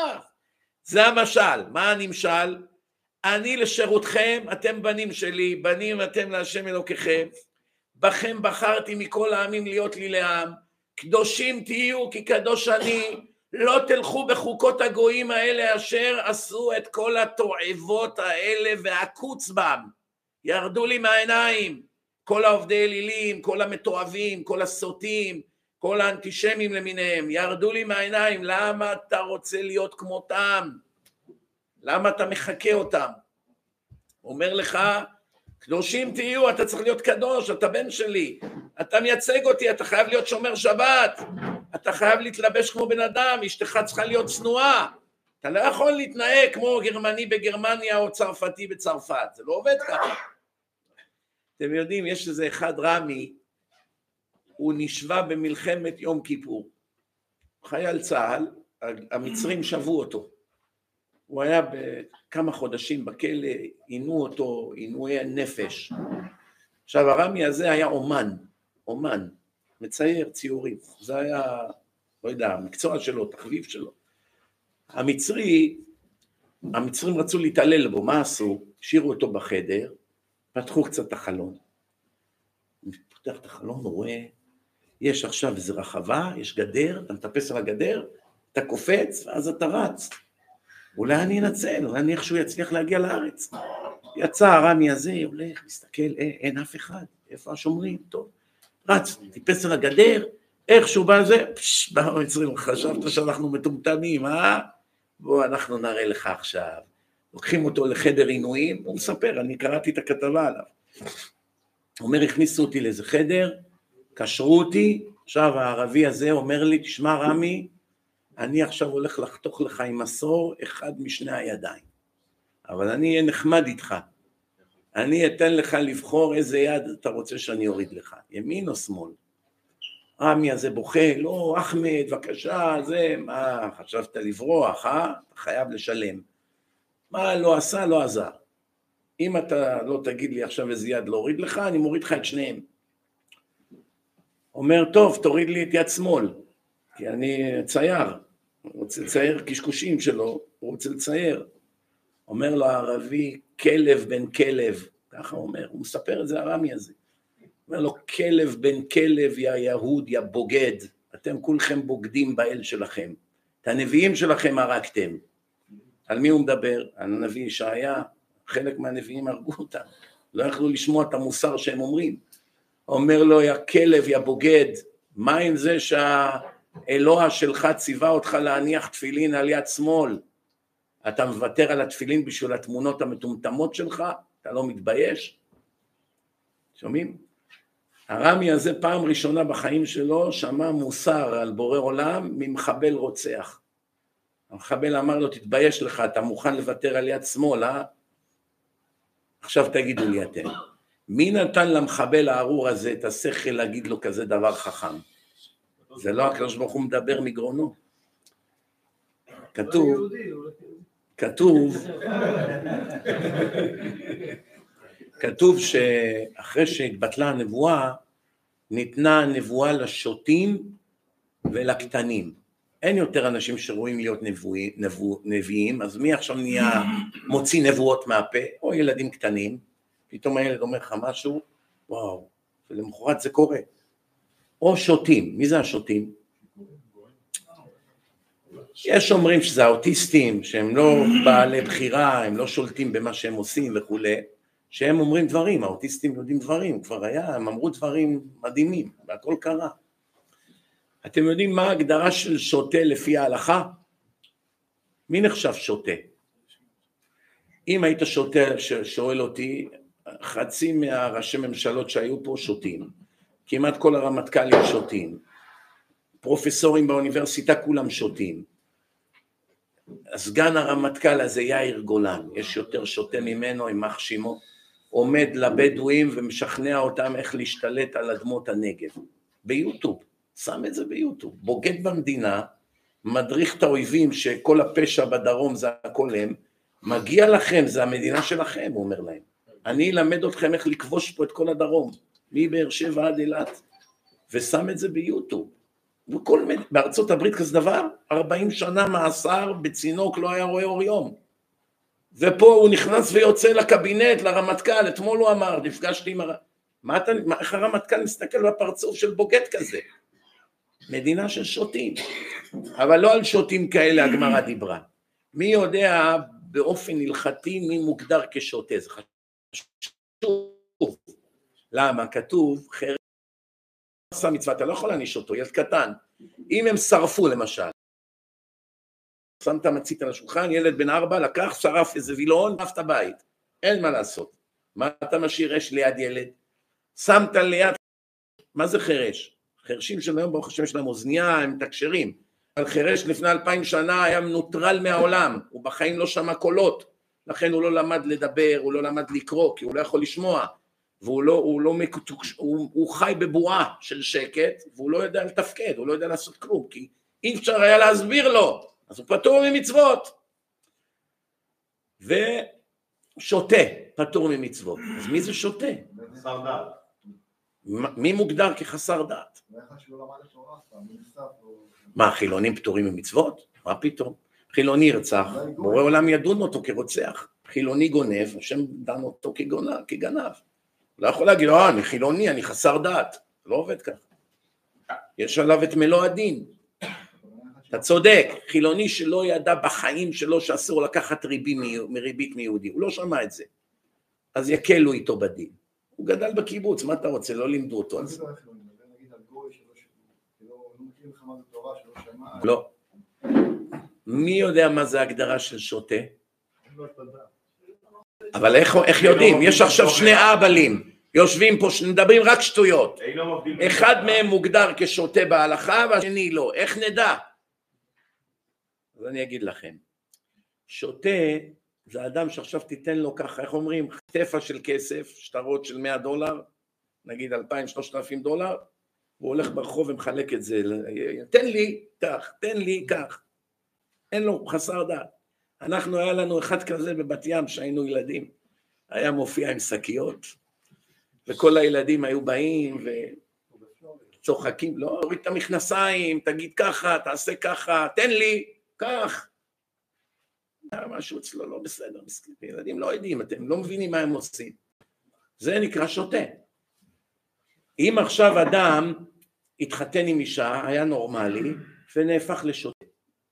זה המשל. מה הנמשל? אני לשירותכם, אתם בנים שלי, בנים אתם להשם אלוקיכם. בכם בחרתי מכל העמים להיות לי לעם. קדושים תהיו כי קדוש אני. לא תלכו בחוקות הגויים האלה אשר עשו את כל התועבות האלה והקוץ בם. ירדו לי מהעיניים. כל העובדי אלילים, כל המתועבים, כל הסוטים, כל האנטישמים למיניהם, ירדו לי מהעיניים, למה אתה רוצה להיות כמותם? למה אתה מחקה אותם? אומר לך, קדושים תהיו, אתה צריך להיות קדוש, אתה בן שלי, אתה מייצג אותי, אתה חייב להיות שומר שבת, אתה חייב להתלבש כמו בן אדם, אשתך צריכה להיות צנועה, אתה לא יכול להתנהג כמו גרמני בגרמניה או צרפתי בצרפת, זה לא עובד ככה. אתם יודעים, יש איזה אחד רמי, הוא נשבע במלחמת יום כיפור. חייל צה"ל, המצרים שבו אותו. הוא היה בכמה חודשים בכלא, עינו אותו עינויי נפש. עכשיו הרמי הזה היה אומן, אומן, מצייר ציורים. זה היה, לא יודע, המקצוע שלו, תחביב שלו. המצרי, המצרים רצו להתעלל בו, מה עשו? השאירו אותו בחדר, פתחו קצת את החלון. הוא פותח את החלון, רואה, יש עכשיו איזו רחבה, יש גדר, אתה מטפס על הגדר, אתה קופץ, ואז אתה רץ. אולי אני אנצל, אולי אני איכשהו יצליח להגיע לארץ. יצא הרמי הזה, הולך, מסתכל, אה, אין אף אחד, איפה השומרים? טוב. רץ, טיפס על הגדר, איכשהו בא זה, פשש, באו המצרים, חשבת שאנחנו מטומטמים, אה? בוא, אנחנו נראה לך עכשיו. לוקחים אותו לחדר עינויים, הוא מספר, אני קראתי את הכתבה עליו. אומר, הכניסו אותי לאיזה חדר, קשרו אותי, עכשיו הערבי הזה אומר לי, תשמע רמי, אני עכשיו הולך לחתוך לך עם מסור אחד משני הידיים, אבל אני אהיה נחמד איתך. אני אתן לך לבחור איזה יד אתה רוצה שאני אוריד לך, ימין או שמאל. רמי הזה בוכה, לא, אחמד, בבקשה, זה, מה, חשבת לברוח, אה? חייב לשלם. מה לא עשה, לא עזר. אם אתה לא תגיד לי עכשיו איזה יד להוריד לך, אני מוריד לך את שניהם. אומר, טוב, תוריד לי את יד שמאל, כי אני צייר, הוא רוצה לצייר קשקושים שלו, הוא רוצה לצייר. אומר לו הערבי, כלב בן כלב, ככה הוא אומר, הוא מספר את זה הרמי הזה. אומר לו, כלב בן כלב, יא יהוד, יא בוגד, אתם כולכם בוגדים באל שלכם. את הנביאים שלכם הרגתם. על מי הוא מדבר? על הנביא ישעיה, חלק מהנביאים הרגו אותם, לא יכלו לשמוע את המוסר שהם אומרים. אומר לו, יא כלב, יא בוגד, מה עם זה שהאלוה שלך ציווה אותך להניח תפילין על יד שמאל? אתה מוותר על התפילין בשביל התמונות המטומטמות שלך? אתה לא מתבייש? שומעים? הרמי הזה פעם ראשונה בחיים שלו שמע מוסר על בורא עולם ממחבל רוצח. המחבל אמר לו, תתבייש לך, אתה מוכן לוותר על יד שמאל, אה? עכשיו תגידו לי אתם, מי נתן למחבל הארור הזה את השכל להגיד לו כזה דבר חכם? זה לא הקדוש ברוך הוא מדבר מגרונו. כתוב, כתוב, כתוב שאחרי שהתבטלה הנבואה, ניתנה הנבואה לשוטים ולקטנים. אין יותר אנשים שרואים להיות נבואי, נבוא, נביאים, אז מי עכשיו נהיה מוציא נבואות מהפה? או ילדים קטנים, פתאום הילד אומר לך משהו, וואו, ולמחרת זה קורה. או שוטים, מי זה השוטים? יש אומרים שזה האוטיסטים, שהם לא בעלי בחירה, הם לא שולטים במה שהם עושים וכולי, שהם אומרים דברים, האוטיסטים יודעים דברים, כבר היה, הם אמרו דברים מדהימים, והכל קרה. אתם יודעים מה ההגדרה של שוטה לפי ההלכה? מי נחשב שוטה? אם היית שוטה, שואל אותי, חצי מהראשי ממשלות שהיו פה שותים, כמעט כל הרמטכ"לים שותים, פרופסורים באוניברסיטה כולם שותים, סגן הרמטכ"ל הזה יאיר גולן, יש יותר שוטה ממנו, יימח שמו, עומד לבדואים ומשכנע אותם איך להשתלט על אדמות הנגב. ביוטיוב, שם את זה ביוטיוב. בוגד במדינה, מדריך את האויבים שכל הפשע בדרום זה הכל הם, מגיע לכם, זה המדינה שלכם, הוא אומר להם. אני אלמד אתכם איך לכבוש פה את כל הדרום, מבאר שבע עד אילת, ושם את זה ביוטיוב. וכל מד... בארצות הברית כזה דבר, 40 שנה מאסר בצינוק לא היה רואה אור יום. ופה הוא נכנס ויוצא לקבינט, לרמטכ"ל, אתמול הוא אמר, נפגשתי עם הר... מה אתה, מה, איך הרמטכ"ל מסתכל בפרצוף של בוגד כזה? מדינה של שוטים. אבל לא על שוטים כאלה הגמרא דיברה. מי יודע באופן הלכתי מי מוגדר כשוטה, זה חשוב. למה? כתוב, חרב עשה מצווה, אתה לא יכול להעניש אותו, ילד קטן. אם הם שרפו למשל, שמת מצית על השולחן, ילד בן ארבע לקח, שרף איזה וילון, עף את הבית, אין מה לעשות. מה אתה משאיר אש ליד ילד? שמת ליד, מה זה חירש? חרשים של היום ברוך השם יש להם אוזנייה, הם מתקשרים. אבל חירש לפני אלפיים שנה היה מנוטרל מהעולם, הוא בחיים לא שמע קולות, לכן הוא לא למד לדבר, הוא לא למד לקרוא, כי הוא לא יכול לשמוע, והוא לא, הוא לא מקוטוש, הוא, הוא חי בבועה של שקט, והוא לא יודע לתפקד, הוא לא יודע לעשות כלום, כי אי אפשר היה להסביר לו, אז הוא פטור ממצוות. ושותה, פטור ממצוות. אז מי זה שותה? מי מוגדר כחסר דעת? מה, חילונים פטורים ממצוות? מה פתאום? חילוני ירצח, בורא עולם ידון אותו כרוצח. חילוני גונב, השם דן אותו כגנב. לא יכול להגיד, אה, אני חילוני, אני חסר דעת. לא עובד ככה. יש עליו את מלוא הדין. אתה צודק, חילוני שלא ידע בחיים שלו שאסור לקחת ריבית מיהודי, הוא לא שמע את זה. אז יקלו איתו בדין. הוא גדל בקיבוץ, מה אתה רוצה? לא לימדו אותו על זה. לא. מי יודע מה זה הגדרה של שוטה? אבל איך, איך יודעים? יש עכשיו שני אבלים, יושבים פה, מדברים רק שטויות. אחד מהם מוגדר כשוטה בהלכה והשני לא. איך נדע? אז אני אגיד לכם. שוטה זה אדם שעכשיו תיתן לו ככה, איך אומרים, טפה של כסף, שטרות של 100 דולר, נגיד 2,000-3,000 דולר, הוא הולך ברחוב ומחלק את זה, תן לי, קח, תן לי, קח. אין לו, חסר דעת. אנחנו, היה לנו אחד כזה בבת ים שהיינו ילדים, היה מופיע עם שקיות, וכל הילדים היו באים וצוחקים, לא, הוריד את המכנסיים, תגיד ככה, תעשה ככה, תן לי, קח. היה משהו אצלו לא בסדר, ילדים לא יודעים, אתם לא מבינים מה הם עושים. זה נקרא שוטה. אם עכשיו אדם התחתן עם אישה, היה נורמלי, ונהפך לשוטה.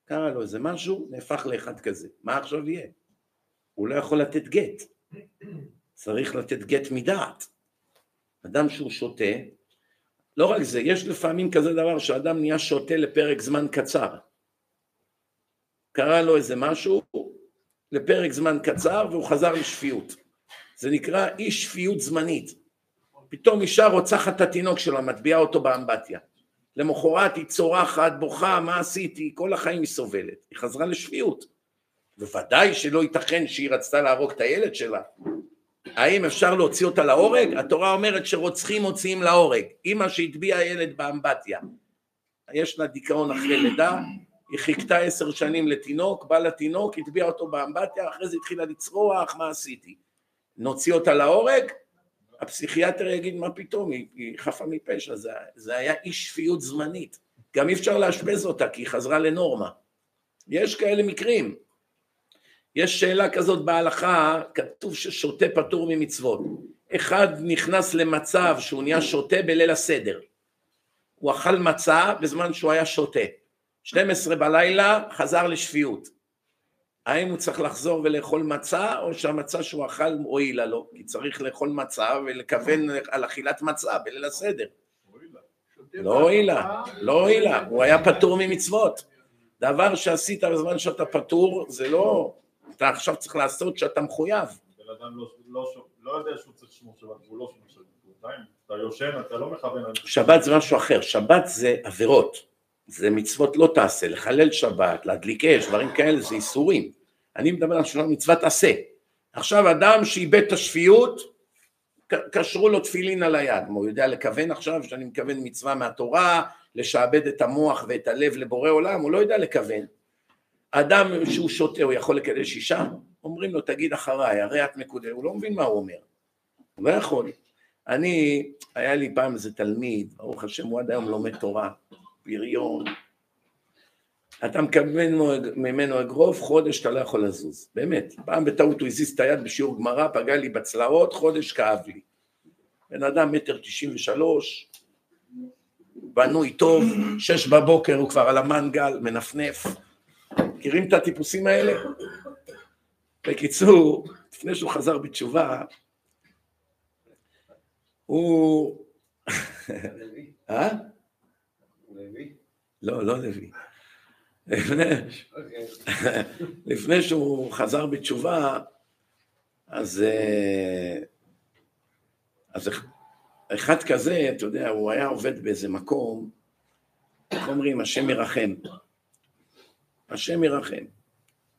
קרה לו איזה משהו, נהפך לאחד כזה. מה עכשיו יהיה? הוא לא יכול לתת גט. צריך לתת גט מדעת. אדם שהוא שוטה, לא רק זה, יש לפעמים כזה דבר שאדם נהיה שוטה לפרק זמן קצר. קרה לו איזה משהו לפרק זמן קצר והוא חזר לשפיות. זה נקרא אי שפיות זמנית. פתאום אישה רוצחת את התינוק שלה, מטביעה אותו באמבטיה. למחרת היא צורחת, בוכה, מה עשיתי? כל החיים היא סובלת. היא חזרה לשפיות. בוודאי שלא ייתכן שהיא רצתה להרוג את הילד שלה. האם אפשר להוציא אותה להורג? התורה אומרת שרוצחים מוציאים להורג. אימא שהטביעה ילד באמבטיה, יש לה דיכאון אחרי לידה, היא חיכתה עשר שנים לתינוק, בא לתינוק, הטביעה אותו באמבטיה, אחרי זה התחילה לצרוח, מה עשיתי? נוציא אותה להורג? הפסיכיאטר יגיד מה פתאום, היא, היא חפה מפשע, זה, זה היה אי שפיות זמנית. גם אי אפשר לאשפז אותה כי היא חזרה לנורמה. יש כאלה מקרים. יש שאלה כזאת בהלכה, כתוב ששוטה פטור ממצוות. אחד נכנס למצב שהוא נהיה שוטה בליל הסדר. הוא אכל מצה בזמן שהוא היה שוטה. 12 בלילה חזר לשפיות. האם הוא צריך לחזור ולאכול מצה, או שהמצה שהוא אכל הועילה לו? כי צריך לאכול מצה ולכוון על אכילת מצה בליל הסדר. לא הועילה, לא הועילה, הוא היה פטור ממצוות. דבר שעשית בזמן שאתה פטור, זה לא... אתה עכשיו צריך לעשות שאתה מחויב. בן אדם לא, לא, לא יודע שהוא צריך לשמור שבת, הוא לא שומר שבת. אתה יושן, אתה לא מכוון... שבת זה משהו אחר, שבת זה עבירות. זה מצוות לא תעשה, לחלל שבת, להדליק אש, דברים כאלה זה איסורים. אני מדבר על מצוות עשה. עכשיו אדם שאיבד את השפיות, קשרו לו תפילין על היד, הוא יודע לכוון עכשיו שאני מכוון מצווה מהתורה, לשעבד את המוח ואת הלב לבורא עולם, הוא לא יודע לכוון. אדם שהוא שותה, הוא יכול לקדש אישה? אומרים לו, תגיד אחריי, הרי את מקודשת, הוא לא מבין מה הוא אומר. הוא לא יכול. אני, היה לי פעם איזה תלמיד, ברוך השם, הוא עד היום לומד תורה, פריון. אתה מקבל ממנו אגרוף, חודש אתה לא יכול לזוז, באמת. פעם בטעות הוא הזיז את היד בשיעור גמרא, פגע לי בצלעות, חודש כאב לי. בן אדם מטר תשעים ושלוש, בנוי טוב, שש בבוקר הוא כבר על המנגל, מנפנף. מכירים את הטיפוסים האלה? בקיצור, לפני שהוא חזר בתשובה, הוא... אה? לא, לא לוי. לפני, שהוא חזר בתשובה, אז, אה, אז אח- אחד כזה, אתה יודע, הוא היה עובד באיזה מקום, איך אומרים, השם ירחם. השם ירחם.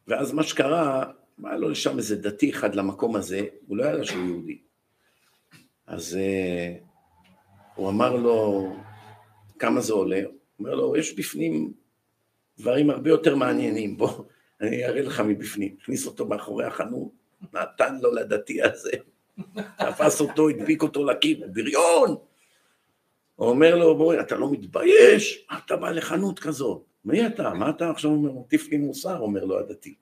ואז מה שקרה, בא לו לשם איזה דתי אחד למקום הזה, הוא לא ידע שהוא יהודי. אז אה, הוא אמר לו, כמה זה עולה? אומר לו, יש בפנים דברים הרבה יותר מעניינים, בוא, אני אראה לך מבפנים. הכניס אותו מאחורי החנות, נתן לו לדתי הזה, תפס אותו, הדביק אותו לקיר, בריון! הוא אומר לו, בואי, אתה לא מתבייש? אתה בא לחנות כזאת? מי אתה? מה אתה עכשיו אומר? מטיף לי מוסר, אומר לו הדתי.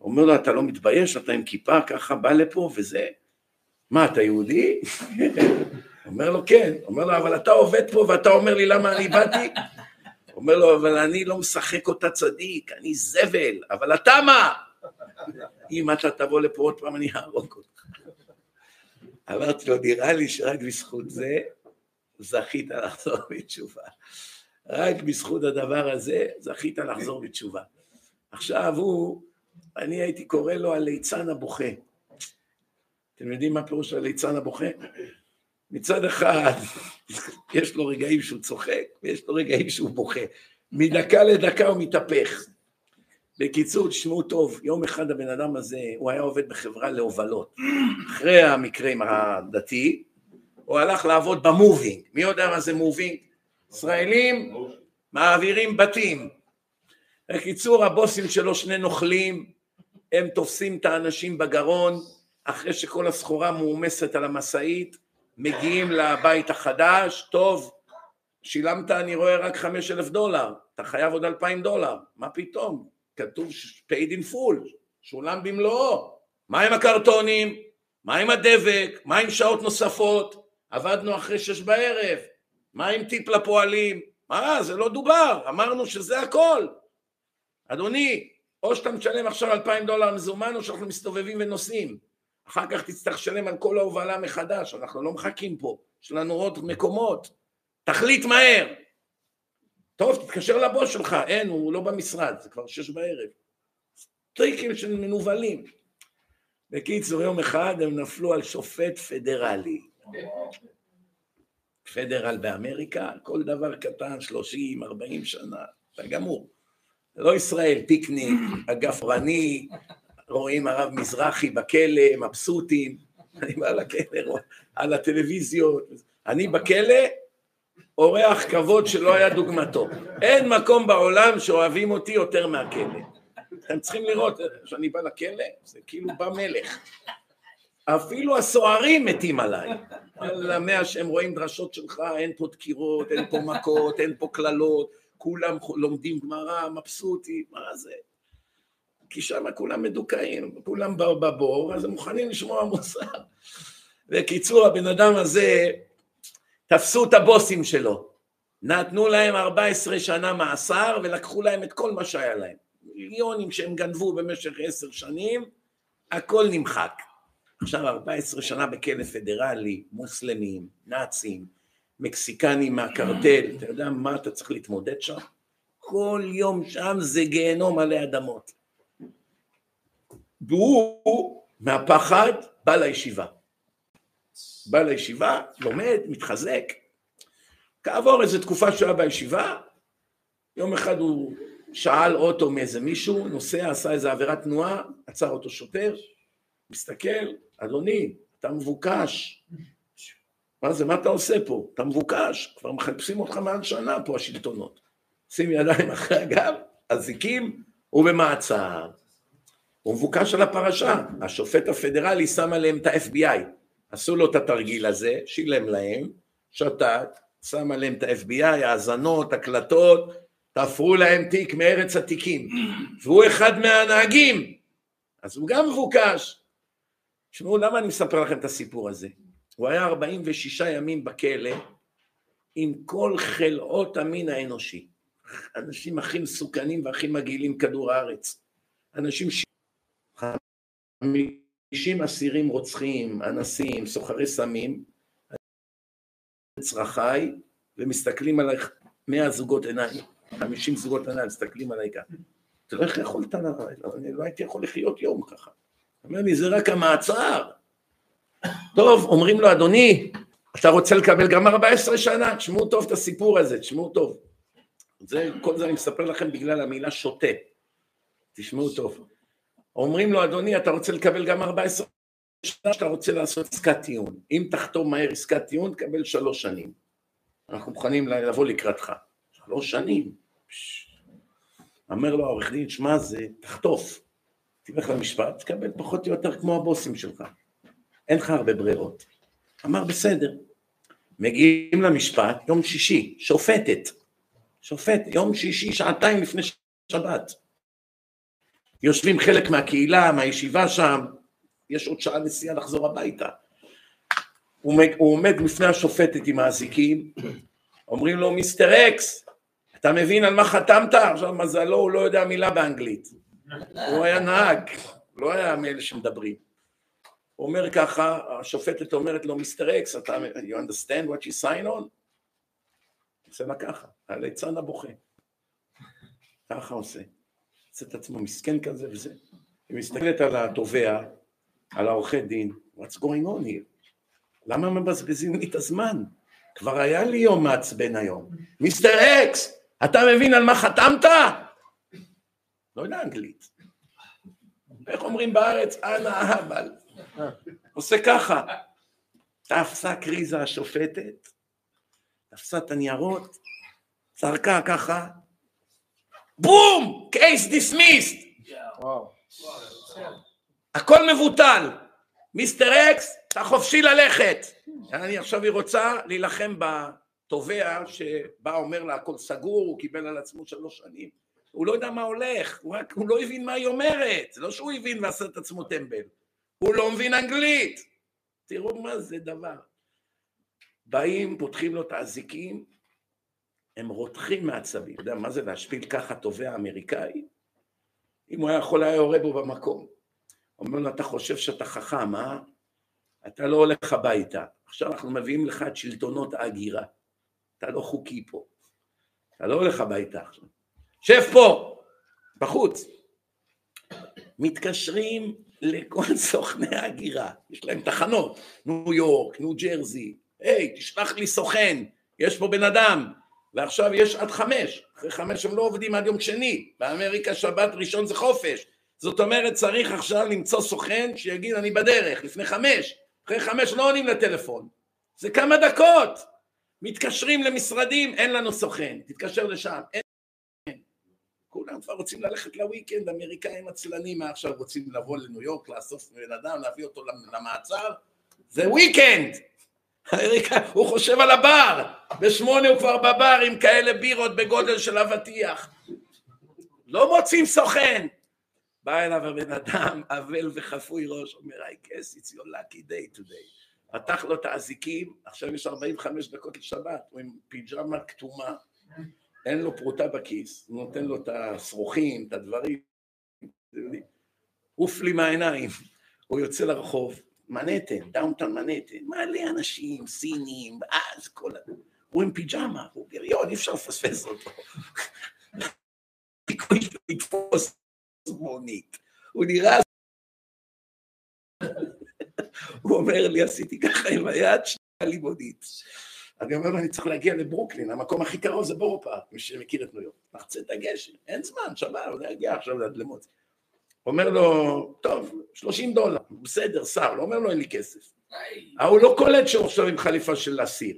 אומר לו, אתה לא מתבייש? אתה עם כיפה ככה בא לפה וזה? מה, אתה יהודי? אומר לו, כן. אומר לו, אבל אתה עובד פה ואתה אומר לי למה אני באתי? אומר לו, אבל אני לא משחק אותה צדיק, אני זבל, אבל אתה מה? אם אתה תבוא לפה עוד פעם אני אהרוג אותך. אמרתי לו, נראה לי שרק בזכות זה זכית לחזור בתשובה. רק בזכות הדבר הזה זכית לחזור בתשובה. עכשיו הוא, אני הייתי קורא לו הליצן הבוכה. אתם יודעים מה פירוש הליצן הבוכה? מצד אחד, יש לו רגעים שהוא צוחק, ויש לו רגעים שהוא בוכה. מדקה לדקה הוא מתהפך. בקיצור, תשמעו טוב, יום אחד הבן אדם הזה, הוא היה עובד בחברה להובלות. אחרי המקרה עם הדתי, הוא הלך לעבוד במובינג. מי יודע מה זה מובינג? ישראלים מעבירים בתים. בקיצור, הבוסים שלו שני נוכלים, הם תופסים את האנשים בגרון, אחרי שכל הסחורה מועמסת על המשאית, מגיעים לבית החדש, טוב, שילמת, אני רואה, רק חמש אלף דולר, אתה חייב עוד אלפיים דולר, מה פתאום? כתוב paid in full, שולם במלואו. מה עם הקרטונים? מה עם הדבק? מה עם שעות נוספות? עבדנו אחרי שש בערב. מה עם טיפ לפועלים? מה, זה לא דובר, אמרנו שזה הכל. אדוני, או שאתה משלם עכשיו אלפיים דולר מזומן, או שאנחנו מסתובבים ונוסעים. אחר כך תצטרך לשלם על כל ההובלה מחדש, אנחנו לא מחכים פה, יש לנו עוד מקומות. תחליט מהר. טוב, תתקשר לבוס שלך, אין, הוא לא במשרד, זה כבר שש בערב. טריקים של מנוולים. בקיצור, יום אחד הם נפלו על שופט פדרלי. פדרל באמריקה, כל דבר קטן, 30, 40 שנה, זה גמור. לא ישראל, פיקניק, אגף רני, רואים הרב מזרחי בכלא, מבסוטים, אני בא לכלא, על הטלוויזיות, אני בכלא, אורח כבוד שלא היה דוגמתו. אין מקום בעולם שאוהבים אותי יותר מהכלא. אתם צריכים לראות, כשאני בא לכלא, זה כאילו בא מלך. אפילו הסוהרים מתים עליי. על המאה שהם רואים דרשות שלך, אין פה דקירות, אין פה מכות, אין פה קללות, כולם לומדים גמרא, מבסוטים, מה זה? כי שם כולם מדוכאים, כולם בבור, אז הם מוכנים לשמוע מוסר. בקיצור, הבן אדם הזה, תפסו את הבוסים שלו, נתנו להם 14 שנה מאסר ולקחו להם את כל מה שהיה להם. מיליונים שהם גנבו במשך עשר שנים, הכל נמחק. עכשיו 14 שנה בכלא פדרלי, מוסלמים, נאצים, מקסיקנים מהקרטל, אתה יודע מה אתה צריך להתמודד שם? כל יום שם זה גיהנום עלי אדמות. והוא, מהפחד, בא לישיבה. בא לישיבה, לומד, מתחזק. כעבור איזו תקופה שהוא היה בישיבה, יום אחד הוא שאל אוטו מאיזה מישהו, נוסע, עשה איזה עבירת תנועה, עצר אותו שוטר, מסתכל, אדוני, אתה מבוקש. מה זה, מה אתה עושה פה? אתה מבוקש, כבר מחפשים אותך מעל שנה פה השלטונות. שים ידיים אחרי הגב, אזיקים, הוא במעצר. הוא מבוקש על הפרשה. השופט הפדרלי שם עליהם את ה-FBI. עשו לו את התרגיל הזה, שילם להם, שתק, שם עליהם את ה-FBI, האזנות, הקלטות, תפרו להם תיק מארץ התיקים. והוא אחד מהנהגים, אז הוא גם מבוקש. תשמעו, למה אני מספר לכם את הסיפור הזה? הוא היה 46 ימים בכלא עם כל חלאות המין האנושי. אנשים הכי מסוכנים והכי מגעילים כדור הארץ. אנשים ש... 50 אסירים רוצחים, אנסים, סוחרי סמים, צרכיי, ומסתכלים עלייך 100 זוגות עיניים, 50 זוגות עיניים, מסתכלים עליי ככה. תראה איך יכולת, אני לא הייתי יכול לחיות יום ככה. אומר לי, זה רק המעצר. טוב, אומרים לו, אדוני, אתה רוצה לקבל גם 14 שנה? תשמעו טוב את הסיפור הזה, תשמעו טוב. זה, כל זה אני מספר לכם בגלל המילה שוטה. תשמעו טוב. אומרים לו, אדוני, אתה רוצה לקבל גם 14 שנה שאתה רוצה לעשות עסקת טיעון. אם תחתום מהר עסקת טיעון, תקבל שלוש שנים. אנחנו מוכנים לבוא לקראתך. שלוש שנים. אומר לו העורך דין, שמע, זה, תחטוף. תלך למשפט, תקבל פחות או יותר כמו הבוסים שלך. אין לך הרבה ברירות. אמר, בסדר. מגיעים למשפט, יום שישי, שופטת. שופט, יום שישי, שעתיים לפני שבת. יושבים חלק מהקהילה, מהישיבה שם, יש עוד שעה נסיעה לחזור הביתה. הוא, עומד לפני השופטת עם האזיקים, אומרים לו, מיסטר אקס, אתה מבין על מה חתמת? עכשיו מזלו, הוא לא יודע מילה באנגלית. הוא היה נהג, לא היה מאלה שמדברים. הוא אומר ככה, השופטת אומרת לו, מיסטר אקס, אתה, you understand what you sign on? עושה לה ככה, הליצן הבוכה. ככה עושה. עושה את עצמו מסכן כזה וזה. היא מסתכלת על התובע, על העורכי דין, what's going on here? למה מבזבזים לי את הזמן? כבר היה לי יום מעצבן היום. מיסטר אקס, אתה מבין על מה חתמת? לא יודע אנגלית. איך אומרים בארץ? אנא אבל. עושה ככה. תפסה קריזה השופטת, תפסה את הניירות, זרקה ככה, בום! קייס דיסמיסט! הכל מבוטל. מיסטר אקס, אתה חופשי ללכת. אני עכשיו היא רוצה להילחם בתובע שבא אומר לה הכל סגור, הוא קיבל על עצמו שלוש שנים. הוא לא יודע מה הולך, הוא, רק, הוא לא הבין מה היא אומרת. זה לא שהוא הבין ועשה את עצמו טמבל. הוא לא מבין אנגלית. תראו מה זה דבר. באים, פותחים לו את האזיקים, הם רותחים מעצבים. אתה יודע מה זה להשפיל ככה תובע אמריקאי? אם הוא היה יכול היה יורה בו במקום. אומר לו, אתה חושב שאתה חכם, אה? אתה לא הולך הביתה. עכשיו אנחנו מביאים לך את שלטונות ההגירה. אתה לא חוקי פה. אתה לא הולך הביתה עכשיו. שב פה, בחוץ. מתקשרים לכל סוכני ההגירה, יש להם תחנות, ניו יורק, ניו ג'רזי, היי, תשלח לי סוכן, יש פה בן אדם, ועכשיו יש עד חמש, אחרי חמש הם לא עובדים עד יום שני, באמריקה שבת ראשון זה חופש, זאת אומרת צריך עכשיו למצוא סוכן שיגיד אני בדרך, לפני חמש, אחרי חמש לא עונים לטלפון, זה כמה דקות, מתקשרים למשרדים, אין לנו סוכן, תתקשר לשם, אין כולם כבר רוצים ללכת לוויקנד, אמריקאים עצלנים עכשיו רוצים לבוא לניו יורק, לאסוף בן אדם, להביא אותו למעצר, זה וויקנד! הוא חושב על הבר, בשמונה הוא כבר בבר עם כאלה בירות בגודל של אבטיח. לא מוצאים סוכן. בא אליו הבן אדם, אבל וחפוי ראש, אומר, I guess it's your lucky day today. פתח לו את האזיקים, עכשיו יש 45 דקות לשבת, הוא עם פיג'מה כתומה, אין לו פרוטה בכיס, הוא נותן לו את השרוכים, את הדברים, עוף לי מהעיניים, הוא יוצא לרחוב, מנהטן, דאונטון מנהטן, מלא אנשים, סינים, אז כל ה... הוא עם פיג'מה, הוא בריון, אי אפשר לפספס אותו. סיכוי שהוא יתפוס מונית. הוא נראה... הוא אומר לי, עשיתי ככה עם היד, שנייה לי מונית. אני אומר לו, אני צריך להגיע לברוקלין, המקום הכי קרוב זה בורו פארק, מי שמכיר את ניו יורק. נחצה את הגשר, אין זמן, שבת, הוא יגיע עכשיו עד. אומר לו, טוב, 30 דולר, בסדר, שר, לא אומר לו אין לי כסף. ההוא לא קולט שהוא עכשיו עם חליפה של אסיר.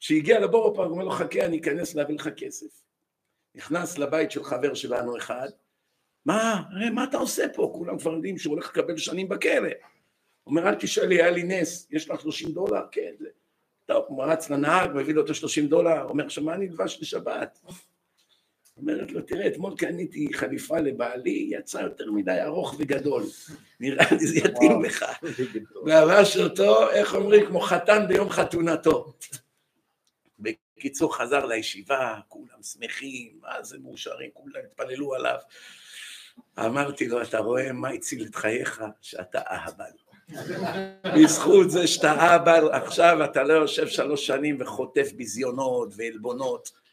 כשהגיע פארק, הוא אומר לו, חכה, אני אכנס להביא לך כסף. נכנס לבית של חבר שלנו אחד, מה, הרי מה אתה עושה פה? כולם כבר יודעים שהוא הולך לקבל שנים בכלא. הוא אומר, אל תשאל לי, היה לי נס, יש לך 30 דולר? כן. טוב, הוא רץ לנהג, מביא לו את ה-30 דולר, אומר, עכשיו מה נלבש לשבת? אומרת לו, תראה, אתמול קניתי חליפה לבעלי, יצא יותר מדי ארוך וגדול, נראה לי זה יתאים לך. לבש אותו, איך אומרים, כמו חתן ביום חתונתו. בקיצור, חזר לישיבה, כולם שמחים, מה זה מאושרים, כולם התפללו עליו. אמרתי לו, אתה רואה מה הציל את חייך? שאתה אהבל. בזכות זה שאתה אהבל, עכשיו אתה לא יושב שלוש שנים וחוטף ביזיונות ועלבונות.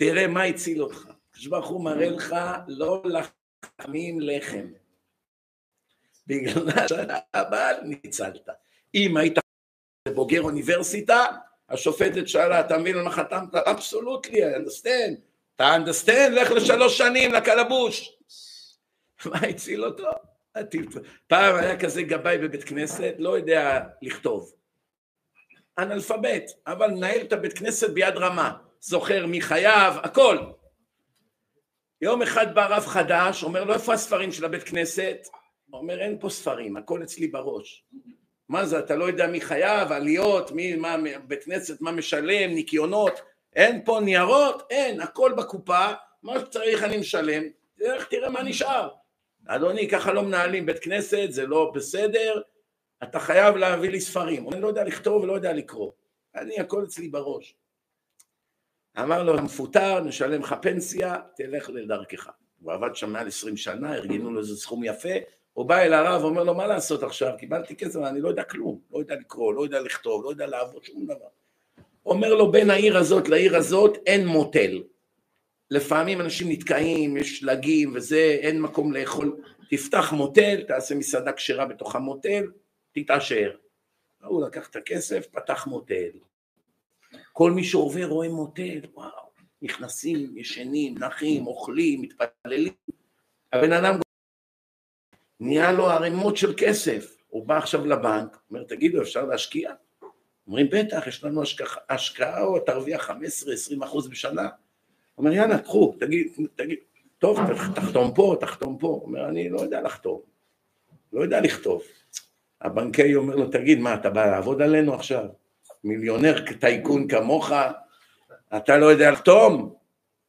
תראה מה הציל אותך. הקדוש ברוך הוא מראה לך לא לחמים לחם. בגלל שאתה אבל ניצלת. אם היית בוגר אוניברסיטה, השופטת שאלה, אתה מבין למה חתמת? אבסולוטלי, I understand. אתה understand? לך לשלוש שנים לקלבוש. מה הציל אותו? פעם היה כזה גבאי בבית כנסת, לא יודע לכתוב. אנאלפבית, אבל מנהל את הבית כנסת ביד רמה. זוכר מי חייב, הכל. יום אחד בא רב חדש, אומר לו איפה הספרים של הבית כנסת? הוא אומר אין פה ספרים, הכל אצלי בראש. מה זה, אתה לא יודע מי חייב, עליות, מי, מה, בית כנסת, מה משלם, ניקיונות, אין פה ניירות, אין, הכל בקופה, מה שצריך אני משלם, תלך תראה מה נשאר. אדוני, ככה לא מנהלים בית כנסת, זה לא בסדר, אתה חייב להביא לי ספרים. אני לא יודע לכתוב ולא יודע לקרוא. אני, הכל אצלי בראש. אמר לו, המפוטר, נשלם לך פנסיה, תלך לדרכך. הוא עבד שם מעל עשרים שנה, ארגנו לו איזה סכום יפה, הוא בא אל הרב, אומר לו, מה לעשות עכשיו? קיבלתי כסף, אני לא יודע כלום, לא יודע לקרוא, לא יודע לכתוב, לא יודע לעבוד, שום דבר. אומר לו, בין העיר הזאת לעיר הזאת אין מוטל. לפעמים אנשים נתקעים, יש שלגים וזה, אין מקום לאכול, תפתח מוטל, תעשה מסעדה כשרה בתוך המוטל, תתעשר. הוא לקח את הכסף, פתח מוטל. כל מי שעובר רואה מוטל, וואו, נכנסים, ישנים, נחים, אוכלים, מתפללים. הבן אדם נהיה לו ערימות של כסף. הוא בא עכשיו לבנק, אומר, תגידו, אפשר להשקיע? אומרים, בטח, יש לנו השקעה, השקעה או תרוויח 15-20 אחוז בשנה. אומר, יאללה, קחו, תגיד, תגיד, טוב, תחתום פה, תחתום פה. אומר, אני לא יודע לחתום, לא יודע לכתוב. הבנקאי אומר לו, תגיד, מה, אתה בא לעבוד עלינו עכשיו? מיליונר טייקון כמוך, אתה לא יודע לחתום?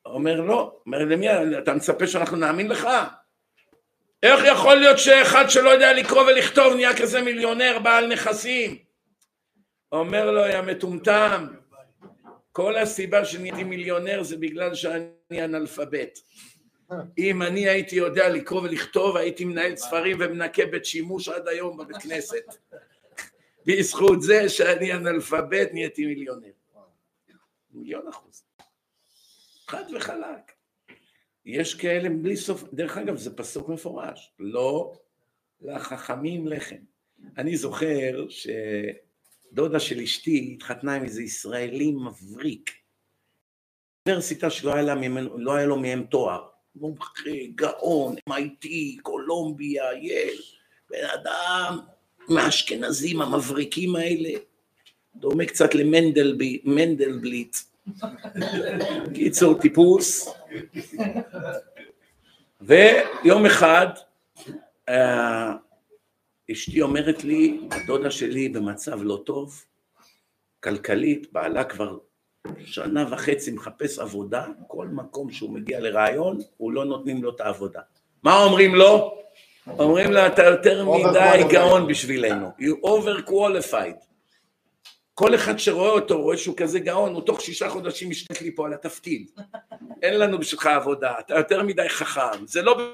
אומר, לא. אומר, למי, אתה מצפה שאנחנו נאמין לך? איך יכול להיות שאחד שלא יודע לקרוא ולכתוב נהיה כזה מיליונר בעל נכסים? אומר לו, יא מטומטם, כל הסיבה שנהייתי מיליונר זה בגלל שאני אנאלפבית. אם אני הייתי יודע לקרוא ולכתוב, הייתי מנהל ספרים ומנקה בית שימוש עד היום בבית כנסת. בזכות זה שאני אנאלפבית נהייתי מיליונר. מיליון אחוז. חד וחלק. יש כאלה בלי סוף, דרך אגב זה פסוק מפורש, לא לחכמים לחם. אני זוכר שדודה של אשתי התחתנה עם איזה ישראלי מבריק. אוניברסיטה שלא היה, ממנו, לא היה לו מהם תואר. מומחה, גאון, MIT, קולומביה, יל, בן אדם מהאשכנזים המבריקים האלה, דומה קצת למנדלבליט. קיצור, טיפוס. ויום אחד אה, אשתי אומרת לי, הדודה שלי במצב לא טוב, כלכלית, בעלה כבר שנה וחצי מחפש עבודה, כל מקום שהוא מגיע לרעיון, הוא לא נותנים לו את העבודה. מה אומרים לו? אומרים לו, אתה יותר מדי גאון בשבילנו, you over qualified. כל אחד שרואה אותו, רואה שהוא כזה גאון, הוא תוך שישה חודשים משתת לי פה על התפקיד. אין לנו בשבילך עבודה, אתה יותר מדי חכם. זה לא...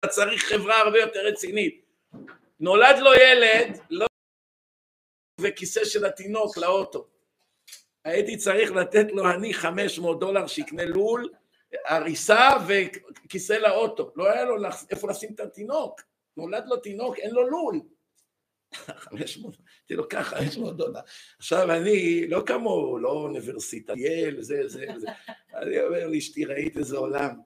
אתה צריך חברה הרבה יותר רצינית. נולד לו ילד, לא... וכיסא של התינוק לאוטו. הייתי צריך לתת לו אני 500 דולר שיקנה לול, הריסה וכיסא לאוטו. לא היה לו איפה לשים את התינוק. נולד לו תינוק, אין לו לול. 500, אמרתי לו ככה, 500 דולר. עכשיו אני, לא כמוהו, לא אוניברסיטה, יל, זה, זה, זה. אני אומר לאשתי, ראית איזה עולם?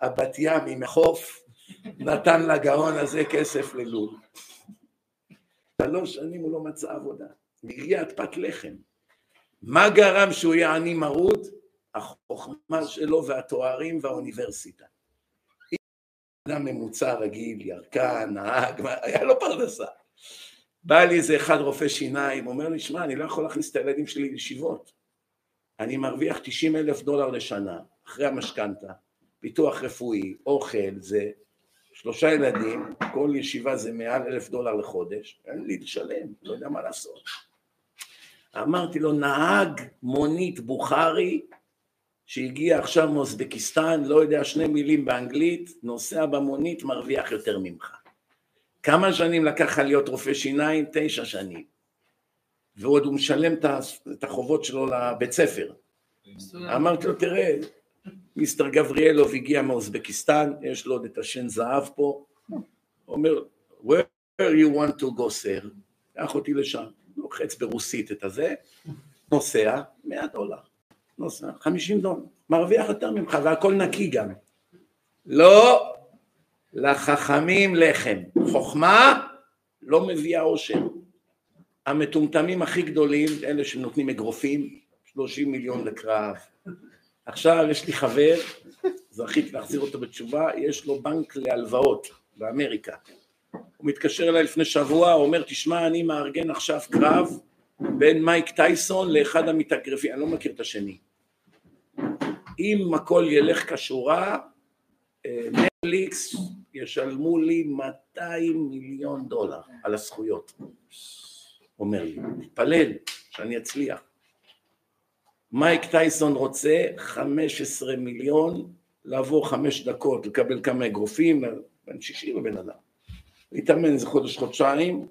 הבת ים עם החוף, נתן לגאון הזה כסף ללול. שלוש שנים הוא לא מצא עבודה, הגיע פת לחם. מה גרם שהוא יהיה עני מרוד? החוכמה שלו והתוארים והאוניברסיטה. אדם ממוצע רגיל, ירקן, נהג, היה לו פרנסה. בא לי איזה אחד רופא שיניים, אומר לי, שמע, אני לא יכול להכניס את הילדים שלי לישיבות. אני מרוויח 90 אלף דולר לשנה, אחרי המשכנתה, פיתוח רפואי, אוכל, זה שלושה ילדים, כל ישיבה זה מעל אלף דולר לחודש, אין לי לשלם, לא יודע מה לעשות. אמרתי לו, נהג מונית בוכרי, שהגיע עכשיו מאוזבקיסטן, לא יודע שני מילים באנגלית, נוסע במונית, מרוויח יותר ממך. כמה שנים לקח לך להיות רופא שיניים? תשע שנים. ועוד הוא משלם את החובות שלו לבית ספר. אמרתי לו, תראה, מיסטר גבריאלוב הגיע מאוזבקיסטן, יש לו עוד את השן זהב פה, אומר, where you want to go sir, קח אותי לשם, לוחץ ברוסית את הזה, נוסע, 100 דולר, נוסע, 50 דולר, מרוויח יותר ממך והכל נקי גם. לא, לחכמים לחם, חוכמה לא מביאה עושר. המטומטמים הכי גדולים, אלה שנותנים אגרופים, 30 מיליון לקרב, עכשיו יש לי חבר, זכיתי להחזיר אותו בתשובה, יש לו בנק להלוואות באמריקה. הוא מתקשר אליי לפני שבוע, הוא אומר, תשמע, אני מארגן עכשיו קרב בין מייק טייסון לאחד המתאגרפים, אני לא מכיר את השני. אם הכל ילך כשורה, אה, נטפליקס ישלמו לי 200 מיליון דולר על הזכויות. אומר לי, תתפלל שאני אצליח. מייק טייסון רוצה 15 מיליון לעבור חמש דקות, לקבל כמה אגרופים, בן שישי בבן אדם. להתאמן איזה חודש, חודשיים,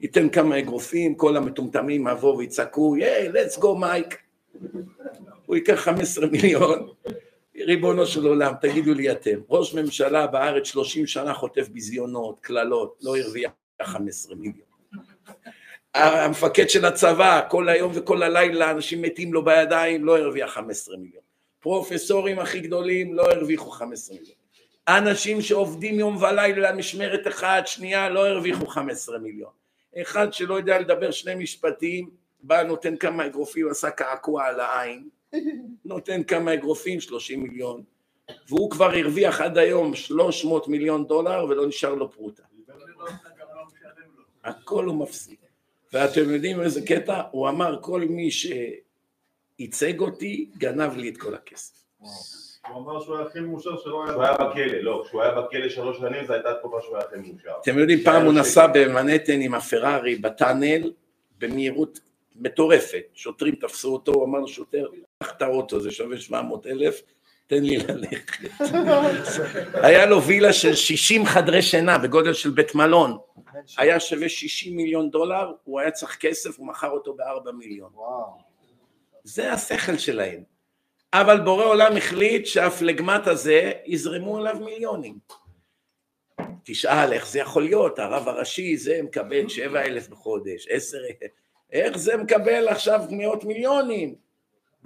ייתן כמה אגרופים, כל המטומטמים יבואו ויצעקו, היי, let's go מייק. הוא ייקח 15 מיליון. ריבונו של עולם, תגידו לי אתם, ראש ממשלה בארץ 30 שנה חוטף ביזיונות, קללות, לא הרוויח 15 מיליון. המפקד של הצבא, כל היום וכל הלילה אנשים מתים לו בידיים, לא הרוויח 15 מיליון. פרופסורים הכי גדולים לא הרוויחו 15 מיליון. אנשים שעובדים יום ולילה משמרת אחת, שנייה, לא הרוויחו 15 מיליון. אחד שלא יודע לדבר שני משפטים, בא נותן כמה אגרופים, עשה קעקוע על העין, נותן כמה אגרופים, 30 מיליון, והוא כבר הרוויח עד היום 300 מיליון דולר ולא נשאר לו פרוטה. הכל הוא מפסיד. ואתם יודעים איזה קטע? הוא אמר כל מי שייצג אותי גנב לי את כל הכסף. הוא אמר שהוא היה הכי מאושר שלא היה... כשהוא היה בכלא, לא, כשהוא היה בכלא שלוש שנים זו הייתה תקופה שהוא היה הכי מאושר. אתם יודעים, פעם הוא נסע במנהטן עם הפרארי בטאנל במהירות מטורפת, שוטרים תפסו אותו, הוא אמר לשוטר, קח את האוטו, זה שווה 700 אלף, תן לי ללכת. היה לו וילה של 60 חדרי שינה בגודל של בית מלון, היה שווה 60 מיליון דולר, הוא היה צריך כסף, הוא מכר אותו בארבע מיליון. זה השכל שלהם. אבל בורא עולם החליט שהפלגמט הזה יזרמו עליו מיליונים. תשאל איך זה יכול להיות, הרב הראשי זה מקבל שבע אלף בחודש, עשר, איך זה מקבל עכשיו מאות מיליונים?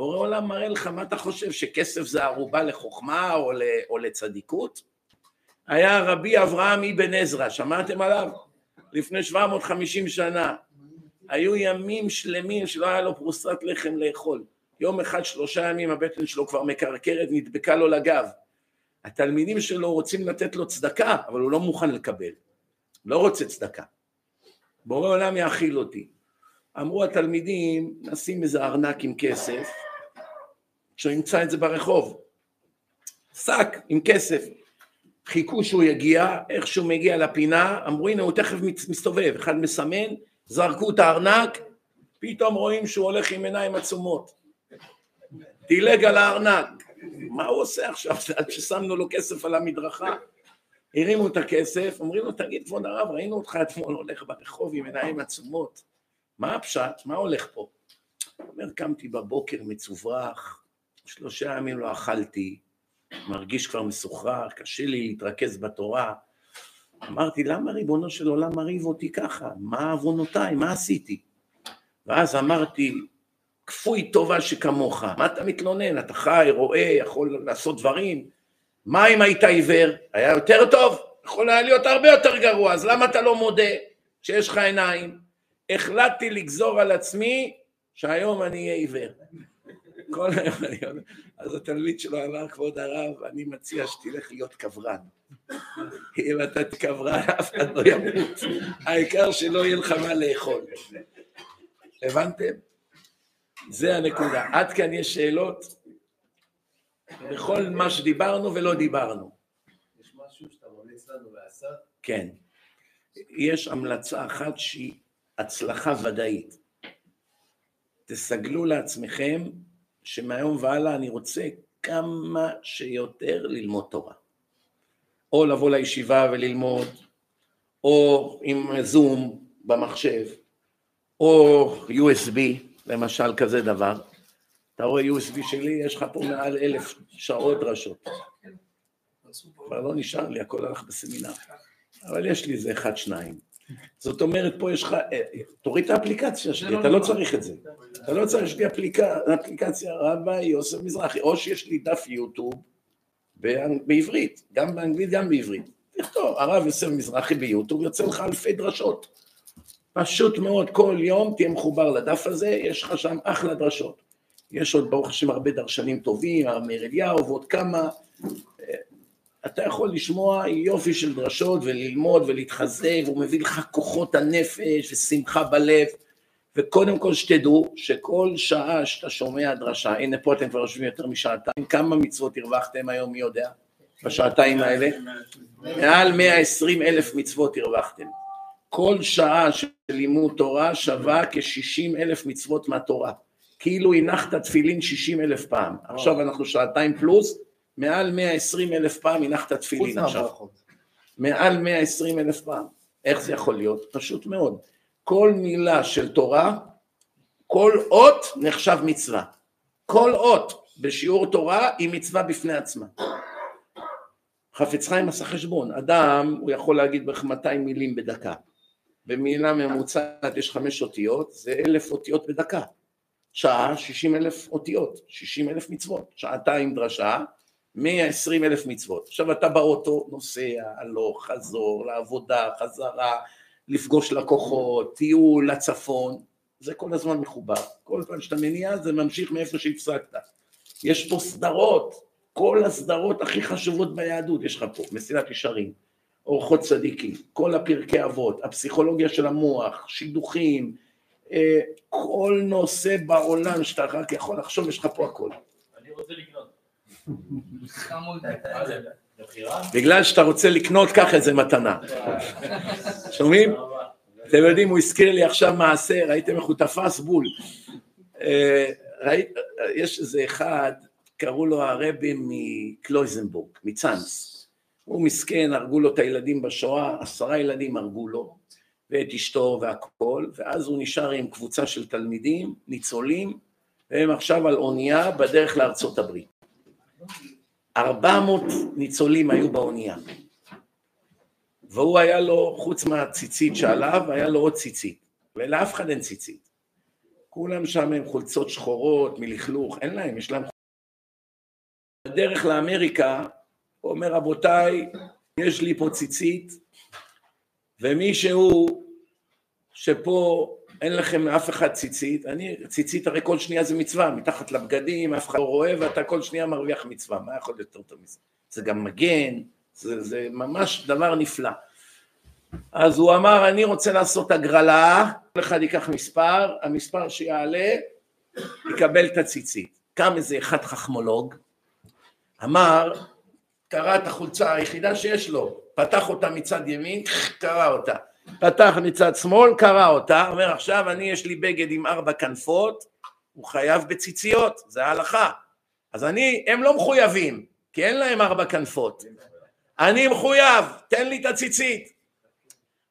בורא עולם מראה לך מה אתה חושב, שכסף זה ערובה לחוכמה או, או לצדיקות? היה רבי אברהם אבן עזרא, שמעתם עליו? לפני 750 שנה. היו ימים שלמים שלא היה לו פרוסת לחם לאכול. יום אחד, שלושה ימים, הבטן שלו כבר מקרקרת, נדבקה לו לגב. התלמידים שלו רוצים לתת לו צדקה, אבל הוא לא מוכן לקבל. לא רוצה צדקה. בורא עולם יאכיל אותי. אמרו התלמידים, נשים איזה ארנק עם כסף, שהוא ימצא את זה ברחוב. שק עם כסף. חיכו שהוא יגיע, איך שהוא מגיע לפינה, אמרו הנה הוא תכף מסתובב, אחד מסמן, זרקו את הארנק, פתאום רואים שהוא הולך עם עיניים עצומות. דילג על הארנק, מה הוא עושה עכשיו? עד ששמנו לו כסף על המדרכה, הרימו את הכסף, אומרים לו תגיד כבוד הרב, ראינו אותך אתמול הולך ברחוב עם עיניים עצומות, מה הפשט? מה הולך פה? אומר, קמתי בבוקר מצוברח, שלושה ימים לא אכלתי, מרגיש כבר מסוחרר, קשה לי להתרכז בתורה. אמרתי, למה ריבונו של עולם מרהיב אותי ככה? מה עוונותיי? מה עשיתי? ואז אמרתי, כפוי טובה שכמוך, מה אתה מתלונן? אתה חי, רואה, יכול לעשות דברים. מה אם היית עיוור? היה יותר טוב, יכול היה להיות הרבה יותר גרוע, אז למה אתה לא מודה שיש לך עיניים? החלטתי לגזור על עצמי שהיום אני אהיה עיוור. כל היום אני אומר, אז התלמיד שלו אמר, כבוד הרב, אני מציע שתלך להיות קברן. אם אתה תקברן, אף אחד לא ימות. העיקר שלא יהיה לך מה לאכול. הבנתם? זה הנקודה. עד כאן יש שאלות בכל מה שדיברנו ולא דיברנו. יש משהו שאתה ממליץ לנו לעשות? כן. יש המלצה אחת שהיא הצלחה ודאית. תסגלו לעצמכם שמהיום והלאה אני רוצה כמה שיותר ללמוד תורה. או לבוא לישיבה וללמוד, או עם זום במחשב, או USB, למשל כזה דבר. אתה רואה USB שלי, יש לך פה מעל אלף שעות דרשות. כבר לא נשאר לי, הכל הלך בסמינר. אבל יש לי איזה אחד, שניים. זאת אומרת, פה יש לך, אה, תוריד את האפליקציה שלי, אתה לא צריך את זה. אתה לא צריך, יש לי אפליקציה רבה יוסף מזרחי, או שיש לי דף יוטיוב בעברית, גם באנגלית, גם בעברית. תכתוב, הרב יוסף מזרחי ביוטיוב, יוצא לך אלפי דרשות. פשוט מאוד, כל יום תהיה מחובר לדף הזה, יש לך שם אחלה דרשות. יש עוד, ברוך השם, הרבה דרשנים טובים, הרב מאיר אליהו ועוד כמה. אתה יכול לשמוע יופי של דרשות וללמוד ולהתחזק, והוא מביא לך כוחות הנפש ושמחה בלב. וקודם כל שתדעו שכל שעה שאתה שומע דרשה, הנה פה אתם כבר יושבים יותר משעתיים, כמה מצוות הרווחתם היום, מי יודע? בשעתיים האלה? מעל 120 אלף מצוות הרווחתם. כל שעה של לימוד תורה שווה כ-60 אלף מצוות מהתורה. כאילו הנחת תפילין 60 אלף פעם. עכשיו אנחנו שעתיים פלוס, מעל 120 אלף פעם הנחת תפילין עכשיו. מעל 120 אלף פעם. איך זה יכול להיות? פשוט מאוד. כל מילה של תורה, כל אות נחשב מצווה. כל אות בשיעור תורה היא מצווה בפני עצמה. חפץ חיים עשה חשבון, אדם הוא יכול להגיד בערך 200 מילים בדקה. במילה ממוצעת יש חמש אותיות, זה אלף אותיות בדקה. שעה, שישים אלף אותיות, שישים אלף מצוות. שעתיים דרשה, מאה עשרים אלף מצוות. עכשיו אתה באוטו, נוסע, הלוך, חזור, לעבודה, חזרה, לפגוש לקוחות, טיול לצפון, זה כל הזמן מחובר. כל פעם שאתה מניע זה ממשיך מאיפה שהפסקת. יש פה סדרות, כל הסדרות הכי חשובות ביהדות יש לך פה, מסילת ישרים, אורחות צדיקים, כל הפרקי אבות, הפסיכולוגיה של המוח, שידוכים, אה, כל נושא בעולם שאתה רק יכול לחשוב, יש לך פה הכל. אני רוצה. בגלל שאתה רוצה לקנות, קח איזה מתנה. שומעים? אתם יודעים, הוא הזכיר לי עכשיו מעשה, ראיתם איך הוא תפס בול. אה, יש איזה אחד, קראו לו הרבי מקלויזנבורג, מצאנס. הוא מסכן, הרגו לו את הילדים בשואה, עשרה ילדים הרגו לו, ואת אשתו והכל, ואז הוא נשאר עם קבוצה של תלמידים, ניצולים, והם עכשיו על אונייה בדרך לארצות הברית. ארבע מאות ניצולים היו באונייה. והוא היה לו, חוץ מהציצית שעליו, היה לו עוד ציצית, ולאף אחד אין ציצית. כולם שם עם חולצות שחורות, מלכלוך, אין להם, יש להם... בדרך לאמריקה, הוא אומר, רבותיי, יש לי פה ציצית, ומישהו שפה אין לכם אף אחד ציצית, אני, ציצית הרי כל שנייה זה מצווה, מתחת לבגדים, אף אחד לא רואה, ואתה כל שנייה מרוויח מצווה, מה יכול להיות יותר טוב מזה? זה גם מגן, זה, זה ממש דבר נפלא. אז הוא אמר, אני רוצה לעשות הגרלה, כל אחד ייקח מספר, המספר שיעלה, יקבל את הציצית. קם איזה אחד חכמולוג, אמר, קרא את החולצה היחידה שיש לו, פתח אותה מצד ימין, קרא אותה. פתח מצד שמאל, קרא אותה, אומר עכשיו אני יש לי בגד עם ארבע כנפות, הוא חייב בציציות, זה ההלכה. אז אני, הם לא מחויבים, כי אין להם ארבע כנפות. אני מחויב, תן לי את הציצית.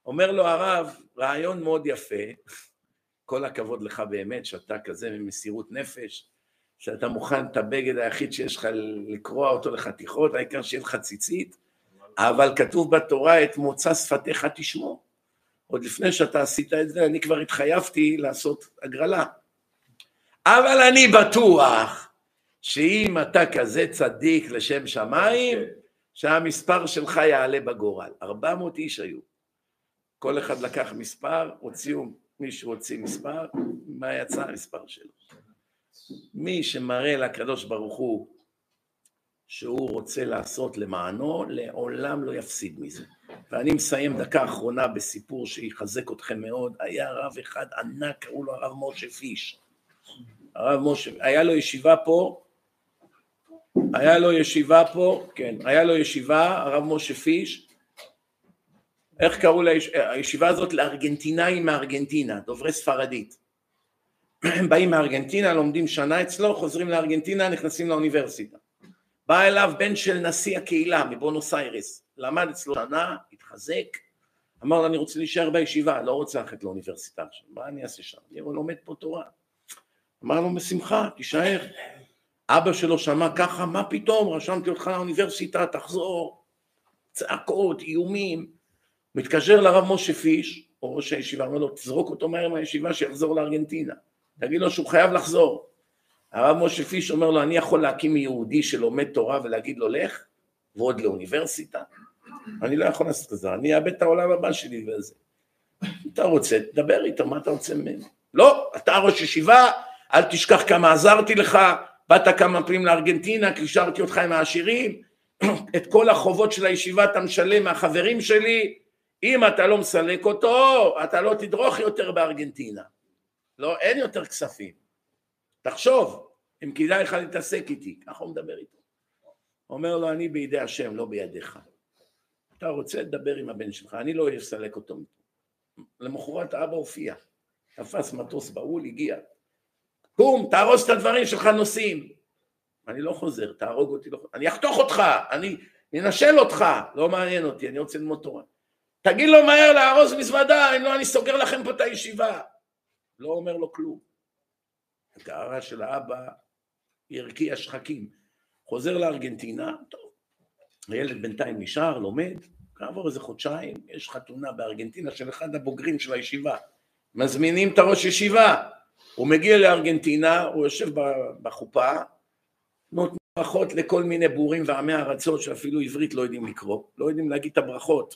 אומר לו הרב, רעיון מאוד יפה, כל הכבוד לך באמת שאתה כזה ממסירות נפש, שאתה מוכן את הבגד היחיד שיש לך לקרוע אותו לחתיכות, העיקר שיהיה לך ציצית, אבל כתוב בתורה את מוצא שפתיך תשמור. עוד לפני שאתה עשית את זה, אני כבר התחייבתי לעשות הגרלה. אבל אני בטוח שאם אתה כזה צדיק לשם שמיים, שהמספר שלך יעלה בגורל. 400 איש היו. כל אחד לקח מספר, הוציאו, מישהו הוציא מספר, מה יצא המספר שלו. מי שמראה לקדוש ברוך הוא שהוא רוצה לעשות למענו, לעולם לא יפסיד מזה. ואני מסיים דקה אחרונה בסיפור שיחזק אתכם מאוד. היה רב אחד ענק, קראו לו הרב משה פיש. הרב משה, היה לו ישיבה פה, היה לו ישיבה פה, כן, היה לו ישיבה, הרב משה פיש, איך קראו לישיבה הזאת? לארגנטינאים מארגנטינה, דוברי ספרדית. הם באים מארגנטינה, לומדים שנה אצלו, חוזרים לארגנטינה, נכנסים לאוניברסיטה. בא אליו בן של נשיא הקהילה מבונוס איירס, למד אצלו שנה, התחזק, אמר לו אני רוצה להישאר בישיבה, לא רוצה ללכת לאוניברסיטה עכשיו, מה אני אעשה שם? אני לומד פה תורה. אמר לו בשמחה, תישאר. אבא שלו שמע ככה, מה פתאום, רשמתי אותך לאוניברסיטה, תחזור. צעקות, איומים. מתקשר לרב משה פיש, או ראש הישיבה, אומר לו, תזרוק אותו מהר מהישיבה שיחזור לארגנטינה. תגיד לו שהוא חייב לחזור. הרב משה פיש אומר לו, אני יכול להקים יהודי שלומד תורה ולהגיד לו לך, ועוד לאוניברסיטה? אני לא יכול לעשות את זה, אני אאבד את העולם הבא שלי וזה. אתה רוצה, תדבר איתו, מה אתה רוצה ממנו? לא, אתה ראש ישיבה, אל תשכח כמה עזרתי לך, באת כמה פעמים לארגנטינה, קישרתי אותך עם העשירים, את כל החובות של הישיבה אתה משלם מהחברים שלי, אם אתה לא מסלק אותו, אתה לא תדרוך יותר בארגנטינה. לא, אין יותר כספים. תחשוב, אם כדאי לך להתעסק איתי, ככה הוא מדבר איתו. אומר לו, אני בידי השם, לא בידיך. אתה רוצה לדבר עם הבן שלך, אני לא אסלק אותו. למחרת האבא הופיע, תפס מטוס בהול, הגיע. קום, תהרוס את הדברים שלך נוסעים. אני לא חוזר, תהרוג אותי, לא... אני אחתוך אותך, אני אנשל אותך, לא מעניין אותי, אני רוצה ללמוד תורה. תגיד לו מהר לארוז מזוודה, אם לא אני סוגר לכם פה את הישיבה. לא אומר לו כלום. הגערה של האבא הרקיע שחקים. חוזר לארגנטינה, טוב, הילד בינתיים נשאר, לומד, כעבור איזה חודשיים, יש חתונה בארגנטינה של אחד הבוגרים של הישיבה. מזמינים את הראש ישיבה, הוא מגיע לארגנטינה, הוא יושב בחופה, נותנים ברכות לכל מיני בורים ועמי ארצות שאפילו עברית לא יודעים לקרוא, לא יודעים להגיד את הברכות.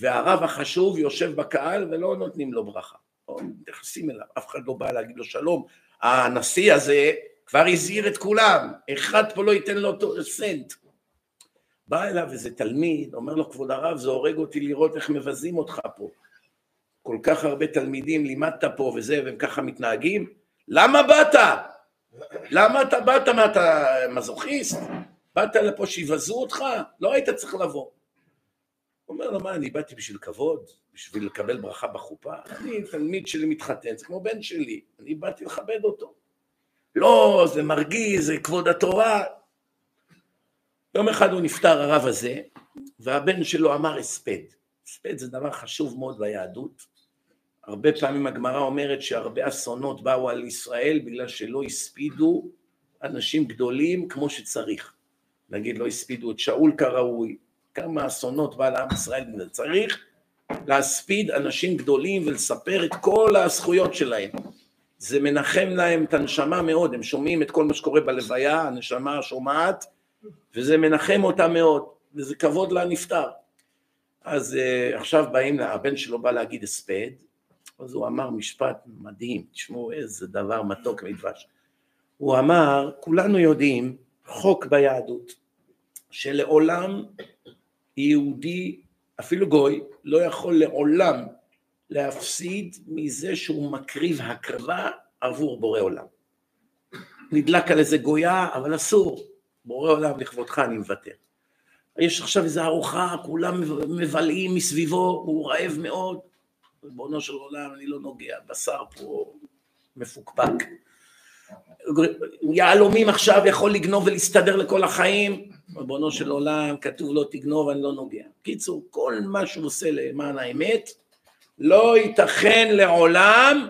והרב החשוב יושב בקהל ולא נותנים לו ברכה. לא מתייחסים אליו, אף אחד לא בא להגיד לו שלום. הנשיא הזה כבר הזהיר את כולם, אחד פה לא ייתן לו סנט. בא אליו איזה תלמיד, אומר לו כבוד הרב זה הורג אותי לראות איך מבזים אותך פה. כל כך הרבה תלמידים לימדת פה וזה והם ככה מתנהגים, למה באת? למה אתה באת? מה אתה מזוכיסט? באת לפה שיבזו אותך? לא היית צריך לבוא. הוא אומר לו, מה, אני באתי בשביל כבוד? בשביל לקבל ברכה בחופה? אני תלמיד שלי מתחתן, זה כמו בן שלי, אני באתי לכבד אותו. לא, זה מרגיז, זה כבוד התורה. יום אחד הוא נפטר, הרב הזה, והבן שלו אמר הספד. הספד זה דבר חשוב מאוד ביהדות. הרבה פעמים הגמרא אומרת שהרבה אסונות באו על ישראל בגלל שלא הספידו אנשים גדולים כמו שצריך. נגיד לא הספידו את שאול כראוי, כמה אסונות בא לעם ישראל, צריך להספיד אנשים גדולים ולספר את כל הזכויות שלהם. זה מנחם להם את הנשמה מאוד, הם שומעים את כל מה שקורה בלוויה, הנשמה שומעת, וזה מנחם אותה מאוד, וזה כבוד לנפטר. אז uh, עכשיו באים, הבן שלו בא להגיד הספד, אז הוא אמר משפט מדהים, תשמעו איזה דבר מתוק מדבש. הוא אמר, כולנו יודעים, חוק ביהדות, שלעולם יהודי, אפילו גוי, לא יכול לעולם להפסיד מזה שהוא מקריב הקרבה עבור בורא עולם. נדלק על איזה גויה, אבל אסור. בורא עולם לכבודך אני מוותר. יש עכשיו איזו ארוחה, כולם מבלעים מסביבו, הוא רעב מאוד. ריבונו של עולם, אני לא נוגע, בשר פה מפוקפק. יהלומים עכשיו יכול לגנוב ולהסתדר לכל החיים, ריבונו של עולם, כתוב לא תגנוב, אני לא נוגע. קיצור, כל מה שהוא עושה למען האמת, לא ייתכן לעולם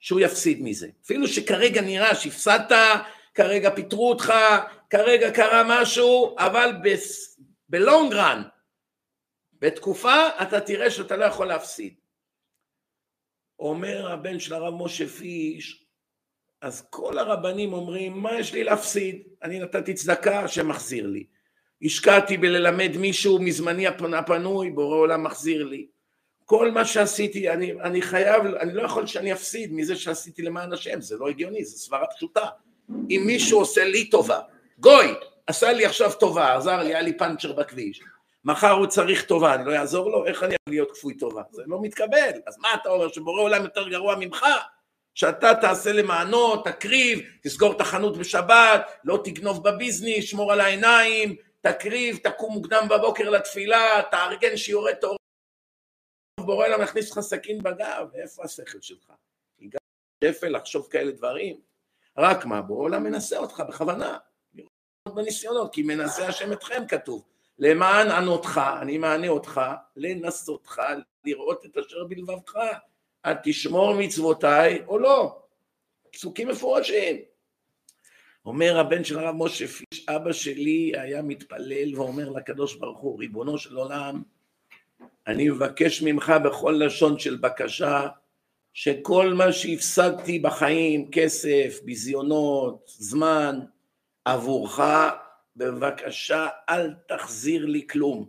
שהוא יפסיד מזה. אפילו שכרגע נראה שהפסדת, כרגע פיטרו אותך, כרגע קרה משהו, אבל בלונג רן, בתקופה אתה תראה שאתה לא יכול להפסיד. אומר הבן של הרב משה פיש, אז כל הרבנים אומרים, מה יש לי להפסיד? אני נתתי צדקה, השם מחזיר לי. השקעתי בללמד מישהו מזמני הפ- הפנוי, בורא עולם מחזיר לי. כל מה שעשיתי, אני, אני חייב, אני לא יכול שאני אפסיד מזה שעשיתי למען השם, זה לא הגיוני, זו סברה פשוטה. אם מישהו עושה לי טובה, גוי, עשה לי עכשיו טובה, עזר לי, היה לי פאנצ'ר בכביש, מחר הוא צריך טובה, אני לא אעזור לו? איך אני יכול להיות כפוי טובה? זה לא מתקבל. אז מה אתה אומר, שבורא עולם יותר גרוע ממך? שאתה תעשה למענו, תקריב, תסגור את החנות בשבת, לא תגנוב בביזנס, שמור על העיניים, תקריב, תקום מוקדם בבוקר לתפילה, תארגן שיעורי תורה. בורא עולם יכניס לך סכין בגב, איפה השכל שלך? הגעת לשפל לחשוב כאלה דברים? רק מה, בורא עולם מנסה אותך בכוונה. בניסיונות, כי מנסה השם אתכם כתוב. למען ענותך, אני מענה אותך, לנסותך, לראות את אשר בלבבך. תשמור מצוותיי או לא. פסוקים מפורשים. אומר הבן של הרב משה פיש, אבא שלי היה מתפלל ואומר לקדוש ברוך הוא, ריבונו של עולם, אני מבקש ממך בכל לשון של בקשה, שכל מה שהפסדתי בחיים, כסף, ביזיונות, זמן, עבורך, בבקשה אל תחזיר לי כלום.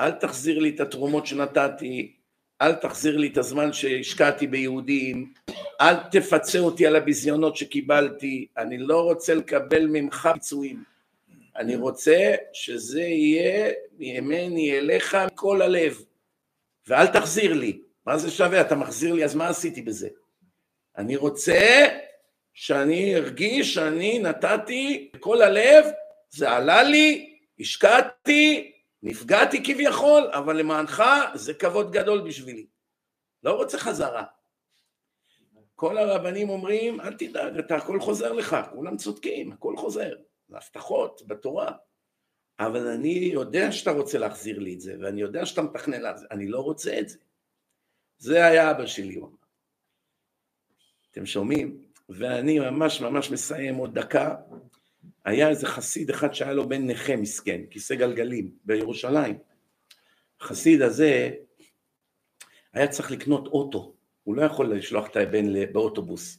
אל תחזיר לי את התרומות שנתתי, אל תחזיר לי את הזמן שהשקעתי ביהודים, אל תפצה אותי על הביזיונות שקיבלתי, אני לא רוצה לקבל ממך פיצויים. אני רוצה שזה יהיה ממני אליך מכל הלב, ואל תחזיר לי. מה זה שווה? אתה מחזיר לי, אז מה עשיתי בזה? אני רוצה שאני ארגיש שאני נתתי כל הלב, זה עלה לי, השקעתי, נפגעתי כביכול, אבל למענך זה כבוד גדול בשבילי. לא רוצה חזרה. כל הרבנים אומרים, אל תדאג, אתה הכל חוזר לך, כולם צודקים, הכל חוזר. זה הבטחות בתורה. אבל אני יודע שאתה רוצה להחזיר לי את זה, ואני יודע שאתה מתכנן להחזיר, אני לא רוצה את זה. זה היה אבא שלי, הוא אמר. אתם שומעים? ואני ממש ממש מסיים עוד דקה. היה איזה חסיד אחד שהיה לו בן נכה מסכן, כיסא גלגלים, בירושלים. החסיד הזה היה צריך לקנות אוטו, הוא לא יכול לשלוח את הבן באוטובוס,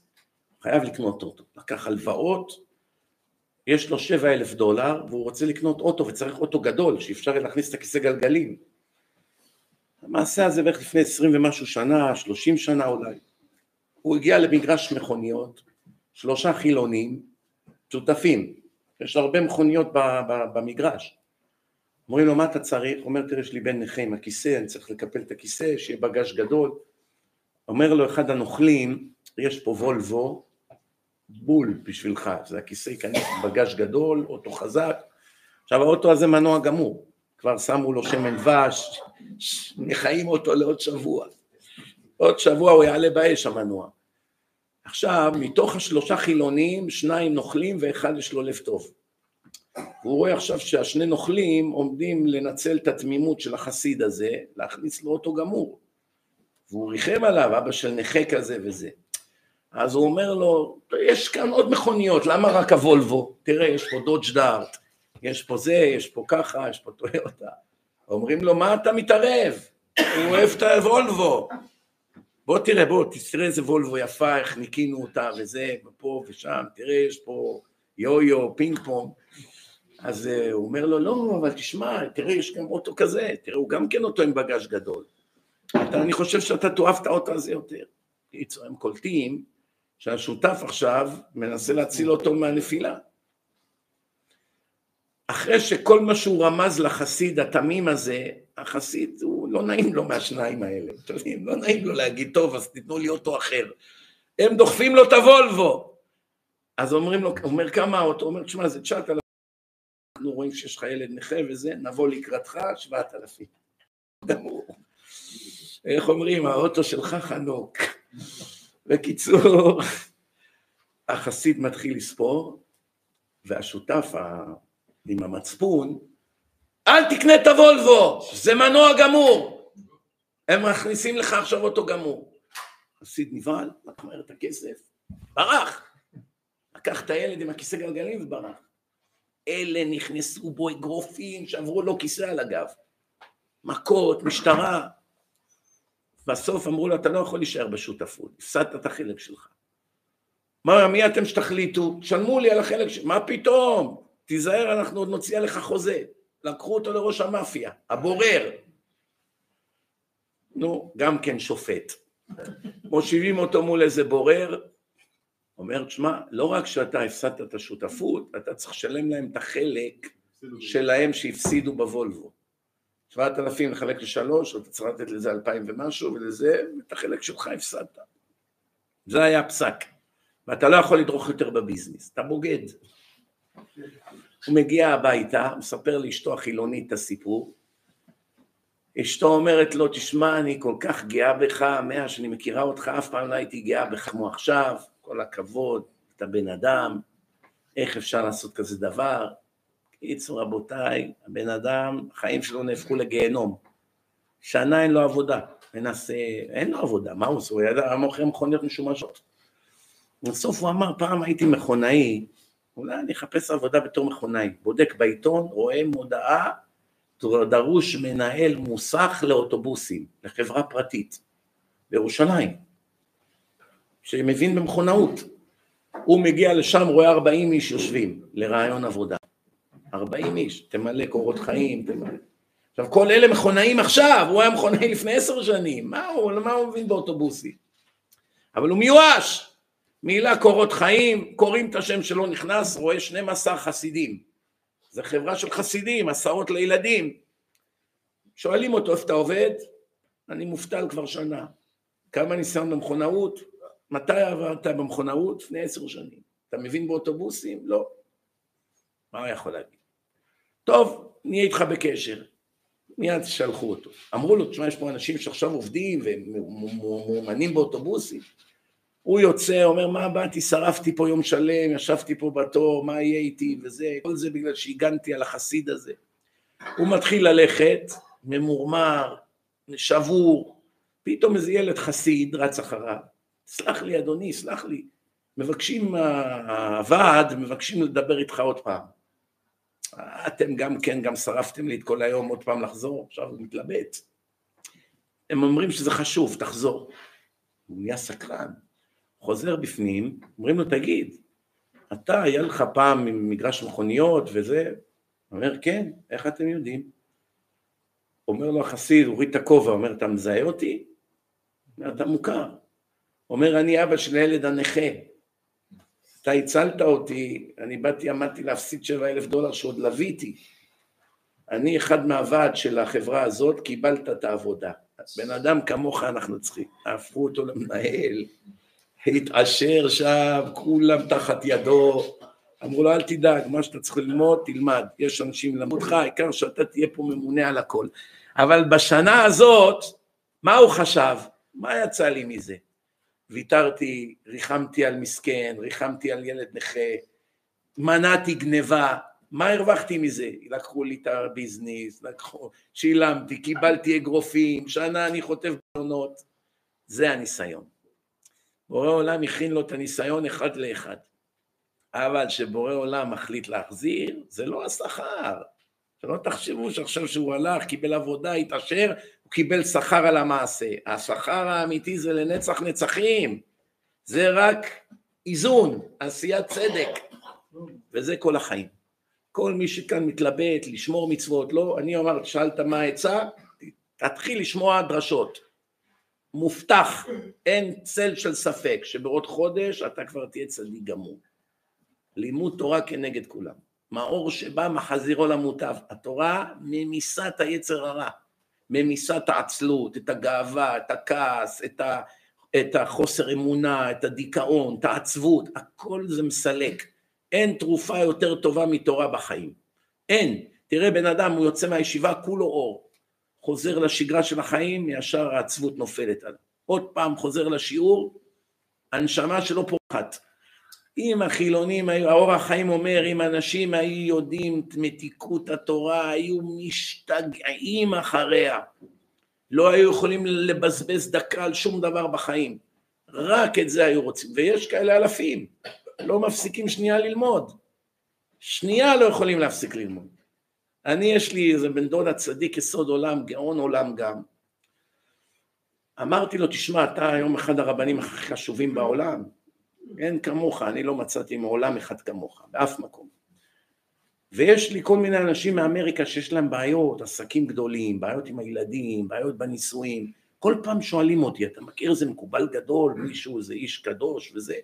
חייב לקנות אוטו. לקח הלוואות, יש לו שבע אלף דולר, והוא רוצה לקנות אוטו וצריך אוטו גדול, שאפשר להכניס את הכיסא גלגלים. המעשה הזה בערך לפני עשרים ומשהו שנה, שלושים שנה אולי. הוא הגיע למגרש מכוניות, שלושה חילונים, שותפים, יש הרבה מכוניות במגרש. אומרים לו, מה אתה צריך? הוא אומר, תראה, יש לי בן נכה עם הכיסא, אני צריך לקפל את הכיסא, שיהיה בגש גדול. אומר לו אחד הנוכלים, יש פה וולבו, בול בשבילך, זה הכיסא ייכנס בגש גדול, אוטו חזק. עכשיו האוטו הזה מנוע גמור, כבר שמו לו שמן דבש, מחיים אותו לעוד שבוע. עוד שבוע הוא יעלה באש המנוע. עכשיו, מתוך השלושה חילונים, שניים נוכלים ואחד יש לו לב טוב. הוא רואה עכשיו שהשני נוכלים עומדים לנצל את התמימות של החסיד הזה, להכניס לו אותו גמור. והוא ריחם עליו, אבא של נכה כזה וזה. אז הוא אומר לו, יש כאן עוד מכוניות, למה רק הוולבו? תראה, יש פה דודג' דארט, יש פה זה, יש פה ככה, יש פה טויוטה. אומרים לו, מה אתה מתערב? הוא אוהב את הוולבו. בוא תראה, בוא, תראה איזה וולבו יפה, איך ניקינו אותה וזה, ופה ושם, תראה, יש פה יו-יו, פינג פונג. אז uh, הוא אומר לו, לא, אבל תשמע, תראה, יש גם אוטו כזה, תראה, הוא גם כן אוטו עם בגש גדול. אתה, אני חושב שאתה תאהב את האוטו הזה יותר. הם קולטים שהשותף עכשיו מנסה להציל אותו מהנפילה. אחרי שכל מה שהוא רמז לחסיד התמים הזה, החסיד, הוא לא נעים לו מהשניים האלה, אתם יודעים, לא נעים לו להגיד, טוב, אז תיתנו לי אוטו אחר. הם דוחפים לו את הוולבו. אז אומרים לו, אומר כמה האוטו, הוא אומר, תשמע, זה 9,000, אנחנו רואים שיש לך ילד נכה וזה, נבוא לקראתך, 7,000. גמור. איך אומרים, האוטו שלך חנוק. בקיצור, החסיד מתחיל לספור, והשותף עם המצפון, אל תקנה את הוולבו, זה מנוע גמור. הם מכניסים לך עכשיו אוטו גמור. חסיד נבהל, מהר את הכסף, ברח. לקח את הילד עם הכיסא גלגלים וברח. אלה נכנסו בו אגרופים שעברו לו כיסא על הגב. מכות, משטרה. בסוף אמרו לו, אתה לא יכול להישאר בשותפות, הפסדת את החלק שלך. מה, מי אתם שתחליטו? תשלמו לי על החלק שלי. מה פתאום? תיזהר, אנחנו עוד נוציא עליך חוזה. לקחו אותו לראש המאפיה, הבורר. נו, גם כן שופט. מושיבים אותו מול איזה בורר, אומר, תשמע, לא רק שאתה הפסדת את השותפות, אתה צריך לשלם להם את החלק שלהם שהפסידו בוולבו. 7,000 לחלק לשלוש, אתה צריך לתת לזה 2,000 ומשהו, ולזה, את החלק שלך הפסדת. זה היה הפסק. ואתה לא יכול לדרוך יותר בביזנס, אתה בוגד. הוא מגיע הביתה, מספר לאשתו החילונית את הסיפור, אשתו אומרת לו, תשמע, אני כל כך גאה בך, מאה שאני מכירה אותך, אף פעם לא הייתי גאה בך כמו עכשיו, כל הכבוד, אתה בן אדם, איך אפשר לעשות כזה דבר? קיצור, רבותיי, הבן אדם, החיים שלו נהפכו לגיהנום. שנה אין לו עבודה, מנסה, אין לו עבודה, מה הוא עושה? הוא ידע, מוכר מכוניות משומשות. בסוף הוא אמר, פעם הייתי מכונאי, אולי אני אחפש עבודה בתור מכונאי. בודק בעיתון, רואה מודעה, דרוש מנהל מוסך לאוטובוסים, לחברה פרטית, בירושלים, שמבין במכונאות. הוא מגיע לשם, רואה 40 איש יושבים לרעיון עבודה. 40 איש, תמלא קורות חיים, תמלא. עכשיו כל אלה מכונאים עכשיו, הוא היה מכונאי לפני עשר שנים, מה הוא, מה הוא מבין באוטובוסים? אבל הוא מיואש, מילה קורות חיים, קוראים את השם שלו נכנס, רואה 12 חסידים. זה חברה של חסידים, הסעות לילדים. שואלים אותו איפה אתה עובד? אני מובטל כבר שנה. כמה ניסיון במכונאות? מתי עברת במכונאות? לפני עשר שנים. אתה מבין באוטובוסים? לא. מה הוא יכול להגיד? טוב, נהיה איתך בקשר. מיד שלחו אותו. אמרו לו, תשמע, יש פה אנשים שעכשיו עובדים ומאומנים באוטובוסים. הוא יוצא, אומר, מה באתי, שרפתי פה יום שלם, ישבתי פה בתור, מה יהיה איתי וזה, כל זה בגלל שהגנתי על החסיד הזה. הוא מתחיל ללכת, ממורמר, שבור, פתאום איזה ילד חסיד רץ אחריו. סלח לי אדוני, סלח לי. מבקשים, הוועד מבקשים לדבר איתך עוד פעם. אתם גם כן, גם שרפתם לי את כל היום עוד פעם לחזור, עכשיו הוא מתלבט. הם אומרים שזה חשוב, תחזור. הוא נהיה סקרן. חוזר בפנים, אומרים לו, תגיד, אתה, היה לך פעם מגרש מכוניות וזה? אומר, כן, איך אתם יודעים? אומר לו החסיד, הוריד את הכובע, אומר, אתה מזהה אותי? אומר, אתה מוכר. אומר, אני אבא של הילד הנכה. אתה הצלת אותי, אני באתי, עמדתי להפסיד שבע אלף דולר שעוד לוויתי. אני אחד מהוועד של החברה הזאת, קיבלת את העבודה. בן אדם כמוך אנחנו צריכים. הפכו אותו למנהל, התעשר שם, כולם תחת ידו, אמרו לו אל תדאג, מה שאתה צריך ללמוד, תלמד, יש אנשים ללמוד לך, העיקר שאתה תהיה פה ממונה על הכל. אבל בשנה הזאת, מה הוא חשב? מה יצא לי מזה? ויתרתי, ריחמתי על מסכן, ריחמתי על ילד נכה, מנעתי גניבה, מה הרווחתי מזה? לקחו לי את הביזנס, לקחו, שילמתי, קיבלתי אגרופים, שנה אני חוטף בלונות, זה הניסיון. בורא עולם הכין לו את הניסיון אחד לאחד. אבל כשבורא עולם מחליט להחזיר, זה לא השכר. שלא תחשבו שעכשיו שהוא הלך, קיבל עבודה, התעשר, הוא קיבל שכר על המעשה. השכר האמיתי זה לנצח נצחים. זה רק איזון, עשיית צדק. וזה כל החיים. כל מי שכאן מתלבט, לשמור מצוות, לא, אני אומר, שאלת מה העצה? תתחיל לשמוע דרשות. מובטח, אין צל של ספק, שבעוד חודש אתה כבר תהיה צדיק גמור. לימוד תורה כנגד כולם. מאור שבא מחזירו למוטב. התורה ממיסה את היצר הרע, ממיסה את העצלות, את הגאווה, את הכעס, את, ה, את החוסר אמונה, את הדיכאון, את העצבות, הכל זה מסלק. אין תרופה יותר טובה מתורה בחיים. אין. תראה בן אדם, הוא יוצא מהישיבה, כולו אור. חוזר לשגרה של החיים, ישר העצבות נופלת עליו. עוד פעם חוזר לשיעור, הנשמה שלו פורחת. אם החילונים, האור החיים אומר, אם אנשים היו יודעים את מתיקות התורה, היו משתגעים אחריה. לא היו יכולים לבזבז דקה על שום דבר בחיים. רק את זה היו רוצים. ויש כאלה אלפים, לא מפסיקים שנייה ללמוד. שנייה לא יכולים להפסיק ללמוד. אני, יש לי איזה בן דוד הצדיק יסוד עולם, גאון עולם גם. אמרתי לו, תשמע, אתה היום אחד הרבנים הכי חשובים בעולם. אין כמוך, אני לא מצאתי מעולם אחד כמוך, באף מקום. ויש לי כל מיני אנשים מאמריקה שיש להם בעיות, עסקים גדולים, בעיות עם הילדים, בעיות בנישואים, כל פעם שואלים אותי, אתה מכיר איזה מקובל גדול, מישהו, איזה איש קדוש וזה,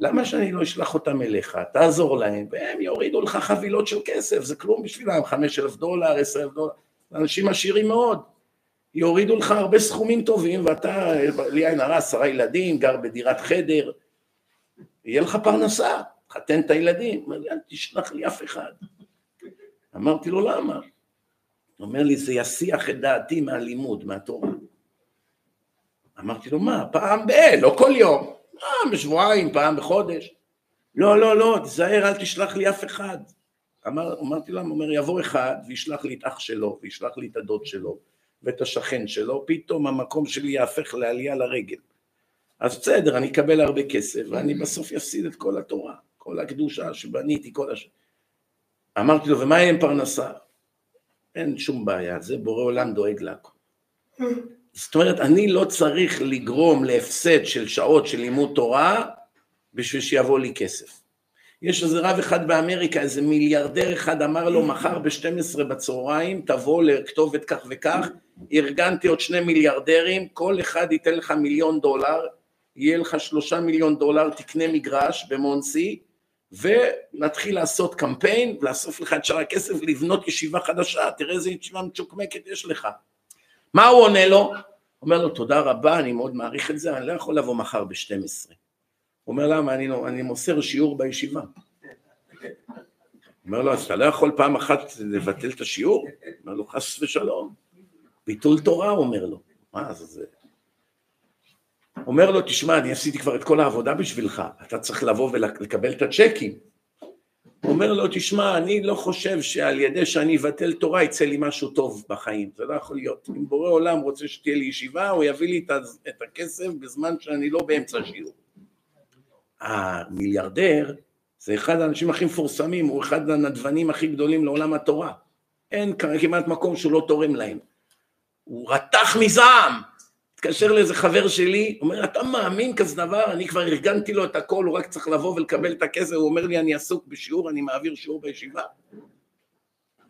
למה שאני לא אשלח אותם אליך, תעזור להם, והם יורידו לך חבילות של כסף, זה כלום בשבילם, חמש אלף דולר, עשר אלף דולר, אנשים עשירים מאוד, יורידו לך הרבה סכומים טובים, ואתה, לי עין הרע, עשרה ילדים, גר בדירת חדר, יהיה לך פרנסה, חתן את הילדים, אומר לי, אל תשלח לי אף אחד. אמרתי לו, למה? הוא אומר לי, זה יסיח את דעתי מהלימוד, מהתורה. אמרתי לו, מה, פעם ב... לא כל יום, פעם בשבועיים, פעם בחודש. לא, לא, לא, תיזהר, אל תשלח לי אף אחד. אמר, אמרתי הוא אומר, יבוא אחד וישלח לי את אח שלו, וישלח לי את הדוד שלו, ואת השכן שלו, פתאום המקום שלי יהפך לעלייה לרגל. אז בסדר, אני אקבל הרבה כסף, ואני בסוף אפסיד את כל התורה, כל הקדושה שבניתי, כל הש... אמרתי לו, ומה יהיה עם פרנסה? אין שום בעיה, זה בורא עולם דואג להכל. זאת אומרת, אני לא צריך לגרום להפסד של שעות של לימוד תורה בשביל שיבוא לי כסף. יש איזה רב אחד באמריקה, איזה מיליארדר אחד אמר לו, מחר ב-12 בצהריים תבוא לכתובת כך וכך, ארגנתי עוד שני מיליארדרים, כל אחד ייתן לך מיליון דולר, יהיה לך שלושה מיליון דולר, תקנה מגרש במונסי, ונתחיל לעשות קמפיין, לאסוף לך את שאר הכסף, לבנות ישיבה חדשה, תראה איזה ישיבה מצ'וקמקת יש לך. מה הוא עונה לו? אומר לו, תודה רבה, אני מאוד מעריך את זה, אני לא יכול לבוא מחר ב-12. הוא אומר, למה? אני, לא, אני מוסר שיעור בישיבה. אומר לו, אז אתה לא יכול פעם אחת לבטל את השיעור? אומר לו, חס ושלום. ביטול תורה, הוא אומר לו. מה זה? אומר לו, תשמע, אני עשיתי כבר את כל העבודה בשבילך, אתה צריך לבוא ולקבל את הצ'קים. אומר לו, תשמע, אני לא חושב שעל ידי שאני אבטל תורה יצא לי משהו טוב בחיים, זה לא יכול להיות. אם בורא עולם רוצה שתהיה לי ישיבה, הוא יביא לי את הכסף בזמן שאני לא באמצע השיעור. המיליארדר זה אחד האנשים הכי מפורסמים, הוא אחד הנדבנים הכי גדולים לעולם התורה. אין כמעט מקום שהוא לא תורם להם. הוא רתח מזעם, התקשר לאיזה חבר שלי, אומר, אתה מאמין כזה דבר? אני כבר ארגנתי לו את הכל, הוא רק צריך לבוא ולקבל את הכסף, הוא אומר לי, אני עסוק בשיעור, אני מעביר שיעור בישיבה.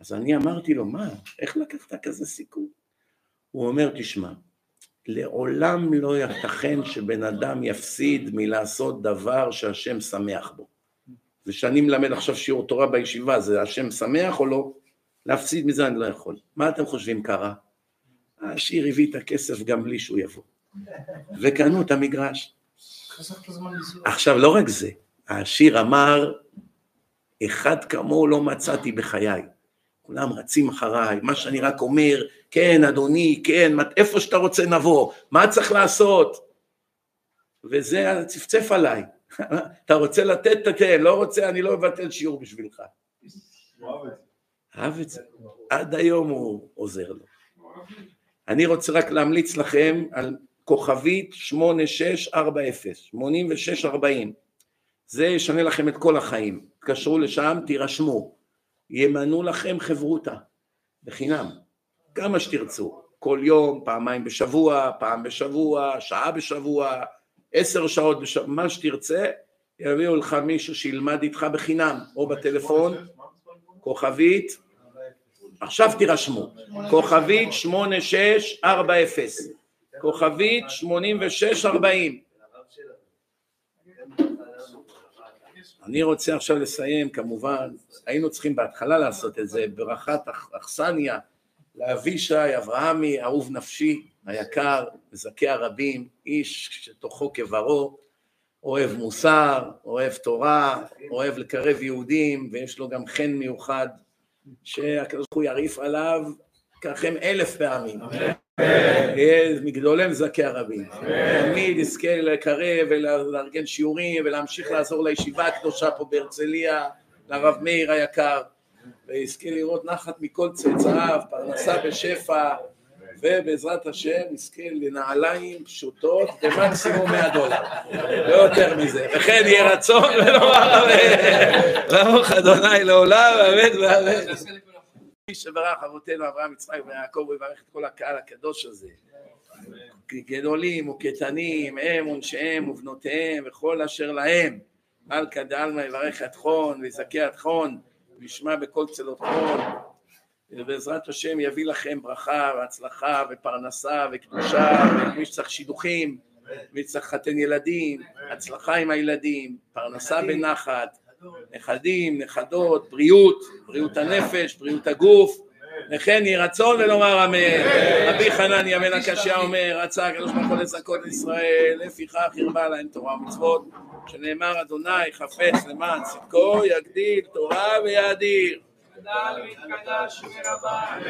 אז אני אמרתי לו, מה, איך לקחת כזה סיכון? הוא אומר, תשמע, לעולם לא ייתכן שבן אדם יפסיד מלעשות דבר שהשם שמח בו. ושאני מלמד עכשיו שיעור תורה בישיבה, זה השם שמח או לא? להפסיד מזה אני לא יכול. מה אתם חושבים קרה? העשיר הביא את הכסף גם בלי שהוא יבוא. וקנו את המגרש. עכשיו, לא רק זה, העשיר אמר, אחד כמוהו לא מצאתי בחיי. כולם רצים אחריי, מה שאני רק אומר, כן, אדוני, כן, איפה שאתה רוצה נבוא, מה צריך לעשות? וזה צפצף עליי. אתה רוצה לתת, תתן, לא רוצה, אני לא אבטל שיעור בשבילך. אהב את זה. עד היום הוא עוזר לו. אני רוצה רק להמליץ לכם על כוכבית 8640, 8640. זה ישנה לכם את כל החיים. תקשרו לשם, תירשמו. ימנו לכם חברותה, בחינם, כמה שתרצו. כל יום, פעמיים בשבוע, פעם בשבוע, שעה בשבוע, עשר שעות בשבוע, מה שתרצה, יביאו לך מישהו שילמד איתך בחינם, או בטלפון, כוכבית עכשיו תירשמו, כוכבית 8640, כוכבית 8640. אני רוצה עכשיו לסיים, כמובן, היינו צריכים בהתחלה לעשות את זה, ברכת אכסניה לאבישי אברהמי, אהוב נפשי, היקר, מזכה הרבים, איש שתוכו כברו, אוהב מוסר, אוהב תורה, אוהב לקרב יהודים, ויש לו גם חן מיוחד שהקדוש ברוך הוא ירעיף עליו ככם אלף פעמים. יהיה מגדולי מזכי הרבים. תמיד יזכה לקרב ולארגן שיעורים ולהמשיך לעזור לישיבה הקדושה פה בהרצליה, לרב מאיר היקר, ויזכה לראות נחת מכל צאצאיו, פרנסה בשפע, ובעזרת השם יזכה לנעליים פשוטות במקסימום 100 דולר, לא יותר מזה, וכן יהיה רצון ולומר אמן, ברוך אדוני לעולם, אמן ואמן. איש שברך אבותינו אברהם, יצחק ויעקב, ויברך את כל הקהל הקדוש הזה. גדולים וקטנים, הם ונשיהם ובנותיהם וכל אשר להם. מלכה דעלמא יברך את חון ויזכה את חון נשמע בכל צלות חול, ובעזרת השם יביא לכם ברכה והצלחה ופרנסה וקדושה ומי שצריך שידוכים מי שצריך לחתן ילדים, הצלחה עם הילדים, פרנסה בנחת, נכדים, נכדות, בריאות, בריאות הנפש, בריאות הגוף, וכן יהי רצון ולומר אמן. רבי חנניה בן הקשיא אומר, רצה הקדוש ברוך הוא לזכות לישראל, לפיכך הרבה להם תורה ומצוות, שנאמר אדוני חפץ למען צדקו, יגדיל תורה ויאדיר. David Kadash Mirabah.